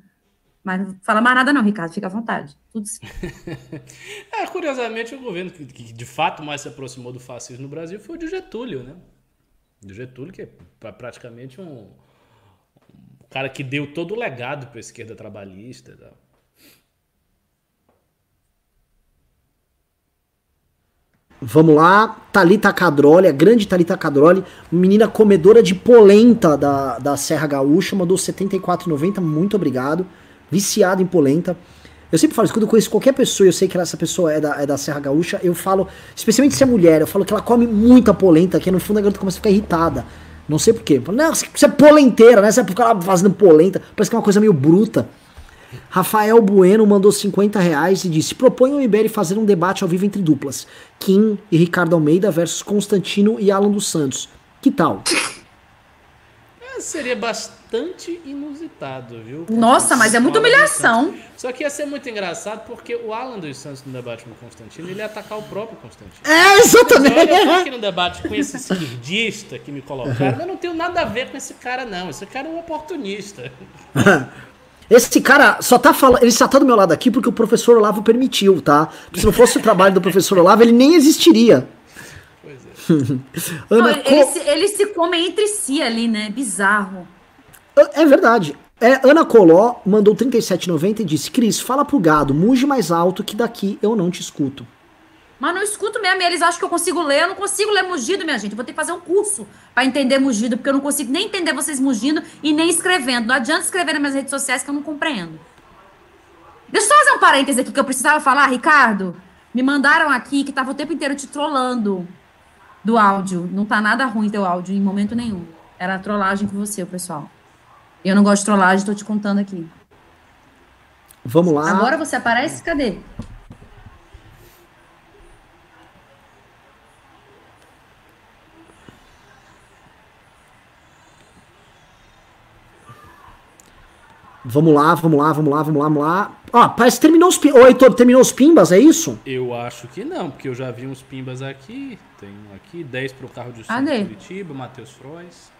Speaker 3: Mas não fala mais nada, não, Ricardo. Fica à vontade. Tudo
Speaker 2: é, curiosamente, o governo que, que, de fato mais se aproximou do fascismo no Brasil foi o de Getúlio, né? De Getúlio, que é praticamente um, um cara que deu todo o legado para a esquerda trabalhista. Tá?
Speaker 4: Vamos lá, Talita Cadroli, a grande Talita Cadroli, menina comedora de polenta da, da Serra Gaúcha, mandou 74,90, muito obrigado. Viciada em polenta. Eu sempre falo, quando eu conheço qualquer pessoa eu sei que essa pessoa é da, é da Serra Gaúcha, eu falo, especialmente se é mulher, eu falo que ela come muita polenta, que no fundo a garota começa a ficar irritada. Não sei porquê. Não, você é polenteira, né? Você fica lá fazendo polenta, parece que é uma coisa meio bruta. Rafael Bueno mandou 50 reais e disse: propõe o MBL fazer um debate ao vivo entre duplas. Kim e Ricardo Almeida versus Constantino e Alan dos Santos. Que tal?
Speaker 2: É, seria bastante inusitado, viu?
Speaker 3: Nossa, mas é muita humilhação.
Speaker 2: Só que ia ser muito engraçado porque o Alan dos Santos no debate com o Constantino, ele ia atacar o próprio Constantino.
Speaker 4: É, exatamente.
Speaker 2: Eu tô aqui no debate com esse esquerdista que me colocaram, eu não tenho nada a ver com esse cara, não. Esse cara é um oportunista.
Speaker 4: Esse cara só tá falando. Ele só tá do meu lado aqui porque o professor Olavo permitiu, tá? Porque se não fosse o trabalho do professor Olavo, ele nem existiria. Pois
Speaker 3: é. Ana, não, eles, se, eles se comem entre si ali, né? Bizarro.
Speaker 4: É verdade. É, Ana Coló mandou 37,90 e disse: Cris, fala pro gado, muge mais alto que daqui eu não te escuto.
Speaker 3: Mas não escuto mesmo, eles acham que eu consigo ler, eu não consigo ler mugido, minha gente. Eu vou ter que fazer um curso para entender mugido, porque eu não consigo nem entender vocês mugindo e nem escrevendo. Não adianta escrever nas minhas redes sociais que eu não compreendo. Deixa eu só fazer um parêntese aqui que eu precisava falar, Ricardo. Me mandaram aqui que tava o tempo inteiro te trollando do áudio. Não tá nada ruim teu áudio em momento nenhum. Era trollagem com você, pessoal. Eu não gosto de trollagem, tô te contando aqui.
Speaker 4: Vamos lá.
Speaker 3: Agora você aparece? Cadê?
Speaker 4: Vamos lá, vamos lá, vamos lá, vamos lá, vamos lá. Ó, parece que terminou os pimbas. Ô, Heitor, terminou os pimbas, é isso?
Speaker 2: Eu acho que não, porque eu já vi uns pimbas aqui. Tem um aqui, 10 pro carro de som de Curitiba, Matheus Frois.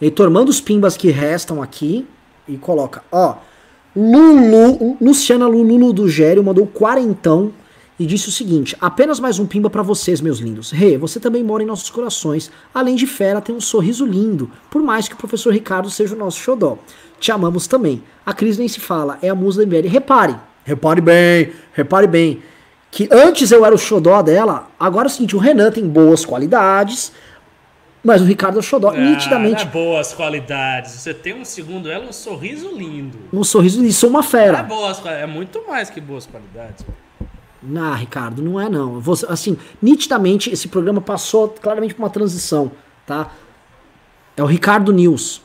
Speaker 4: Heitor, manda os pimbas que restam aqui e coloca. Ó, Lulu, Luciana Lulu do Gério mandou quarentão e disse o seguinte: apenas mais um pimba para vocês, meus lindos. Rê, você também mora em nossos corações. Além de fera, tem um sorriso lindo, por mais que o professor Ricardo seja o nosso xodó. Te amamos também. A Cris nem se fala, é a musa da MBL. Repare, repare bem, repare bem, que antes eu era o xodó dela, agora é o seguinte: o Renan tem boas qualidades. Mas o Ricardo xodó, ah, nitidamente.
Speaker 2: É boas qualidades. Você tem um segundo ela, um sorriso lindo.
Speaker 4: Um sorriso lindo, sou uma fera.
Speaker 2: É, boas, é muito mais que boas qualidades.
Speaker 4: Ah, Ricardo, não é não. Você, assim, nitidamente esse programa passou claramente por uma transição, tá? É o Ricardo News.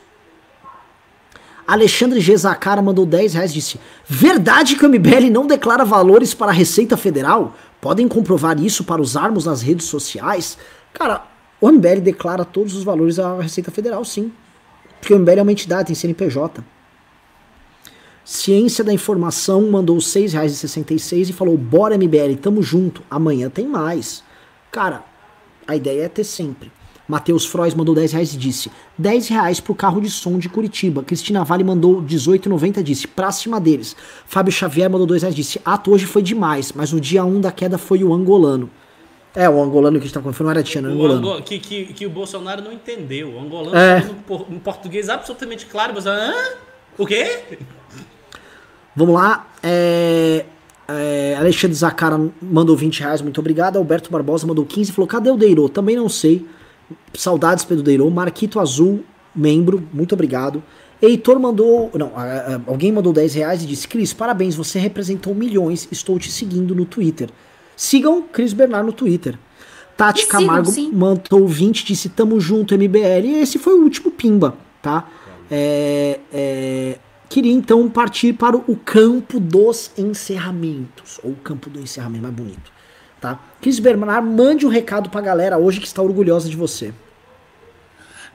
Speaker 4: Alexandre Gezacara mandou 10 reais e disse: Verdade que o MBL não declara valores para a Receita Federal? Podem comprovar isso para usarmos nas redes sociais? Cara, o MBL declara todos os valores à Receita Federal, sim. Porque o MBL é uma entidade, tem CNPJ. Ciência da Informação mandou R$ 6,66 e falou: Bora MBL, tamo junto, amanhã tem mais. Cara, a ideia é ter sempre. Matheus Frois mandou 10 reais e disse: 10 reais pro carro de som de Curitiba. Cristina Vale mandou 18,90 e disse: pra cima deles. Fábio Xavier mandou 2 reais e disse: ato hoje foi demais, mas o dia 1 da queda foi o angolano. É, o angolano que a gente tá falando, foi no Aretiano, o angolano. Ango
Speaker 2: que, que, que o Bolsonaro não entendeu. O angolano é. no, português absolutamente claro, mas. Hã? O quê?
Speaker 4: Vamos lá. É, é, Alexandre Zacara mandou 20 reais, muito obrigado. Alberto Barbosa mandou 15 e falou: cadê o Deiro? Também não sei. Saudades, Pedro Deiro. Marquito Azul, membro, muito obrigado. Heitor mandou. Não, alguém mandou 10 reais e disse: Cris, parabéns, você representou milhões. Estou te seguindo no Twitter. Sigam Cris Bernard no Twitter. Tati Camargo sigam, mandou 20 e disse: Tamo junto, MBL. E esse foi o último Pimba, tá? É, é, Queria então partir para o campo dos encerramentos, ou o campo do encerramento mais bonito, tá? Cris Bernard, mande um recado pra galera hoje que está orgulhosa de você.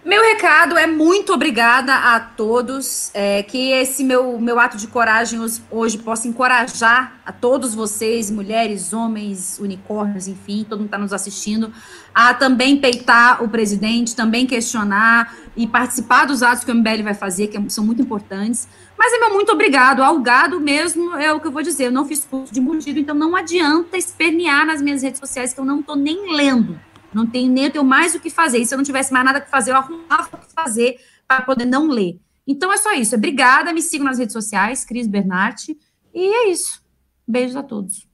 Speaker 3: Meu recado é muito obrigada a todos. É, que esse meu, meu ato de coragem hoje, possa encorajar a todos vocês, mulheres, homens, unicórnios, enfim, todo mundo está nos assistindo, a também peitar o presidente, também questionar e participar dos atos que o MBL vai fazer, que são muito importantes. Mas é meu muito obrigado. Ao gado mesmo é o que eu vou dizer. Eu não fiz curso de mugido, então não adianta espernear nas minhas redes sociais que eu não estou nem lendo. Não tenho nem eu tenho mais o que fazer. E se eu não tivesse mais nada que fazer, eu arrumava o que fazer para poder não ler. Então é só isso. Obrigada. Me sigam nas redes sociais, Cris Bernardi. E é isso. Beijos a todos.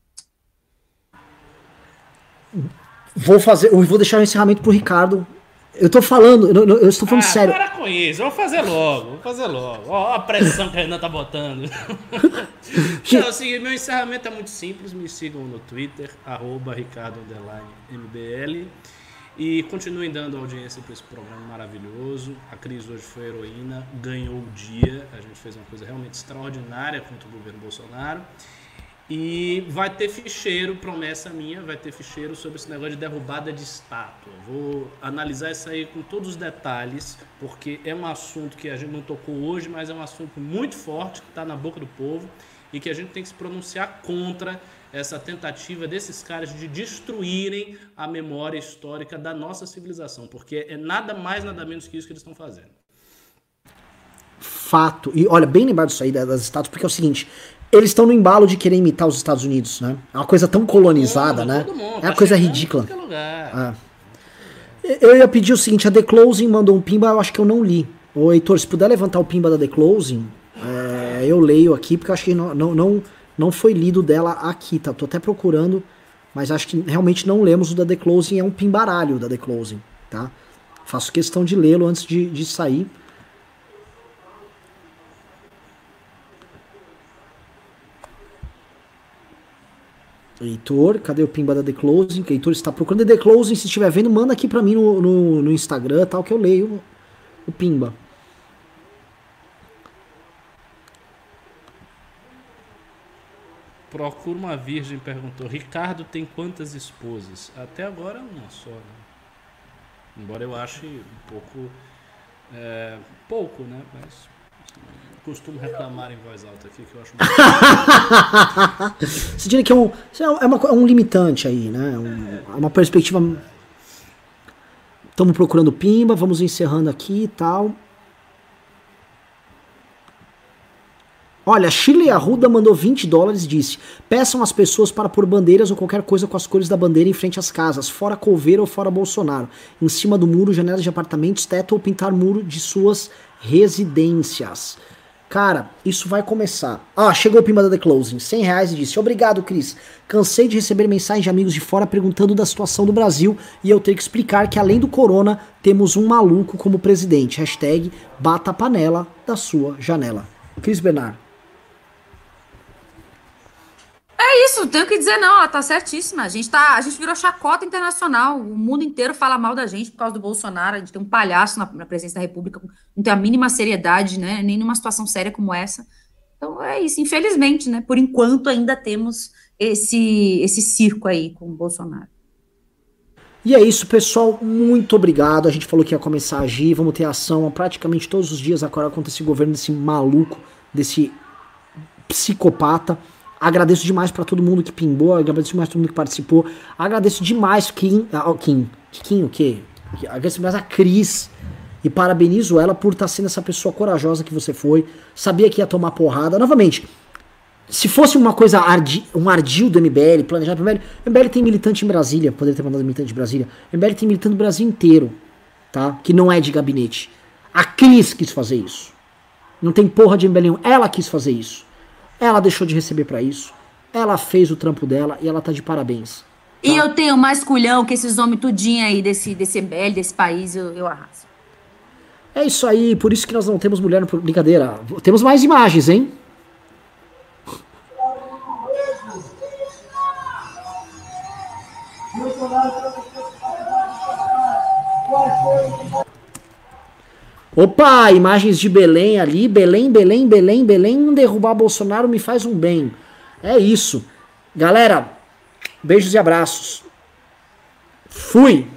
Speaker 4: Vou fazer, eu vou deixar o encerramento pro Ricardo. Eu tô falando, eu, eu estou falando
Speaker 2: ah,
Speaker 4: sério.
Speaker 2: Para com isso, vamos fazer logo, vamos fazer logo. Ó, a pressão que a Renan tá botando. Não, assim, meu encerramento é muito simples. Me sigam no Twitter, arroba Ricardo MBL. E continuem dando audiência para esse programa maravilhoso. A Cris hoje foi heroína, ganhou o dia. A gente fez uma coisa realmente extraordinária contra o governo Bolsonaro. E vai ter ficheiro, promessa minha, vai ter ficheiro sobre esse negócio de derrubada de estátua. Vou analisar isso aí com todos os detalhes, porque é um assunto que a gente não tocou hoje, mas é um assunto muito forte, que está na boca do povo e que a gente tem que se pronunciar contra essa tentativa desses caras de destruírem a memória histórica da nossa civilização, porque é nada mais, nada menos que isso que eles estão fazendo.
Speaker 4: Fato. E olha, bem lembrado disso aí das estátuas, porque é o seguinte: eles estão no embalo de querer imitar os Estados Unidos, né? É uma coisa tão colonizada, né?
Speaker 2: Mundo,
Speaker 4: é uma coisa ridícula.
Speaker 2: É.
Speaker 4: Eu ia pedir o seguinte, a The Closing mandou um pimba, eu acho que eu não li. Ô Heitor, se puder levantar o pimba da The Closing, é, eu leio aqui, porque eu acho que não, não, não, não foi lido dela aqui, tá? Tô até procurando, mas acho que realmente não lemos o da The Closing, é um pimbaralho da The Closing, tá? Faço questão de lê-lo antes de, de sair. Heitor, cadê o pimba da The Closing? Que Heitor está procurando The Closing. Se estiver vendo, manda aqui pra mim no, no, no Instagram, tal, que eu leio o pimba.
Speaker 2: Procura uma virgem perguntou: Ricardo tem quantas esposas? Até agora uma só. Né? Embora eu ache um pouco. É, pouco, né? Mas costumo reclamar em voz alta aqui, que eu acho
Speaker 4: Você diria que é um, é, uma, é um limitante aí, né? Um, é uma perspectiva. Estamos procurando pimba, vamos encerrando aqui e tal. Olha, Shirley Arruda mandou 20 dólares e disse: Peçam às pessoas para pôr bandeiras ou qualquer coisa com as cores da bandeira em frente às casas, fora Coveira ou fora Bolsonaro, em cima do muro, janelas de apartamentos, teto ou pintar muro de suas residências. Cara, isso vai começar. Ah, chegou o Pimba da The Closing, 100 reais e disse: Obrigado, Cris. Cansei de receber mensagens de amigos de fora perguntando da situação do Brasil e eu tenho que explicar que além do corona, temos um maluco como presidente. Hashtag bata a panela da sua janela. Cris Bernard.
Speaker 3: É isso, tenho que dizer não, ela tá certíssima. A gente tá, a gente virou chacota internacional. O mundo inteiro fala mal da gente por causa do Bolsonaro. A gente tem um palhaço na, na presidência da República, não tem a mínima seriedade, né? Nem numa situação séria como essa. Então é isso, infelizmente, né? Por enquanto ainda temos esse esse circo aí com o Bolsonaro.
Speaker 4: E é isso, pessoal. Muito obrigado. A gente falou que ia começar a agir. Vamos ter ação praticamente todos os dias agora contra esse governo desse maluco, desse psicopata. Agradeço demais para todo mundo que pimbou, agradeço demais todo mundo que participou. Agradeço demais Kim, ah, Kim, Kim o quê? Agradeço demais a Cris e parabenizo ela por estar tá sendo essa pessoa corajosa que você foi. Sabia que ia tomar porrada. Novamente, se fosse uma coisa ardi, um ardil do MBL, planejado pro MBL, MBL tem militante em Brasília, poderia ter mandado militante em Brasília. MBL tem militante no Brasil inteiro, tá? Que não é de gabinete. A Cris quis fazer isso. Não tem porra de MBL nenhum. Ela quis fazer isso. Ela deixou de receber para isso. Ela fez o trampo dela e ela tá de parabéns. Tá?
Speaker 3: E eu tenho mais culhão que esses homens tudinho aí desse, desse MBL, desse país, eu, eu arraso.
Speaker 4: É isso aí, por isso que nós não temos mulher no brincadeira. Temos mais imagens, hein? Opa, imagens de Belém ali, Belém, Belém, Belém, Belém, derrubar Bolsonaro me faz um bem. É isso. Galera, beijos e abraços. Fui!